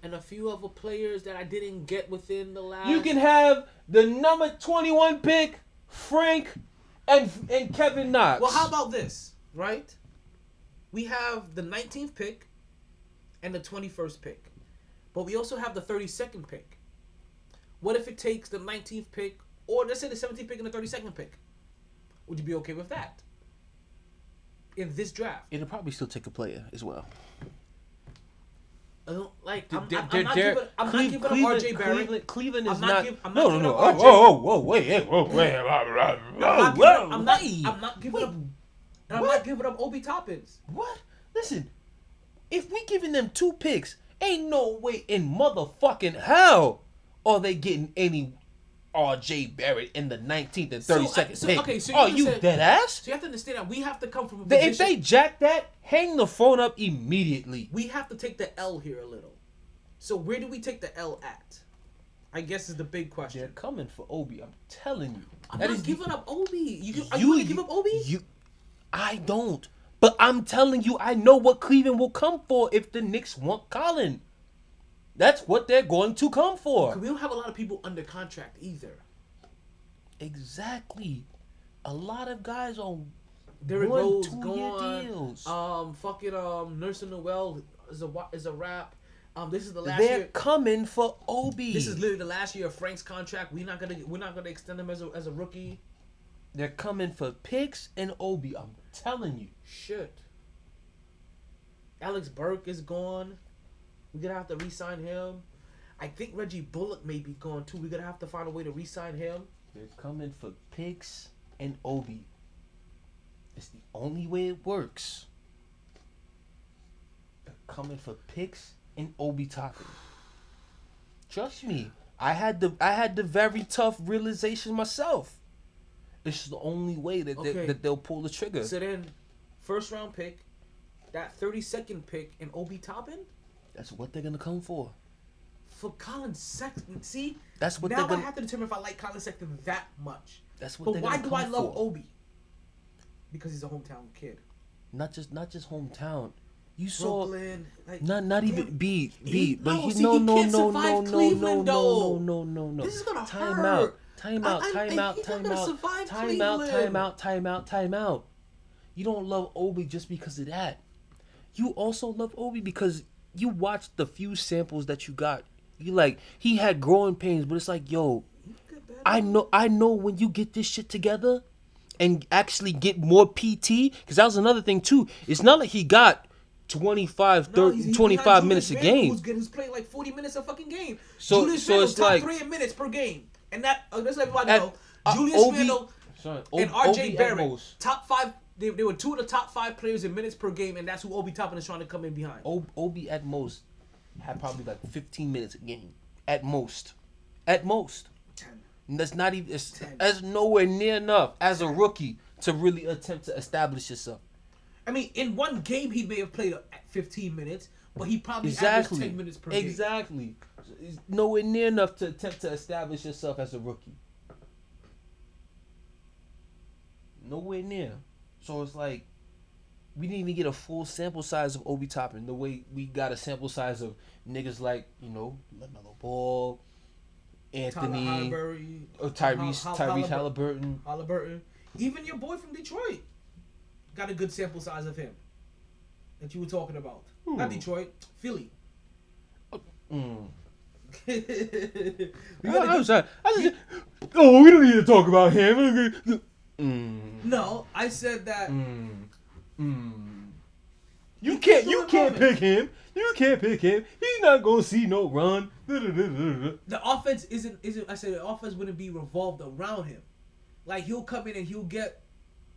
and a few other players that I didn't get within the last. You can have the number 21 pick, Frank, and and Kevin Knox. Well, how about this, right? We have the 19th pick and the 21st pick, but we also have the 32nd pick. What if it takes the 19th pick, or let's say the 17th pick and the 32nd pick? Would you be okay with that? In this draft, It'll probably still take a player as well. I don't, like I'm, They're- I'm, they're- I'm not giving, I'm Cleve- not giving Cleveland, up RJ Barrett. Cleveland, Cleveland is I'm not not. give- I'm no, not no, giving no. up Oh, RJ. whoa, whoa, whoa, wait, wait, whoa, wait, I'm not whoa, giving, whoa, I'm not, wait. I'm not giving up. And I'm What? not giving up Obi Toppins. What? Listen, if we giving them two picks, ain't no way in motherfucking hell are they getting any R.J. Barrett in the 19th and So, uh, 32nd so, pick. okay, so are you you said- dead ass? So you have to understand that we have to come from a position. if they jack that, hang the phone up immediately. we have to take the L here a little. So where do we take the L at? I guess is the big question. They're coming for Obi. I'm telling you. I'm That not is- giving up Obi. You, are you, going to give up Obi? You, I don't. But I'm telling you, I know what Cleveland will come for if the Knicks want Colin. That's what they're going to come for. we don't have a lot of people under contract either. Exactly. A lot of guys on Derrick one, Rose two-year gone. deals. Um, fucking um, Nerlens Noel is a is a wrap. Um, this is the last they're year. coming for Obi. This is literally the last year of Frank's contract. We're not gonna we're not gonna extend him as a as a rookie. they're coming for picks and Obi. I'm telling you. Shit. Alex Burke is gone. We're gonna have to re-sign him. I think Reggie Bullock may be gone too. We're gonna have to find a way to re-sign him. They're coming for picks and Obi. It's the only way it works. They're coming for picks and Obi Toppin. Trust me, I had the I had the very tough realization myself. It's the only way that they, that they'll pull the trigger. So then, first round pick, that thirty second pick, and Obi Toppin That's what they're gonna come for. for Colin Sexton. See, That's what now they're I gonna. have to determine if I like Colin Sexton that much. That's what But why gonna do I love for. Obi? Because he's a hometown kid. Not just not just hometown. You saw Brooklyn, like not not even B he- B, but no, he see, no he no no survive no no no no no no no. This is gonna time hurt. out. Time out. I- Time I- out. Time gonna out. Time out. Time Cleveland. out. Time out. Time out. You don't love Obi just because of that. You also love Obi because you watched the few samples that you got. You like he had growing pains, but it's like, yo, I know I know when you get this shit together and actually get more PT, because that was another thing too. It's not like he got 25, No, 30, he's- he's 25 behind minutes a Julius Randle, game. Who's, getting, who's playing like 40 minutes a fucking game. So- Julius so Randle it's top like- three minutes per game. And that, uh, let's everybody At- know, uh, Julius Obi- Randle and RJ Obi Barrett, most. top five, they, they were two of the top five players in minutes per game, and that's who Obi Toppin is trying to come in behind. O- Obi at most had probably like 15 minutes a game. At most. At most. Ten. And that's not even, it's, Ten. that's nowhere near enough as a rookie to really attempt to establish yourself. I mean, in one game, he may have played at 15 minutes, but he probably Exactly. averaged 10 minutes per game. Exactly. It's nowhere near enough to attempt to establish yourself as a rookie. Nowhere near. So it's like we didn't even get a full sample size of Obi Toppin the way we got a sample size of niggas like, you know, LaMelo Ball, Anthony, or Tyrese Hal- Tyrese Hallibur- Halliburton. Halliburton, even your boy from Detroit got a good sample size of him that you were talking about. Not Detroit, Philly. Mm. I, I do- was trying- I just, oh, we don't need to talk about him. Mm. no, I said that. Mm. Mm. You can't. You can't pick him. You can't pick him. He's not gonna see no run. The offense isn't isn't. I said the offense wouldn't be revolved around him. Like he'll come in and he'll get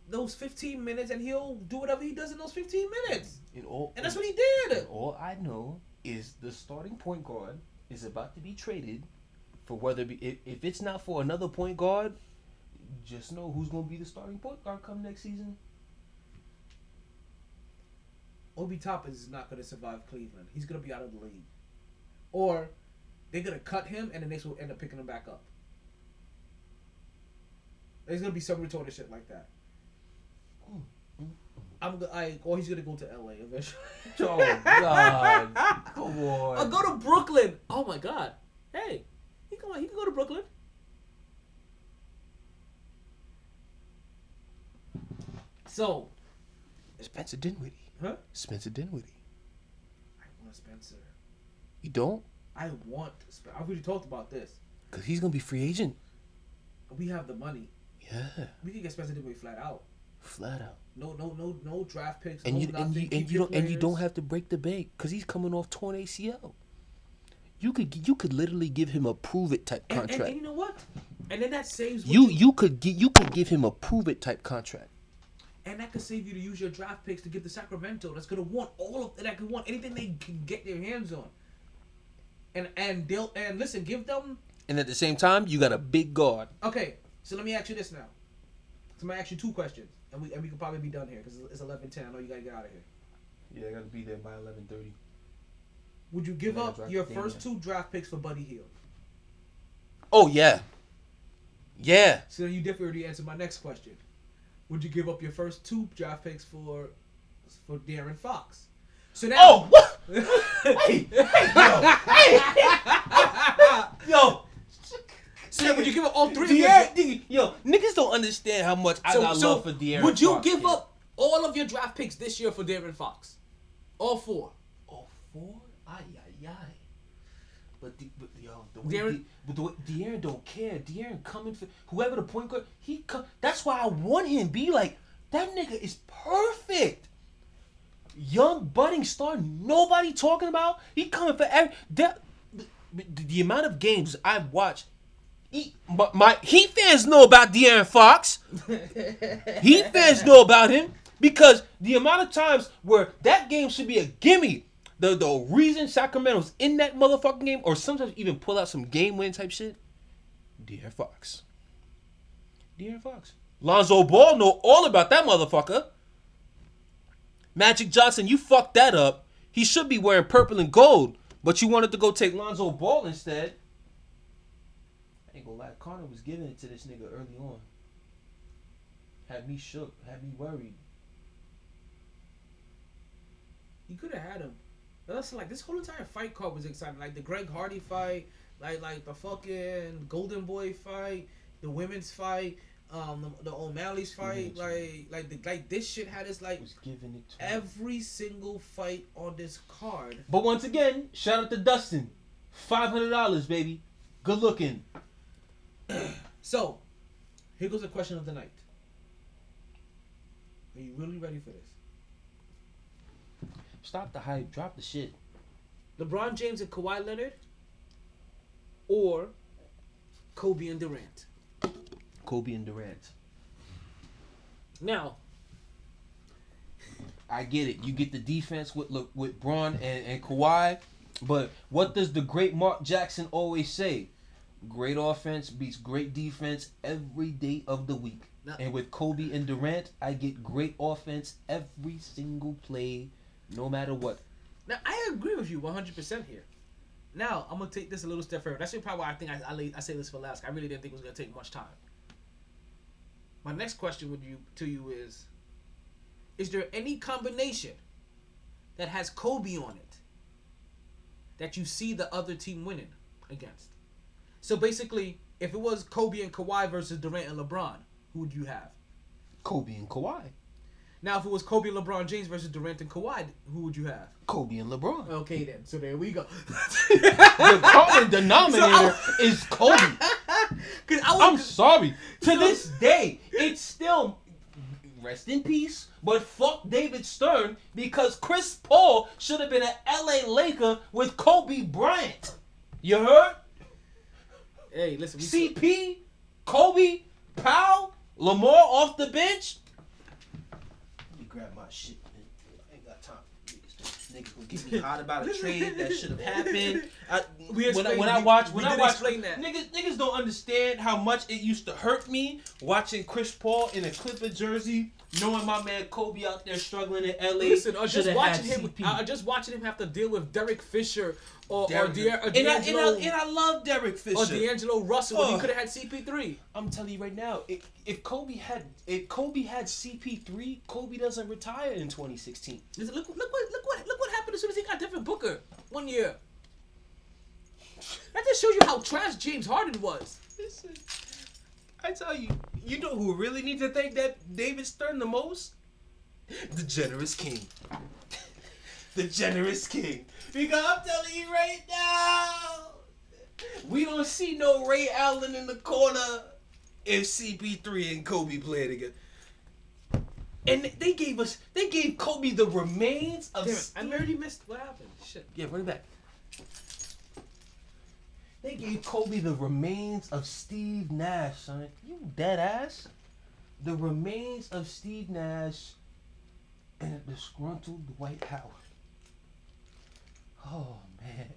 those 15 minutes and he'll do whatever he does in those 15 minutes. And all, And that's what he did. all I know is the starting point guard is about to be traded for whether be, if, if it's not for another point guard, just know who's gonna be the starting point guard uh, come next season. Obi Toppin is not going to survive Cleveland. He's going to be out of the league. Or they're going to cut him and the Knicks will end up picking him back up. There's going to be some retarded shit like that. Mm-hmm. I'm go- I or he's gonna go to LA eventually. Oh God! Come on. I'll go to Brooklyn. Oh my God. Hey, he can he can go to Brooklyn. So, Spencer Dinwiddie. huh? Spencer Dinwiddie. I want Spencer. You don't? I want. Spencer. I've already talked about this. Cause he's gonna be free agent. We have the money. Yeah, We can get Spencer Dinwiddie flat out. flat out. No, no, no, no draft picks. And no you and you and you don't and you don't have to break the bank because he's coming off torn ACL. You could you could literally give him a prove it type And, and, contract. and you know what? And then that saves what you you could you could give him a prove it type contract. And that could save you to use your draft picks to get the Sacramento. That's gonna want all of that. Could want anything they can get their hands on. And and they'll and listen, give them And at the same time, you got a big guard. okay. So let me ask you this now. So I'm gonna ask you two questions, and we and we could probably be done here because it's 11:10. I know you gotta get out of here. Yeah, I got to be there by eleven thirty. Would you give up your pick, first two draft picks for Buddy Hield? Oh yeah, yeah. So then you definitely already answered my next question. Would you give up your first two draft picks for for De'Aaron Fox? So now, Oh what? hey, hey, yo. so then would you give up all three? De'Aaron, yo, niggas don't understand how much I So, got so love for De'Aaron. would you Fox, give kid. up all of your draft picks this year for De'Aaron Fox? All four. Oh, four? Ay, ay, ay. But, the, but yo, the way, but the way De'Aaron don't care. De'Aaron coming for whoever the point guard. He come. That's why I want him. Be like that nigga is perfect. Young budding star. Nobody talking about. He coming for every. The, the, the amount of games I've watched. He, but my Heat fans know about De'Aaron Fox. Heat fans know about him because the amount of times where that game should be a gimme. The the reason Sacramento's in that motherfucking game, or sometimes even pull out some game win type shit. De'Aaron Fox. De'Aaron Fox. Lonzo Ball know all about that motherfucker. Magic Johnson, you fucked that up. He should be wearing purple and gold, but you wanted to go take Lonzo Ball instead. I ain't gonna lie, Connor was giving it to this nigga early on. Had me shook, had me worried. You could have had him. But That's like this whole entire fight card was exciting. Like the Greg Hardy fight, like like the fucking Golden Boy fight, the women's fight, um, the, the O'Malley's fight. Like like the like this shit had us like Was giving it him. every single fight on this card. But once again, shout out to Dustin. Five hundred dollars, baby. Good looking. So, here goes the question of the night. Are you really ready for this? Stop the hype. Drop the shit. LeBron James and Kawhi Leonard, or Kobe and Durant? Kobe and Durant. Now, I get it. You get the defense with look with Braun and, and Kawhi, but what does the great Mark Jackson always say? Great offense beats great defense every day of the week. Now- and with Kobe and Durant, I get great offense every single play, no matter what. now I agree with you 100% here. Now, I'm going to take this a little step further. That's probably why I think I, I, lay- I say this for last. I really didn't think it was going to take much time. My next question with you to you is Is there any combination that has Kobe on it that you see the other team winning against? So basically, if it was Kobe and Kawhi versus Durant and LeBron, who would you have? Kobe and Kawhi. Now, if it was Kobe and LeBron James versus Durant and Kawhi, who would you have? Kobe and LeBron. Okay, then. So there we go. the common denominator is Kobe. Cause I I'm sorry. To this day, it's still rest in peace. But fuck David Stern because Chris Paul should have been an LA Laker with Kobe Bryant. You heard? hey, listen. CP, Kobe, Powell, Lamar off the bench. Let me grab my shit, man. I ain't got time. for niggas. Niggas gonna get me hot about a trade that should have happened. I, We when, I, when I watch, when I watch, explain that. niggas, niggas don't understand how much it used to hurt me watching Chris Paul in a Clipper jersey, knowing my man Kobe out there struggling in LA. Listen, or just watching him, uh, just watching him have to deal with Derek Fisher Or, or, Derek- De- or and, I, and, I, and I love Derek Fisher. or D'Angelo Russell when he Oh. could have had CP3. I'm telling you right now, if, if Kobe had if Kobe had CP3, Kobe doesn't retire in 2016. Look, look what look what look what happened as soon as he got Devin Booker one year. That just shows you how trash James Harden was. Listen, I tell you, you know who really needs to thank that David Stern the most? The generous king. The generous king. Because I'm telling you right now, we don't see no Ray Allen in the corner if CP3 and Kobe play together. And they gave us, they gave Kobe the remains of. Damn it, I already missed what happened. Shit. Yeah, run it back. They gave Kobe the remains of Steve Nash, son. You dead ass. The remains of Steve Nash and a disgruntled Dwight Howard. Oh man.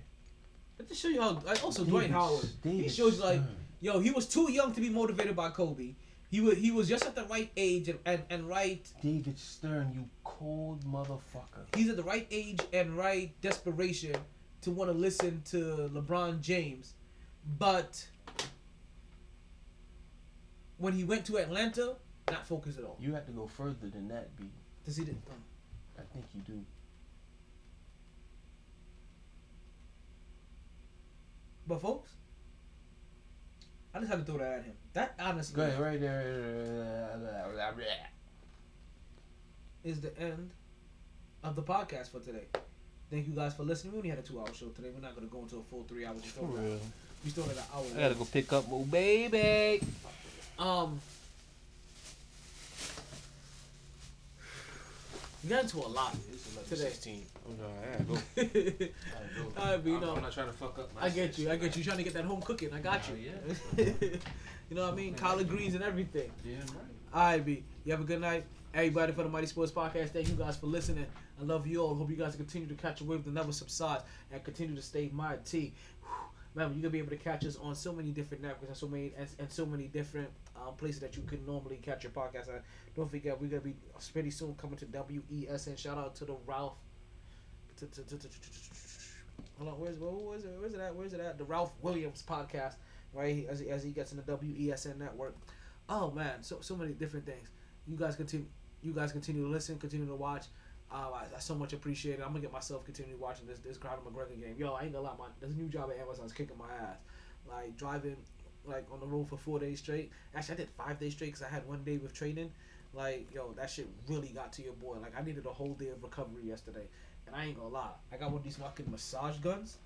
That just show you how. Like, also, David- Dwight Howard. he David shows you like, yo, he was too young to be motivated by Kobe. He was he was just at the right age and, and, and right. David Stern, you cold motherfucker. He's at the right age and right desperation to want to listen to LeBron James, but when he went to Atlanta, not focused at all. You have to go further than that, B. Does he? did- I think you do. But folks, I just had to throw that at him. That honestly Go ahead, right there. is the end of the podcast for today. Thank you guys for listening. We only had a two-hour show today. We're not gonna go into a full three hours. We still For real. We still got an hour. I gotta go pick up my baby. Um, we got into a lot today. go. I mean, you know, I'm not trying to fuck up my I get you. I get you. Trying to get that home cooking. I got you. you know what I mean? Collard greens and everything. Yeah, right. All right, B. You have a good night. Everybody for the Mighty Sports Podcast. Thank you guys for listening. I love you all. Hope you guys continue to catch a wave that never subsides and continue to stay mighty. Remember, you're gonna be able to catch us on so many different networks and so many and, and so many different um, places that you can normally catch your podcast at. Don't forget, we're gonna be pretty soon coming to WESN. Shout out to the Ralph. Hold on, where's where, where's it? Where's it at? Where's it at? The Ralph Williams podcast, right? As as he gets in the WESN network. Oh man, so so many different things. You guys continue. You guys continue to listen, continue to watch. Uh, I, I so much appreciate it. I'm gonna get myself continue watching this this Conor McGregor game. Yo, I ain't gonna lie, my this new job at Amazon's kicking my ass. Like driving, like on the road for four days straight. Actually, I did five days straight because I had one day with training. Like yo, that shit really got to your boy. Like I needed a whole day of recovery yesterday, and I ain't gonna lie. I got one of these fucking massage guns,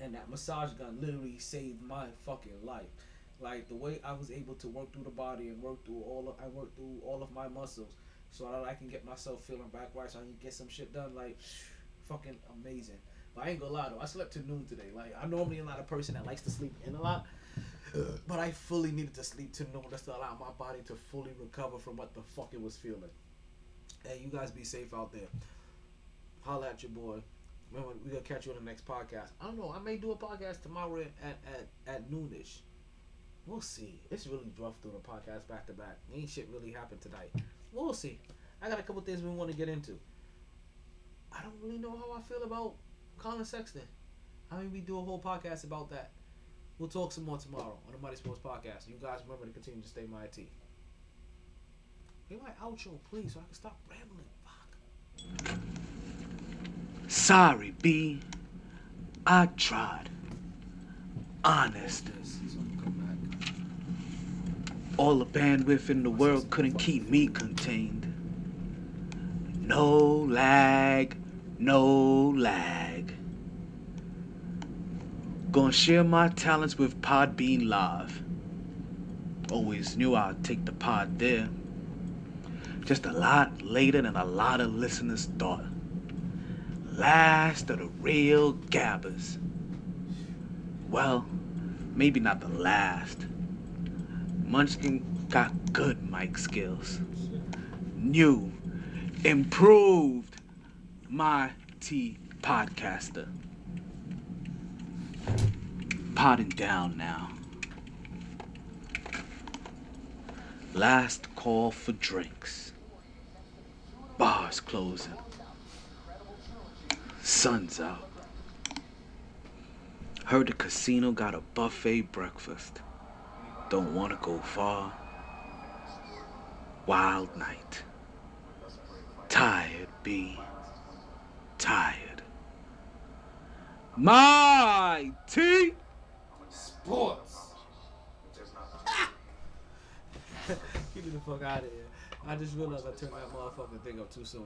and that massage gun literally saved my fucking life. Like the way I was able to work through the body and work through all of I worked through all of my muscles so that I can get myself feeling back right so I can get some shit done like fucking amazing. But I ain't gonna lie though, I slept till noon today. Like I'm normally not a person that likes to sleep in a lot. But I fully needed to sleep to noon just to allow my body to fully recover from what the fuck it was feeling. Hey, you guys be safe out there. Holla at your boy. Remember, we gonna catch you on the next podcast. I don't know. I may do a podcast tomorrow at at, at noonish. We'll see. It's really rough doing a podcast back to back. Ain't shit really happened tonight. We'll see. I got a couple things we want to get into. I don't really know how I feel about Collin Sexton. I mean, we do a whole podcast about that. We'll talk some more tomorrow on the Mighty Sports Podcast. You guys remember to continue to stay mighty. Get my outro, please, so I can stop rambling. Fuck. Sorry, B. I tried. Honest. All the bandwidth in the world couldn't keep me contained. No lag, no lag. Gonna share my talents with Podbean Live. Always knew I'd take the pod there. Just a lot later than a lot of listeners thought. Last of the real gabbers. Well, maybe not the last. Munchkin got good mic skills. New, improved, my T podcaster. Potting down now. Last call for drinks. Bars closing. Sun's out. Heard the casino got a buffet breakfast. Don't want to go far. Wild night. Tired, B. Tired. My tea. Sports. Get me the fuck out of here. I just realized I turned that motherfucking thing up too soon.